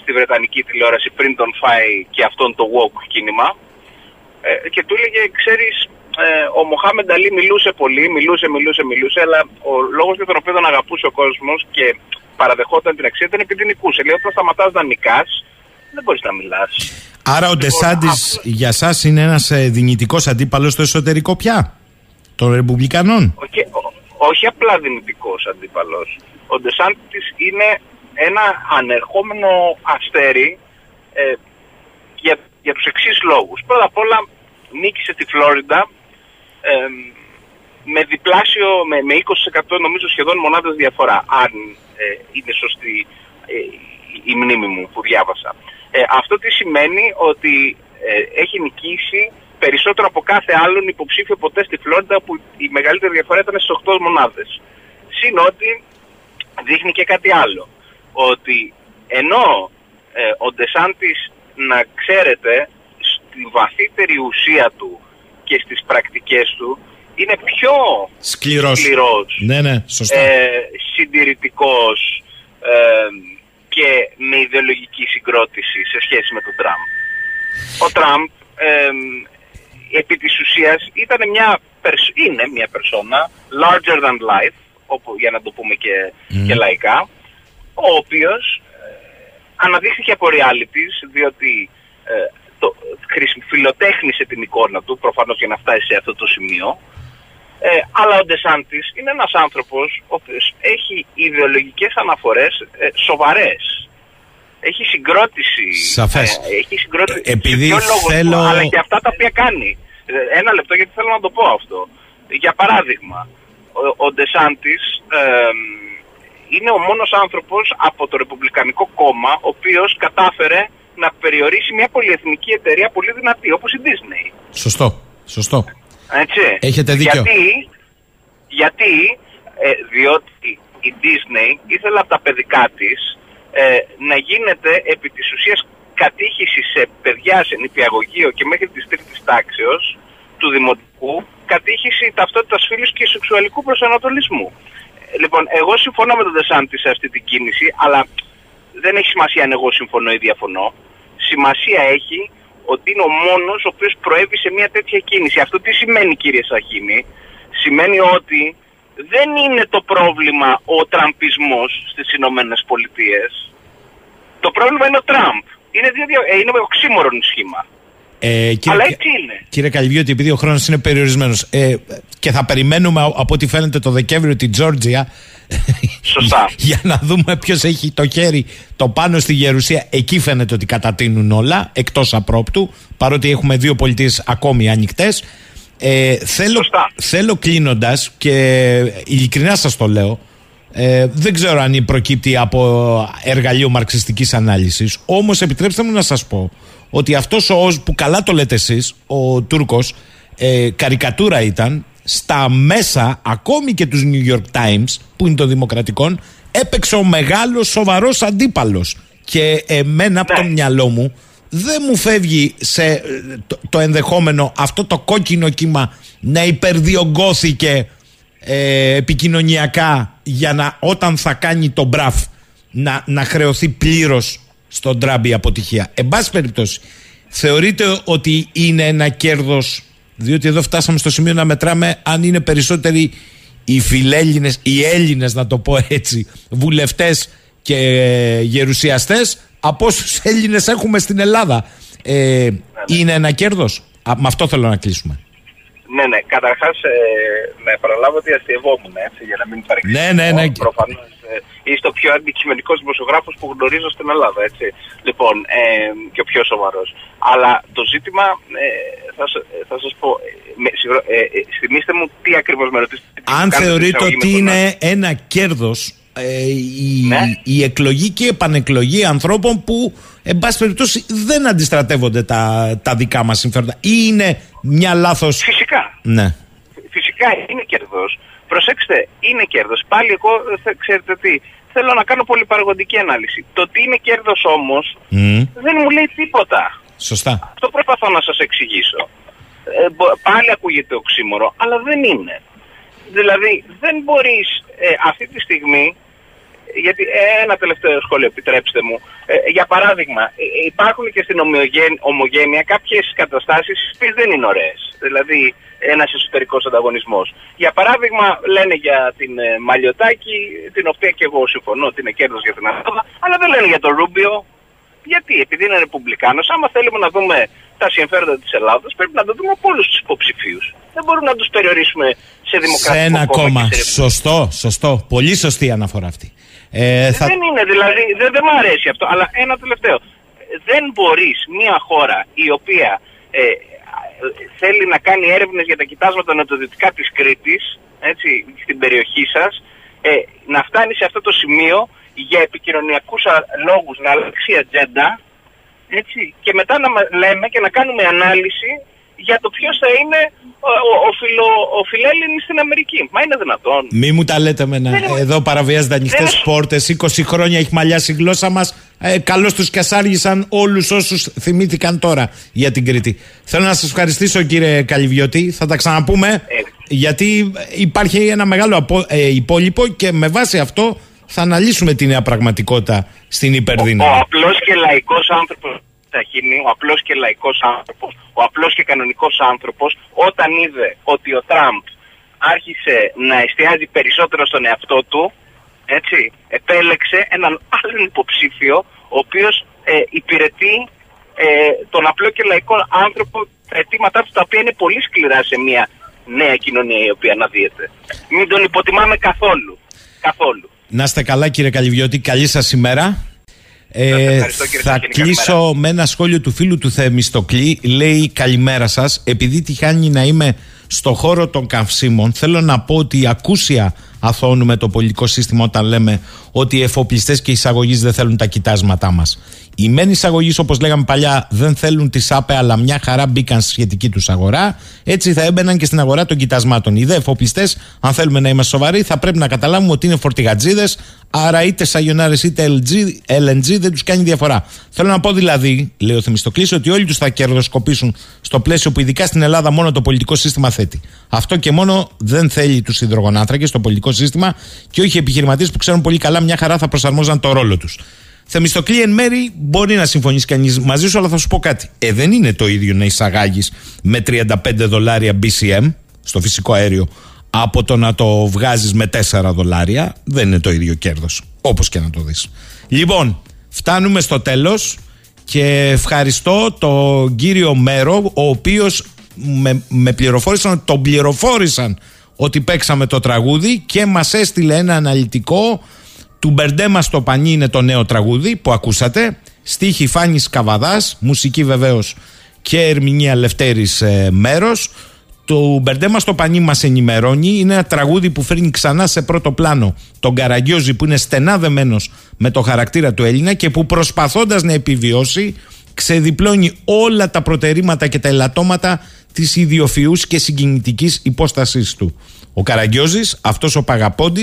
S7: στη Βρετανική τηλεόραση πριν τον φάει και αυτόν το walk κίνημα και του έλεγε, ξέρεις, ε, ο Μοχάμεντ Αλή μιλούσε πολύ, μιλούσε, μιλούσε, μιλούσε, αλλά ο λόγος για τον οποίο τον αγαπούσε ο κόσμος και παραδεχόταν την αξία ήταν επειδή νικούσε. Λέει όταν σταματάς να νικάς, δεν μπορείς να μιλάς.
S2: Άρα ο Ντεσάντης για εσά είναι ένας ε, δυνητικός αντίπαλος στο εσωτερικό πια των Ρεπουμπλικανών;
S7: Όχι, όχι απλά δυνητικός αντίπαλος. Ο Ντεσάντης είναι ένα ανερχόμενο αστέρι ε, για, για τους εξής λόγους. Πρώτα απ' όλα νίκησε τη Φλόριντα με διπλάσιο, με, με 20% νομίζω σχεδόν μονάδες διαφορά, αν ε, είναι σωστή ε, η μνήμη μου που διάβασα. Ε, αυτό τι σημαίνει ότι έχει νικήσει περισσότερο από κάθε άλλον υποψήφιο ποτέ στη Φλόριντα που η μεγαλύτερη διαφορά ήταν στις 8 μονάδες. Συν ότι δείχνει και κάτι άλλο. Ότι ενώ ο Ντεσάντης να ξέρετε στη βαθύτερη ουσία του και στις πρακτικές του είναι πιο
S2: σκληρός, σκληρός ναι, ναι, σωστά.
S7: Ε, συντηρητικός ε, και με ιδεολογική συγκρότηση σε σχέση με τον Τραμπ. Ο Τραμπ ε, επί της ουσίας ήταν μια, είναι μια περσόνα larger than life, όπου, για να το πούμε και, και λαϊκά, ο οποίος ε, αναδείχθηκε από reality διότι ε, το, φιλοτέχνησε την εικόνα του, προφανώς για να φτάσει σε αυτό το σημείο. Ε, αλλά ο Ντεσάντης είναι ένας άνθρωπος ο οποίος έχει ιδεολογικές αναφορές ε, σοβαρές. Έχει συγκρότηση.
S2: Σαφές.
S7: Ε, έχει συγκρότηση.
S2: Ε, επειδή
S7: θέλω... αλλά και αυτά τα οποία κάνει. Ε, ένα λεπτό γιατί θέλω να το πω αυτό. Για παράδειγμα, ο, ο Ντεσάντης είναι ο μόνος άνθρωπος από το Ρεπουμπλικανικό κόμμα ο οποίος κατάφερε να περιορίσει μια πολυεθνική εταιρεία πολύ δυνατή όπως η Disney.
S2: Σωστό, σωστό.
S7: Έτσι.
S2: Έχετε δίκιο.
S7: Γιατί, γιατί ε, διότι η Disney ήθελε από τα παιδικά της ε, να γίνεται επί της ουσίας κατήχηση σε παιδιά σε νηπιαγωγείο και μέχρι της τρίτης τάξεως του δημοτικού κατήχηση ταυτότητας φίλους και σεξουαλικού προσανατολισμού. Ε, λοιπόν, εγώ συμφωνώ με τον Δεσάντη σε αυτή την κίνηση, αλλά δεν έχει σημασία αν εγώ συμφωνώ ή διαφωνώ. Σημασία έχει ότι είναι ο μόνος ο οποίος προέβη σε μια τέτοια κίνηση. Αυτό τι σημαίνει κύριε Σαχίνη. Σημαίνει ότι δεν είναι το πρόβλημα ο τραμπισμός στις Ηνωμένες Πολιτείες. Το πρόβλημα είναι ο Τραμπ. Είναι, δύο, δύο, ε, είναι οξύμορον σχήμα.
S2: Ε, κύριε,
S7: Αλλά έτσι είναι.
S2: Κύριε Καλυβιώτη, επειδή ο χρόνος είναι περιορισμένος ε, και θα περιμένουμε από ό,τι φαίνεται το Δεκέμβριο την Τζόρτζια.
S7: Σωστά.
S2: για να δούμε ποιος έχει το χέρι το πάνω στη Γερουσία. Εκεί φαίνεται ότι κατατείνουν όλα, εκτός απρόπτου, παρότι έχουμε δύο πολιτείες ακόμη ανοιχτές. Ε, θέλω, θέλω κλείνοντας και ειλικρινά σας το λέω, ε, δεν ξέρω αν προκύπτει από εργαλείο μαρξιστικής ανάλυσης όμως επιτρέψτε μου να σας πω ότι αυτός ο ΟΣ που καλά το λέτε εσείς ο Τούρκος ε, καρικατούρα ήταν στα μέσα ακόμη και τους New York Times που είναι των δημοκρατικών έπαιξε ο μεγάλος σοβαρός αντίπαλος και εμένα από το ναι. μυαλό μου δεν μου φεύγει σε το, το ενδεχόμενο αυτό το κόκκινο κύμα να υπερδιογκώθηκε ε, επικοινωνιακά για να όταν θα κάνει το μπραφ να, να χρεωθεί πλήρως στον Τραμπ η αποτυχία. Εν πάση περιπτώσει, θεωρείτε ότι είναι ένα κέρδος, διότι εδώ φτάσαμε στο σημείο να μετράμε αν είναι περισσότεροι οι φιλέλληνες, οι Έλληνες, να το πω έτσι, βουλευτές και γερουσιαστές από όσους Έλληνες έχουμε στην Ελλάδα. Ε, είναι ένα κέρδος; Με αυτό θέλω να κλείσουμε.
S7: Ναι, ναι. Καταρχάς, ε, να επαναλάβω ότι αστειευόμουν έτσι, για να μην παρεξηγήσω.
S2: Ναι, ναι, ναι.
S7: Προφανώς ε, είσαι ο πιο αντικειμενικός δημοσιογράφος που γνωρίζω στην Ελλάδα, έτσι. Λοιπόν, ε, και ο πιο σοβαρός. Αλλά το ζήτημα, ε, θα, θα σας πω. Με, ε, ε, θυμήστε μου τι ακριβώς με ρωτήσετε.
S2: Αν θεωρείτε ότι είναι ένα κέρδος ε, η, ναι. η εκλογή και η επανεκλογή ανθρώπων που εν πάση περιπτώσει δεν αντιστρατεύονται τα, τα δικά μας συμφέροντα ή είναι μια λάθος...
S7: Φυσικά.
S2: Ναι.
S7: Φυσικά είναι κερδός. Προσέξτε, είναι κέρδος. Πάλι εγώ ξέρετε τι, θέλω να κάνω πολύ παραγωγική ανάλυση. Το τι είναι κέρδος όμως δεν μου λέει τίποτα.
S2: Σωστά.
S7: Αυτό προσπαθώ να σας εξηγήσω. Ε, πάλι ακούγεται οξύμορο, αλλά δεν είναι. Δηλαδή δεν μπορείς ε, αυτή τη στιγμή γιατί ε, ένα τελευταίο σχόλιο, επιτρέψτε μου. Ε, για παράδειγμα, ε, υπάρχουν και στην ομογένεια κάποιες καταστάσεις που δεν είναι ωραίες. Δηλαδή, ένας εσωτερικός ανταγωνισμός. Για παράδειγμα, λένε για την Μαλιωτάκη, την οποία και εγώ συμφωνώ ότι είναι κέρδος για την Ελλάδα, αλλά δεν λένε για τον Ρούμπιο. Γιατί, επειδή είναι Ρεπουμπλικάνος, άμα θέλουμε να δούμε τα συμφέροντα της Ελλάδα, πρέπει να το δούμε από όλους τους υποψηφίους. Δεν μπορούμε να τους περιορίσουμε σε δημοκρατικό
S2: Σε ένα κόμμα. Σωστό, σωστό. Πολύ σωστή αναφορά αυτή.
S7: Ε, θα... Δεν είναι δηλαδή, δεν, δεν μου αρέσει αυτό. Αλλά ένα τελευταίο. Δεν μπορείς μια χώρα η οποία ε, θέλει να κάνει έρευνες για τα κοιτάσματα νοτιοδυτικά της Κρήτης, έτσι, στην περιοχή σας, ε, να φτάνει σε αυτό το σημείο για επικοινωνιακούς λόγους να αλλάξει η ατζέντα, έτσι, και μετά να λέμε και να κάνουμε ανάλυση για το ποιος θα είναι ο, ο, φιλο, ο φιλέλληνης στην Αμερική. Μα είναι δυνατόν.
S2: Μη μου τα λέτε με Εδώ παραβιάζονται ανοιχτές πόρτες. 20 χρόνια έχει μαλλιάσει η γλώσσα μας. Ε, Καλώς τους κασάργησαν όλους όσους θυμήθηκαν τώρα για την Κρήτη. Θέλω να σας ευχαριστήσω κύριε Καλυβιώτη. Θα τα ξαναπούμε. Ε. Γιατί υπάρχει ένα μεγάλο ε, υπόλοιπο και με βάση αυτό θα αναλύσουμε τη νέα πραγματικότητα στην υπερδύναμη.
S7: Ο, ο απλός και λαϊκός άνθρωπος ο απλός και λαϊκός άνθρωπος, ο απλός και κανονικός άνθρωπος, όταν είδε ότι ο Τραμπ άρχισε να εστιάζει περισσότερο στον εαυτό του, έτσι, επέλεξε έναν άλλον υποψήφιο, ο οποίος ε, υπηρετεί ε, τον απλό και λαϊκό άνθρωπο τα αιτήματά του, τα οποία είναι πολύ σκληρά σε μια νέα κοινωνία η οποία αναδύεται. Μην τον υποτιμάμε καθόλου. Καθόλου.
S2: Να είστε καλά κύριε Καλυβιώτη, καλή σας ημέρα. Ε, θα κλείσω με ένα σχόλιο του φίλου του Θεμιστοκλή. Λέει καλημέρα σας. Επειδή τυχάνει να είμαι στο χώρο των καυσίμων, θέλω να πω ότι ακούσια αθώνουμε το πολιτικό σύστημα όταν λέμε ότι οι εφοπλιστές και οι εισαγωγείς δεν θέλουν τα κοιτάσματά μας. Οι μεν εισαγωγείς, όπως λέγαμε παλιά, δεν θέλουν τη ΣΑΠΕ, αλλά μια χαρά μπήκαν στη σχετική τους αγορά. Έτσι θα έμπαιναν και στην αγορά των κοιτασμάτων. Οι δε εφοπλιστές, αν θέλουμε να είμαστε σοβαροί, θα πρέπει να καταλάβουμε ότι είναι φορτηγατζίδες, άρα είτε σαγιονάρε είτε LG, LNG δεν τους κάνει διαφορά. Θέλω να πω δηλαδή, λέει ο Θεμιστοκλής, ότι όλοι τους θα κερδοσκοπήσουν στο πλαίσιο που ειδικά στην Ελλάδα μόνο το πολιτικό σύστημα θέτει. Αυτό και μόνο δεν θέλει τους υδρογονάνθρακες στο πολιτικό σύστημα και όχι επιχειρηματίες που ξέρουν πολύ καλά μια χαρά θα προσαρμόζαν το ρόλο τους. Θεμιστοκλή εν μέρη μπορεί να συμφωνήσει κανείς μαζί σου, αλλά θα σου πω κάτι. Ε, δεν είναι το ίδιο να εισαγάγεις με 35 δολάρια BCM στο φυσικό αέριο από το να το βγάζεις με 4 δολάρια. Δεν είναι το ίδιο κέρδος. Όπως και να το δεις. Λοιπόν, φτάνουμε στο τέλος. και ευχαριστώ τον κύριο Μέρο ο οποίος με, με πληροφόρησαν, τον πληροφόρησαν ότι παίξαμε το τραγούδι και μας έστειλε ένα αναλυτικό του Μπερντέμα στο πανί είναι το νέο τραγούδι που ακούσατε στίχη Φάνης Καβαδάς μουσική βεβαίως και ερμηνεία Λευτέρης ε, Μέρος το Μπερντέμα στο πανί μας ενημερώνει. Είναι ένα τραγούδι που φέρνει ξανά σε πρώτο πλάνο τον Καραγκιόζη που είναι στενά δεμένο με το χαρακτήρα του Έλληνα και που προσπαθώντας να επιβιώσει ξεδιπλώνει όλα τα προτερήματα και τα ελαττώματα της ιδιοφυούς και συγκινητικής υπόστασής του. Ο Καραγκιόζης, αυτός ο Παγαπώντη,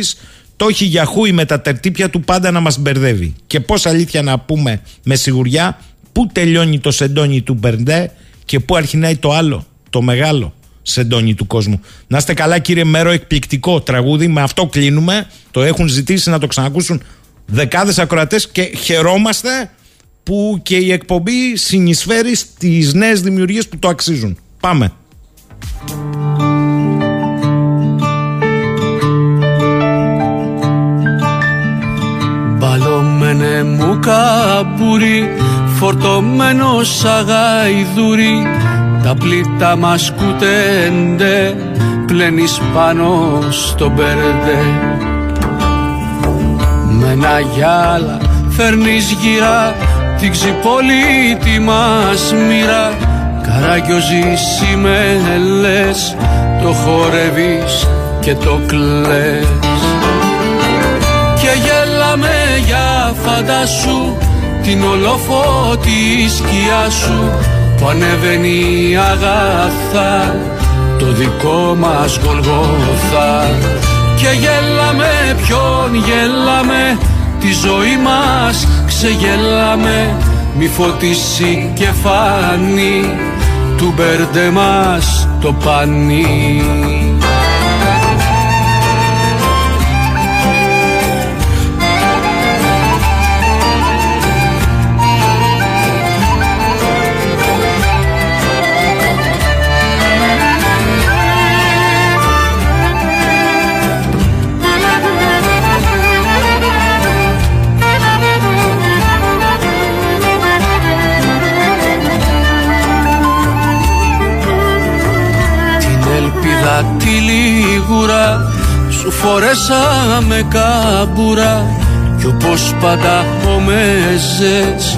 S2: το έχει για χούι με τα τερτύπια του πάντα να μας μπερδεύει. Και πώς αλήθεια να πούμε με σιγουριά, πού τελειώνει το σεντόνι του Μπερντέ και πού αρχινάει το άλλο, το μεγάλο σεντόνι του κόσμου. Να είστε καλά κύριε Μέρο, εκπληκτικό τραγούδι, με αυτό κλείνουμε. Το έχουν ζητήσει να το ξανακούσουν δεκάδες ακροατές και χαιρόμαστε που και η εκπομπή συνεισφέρει στις νέες δημιουργίες που το αξίζουν. Πάμε.
S3: Μπαλωμένε μου καμπούρι φορτωμένος σαγαϊδούρι τα πλήτα μας κουτέντε πλένεις πάνω στο μπερδέ. Με ένα γυάλα φέρνεις γυρά την ξυπολίτη μας μοίρα. Καράγιος λες το χορεύεις και το κλαις. Και γέλαμε για φαντάσου την ολοφώτη σκιά σου που ανεβαίνει αγαθά το δικό μας Γολγοθά και γέλαμε ποιον γέλαμε τη ζωή μας ξεγέλαμε μη φωτίσει και φάνει του μπερντε μας το πανί τη λιγούρα Σου φορέσαμε κάμπουρα Κι όπως πάντα ομέζες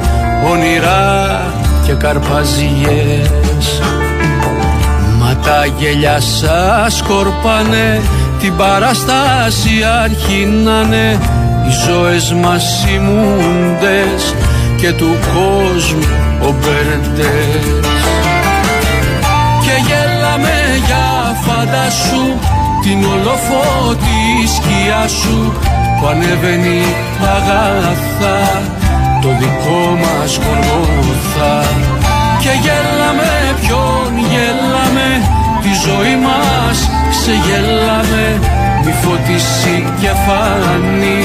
S3: Όνειρα και καρπαζιές. Μα τα γέλια σας σκορπάνε Την παραστάση αρχίνανε Οι ζωές μας ημούντες Και του κόσμου ο μπερντές σου την ολοφώτη σκιά σου που ανεβαίνει αγαθά το δικό μας κορμόθα και γέλαμε ποιον γέλαμε τη ζωή μας ξεγέλαμε. Μη φωτίσει και φάνη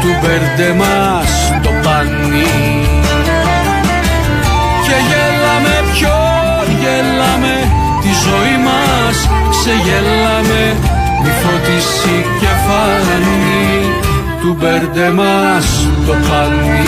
S3: του μπερντε μας το πανί και γέλαμε ποιον γέλαμε τη ζωή μας ξεγέλαμε μη φωτίσει και φάνη του μπερντε μας το πανί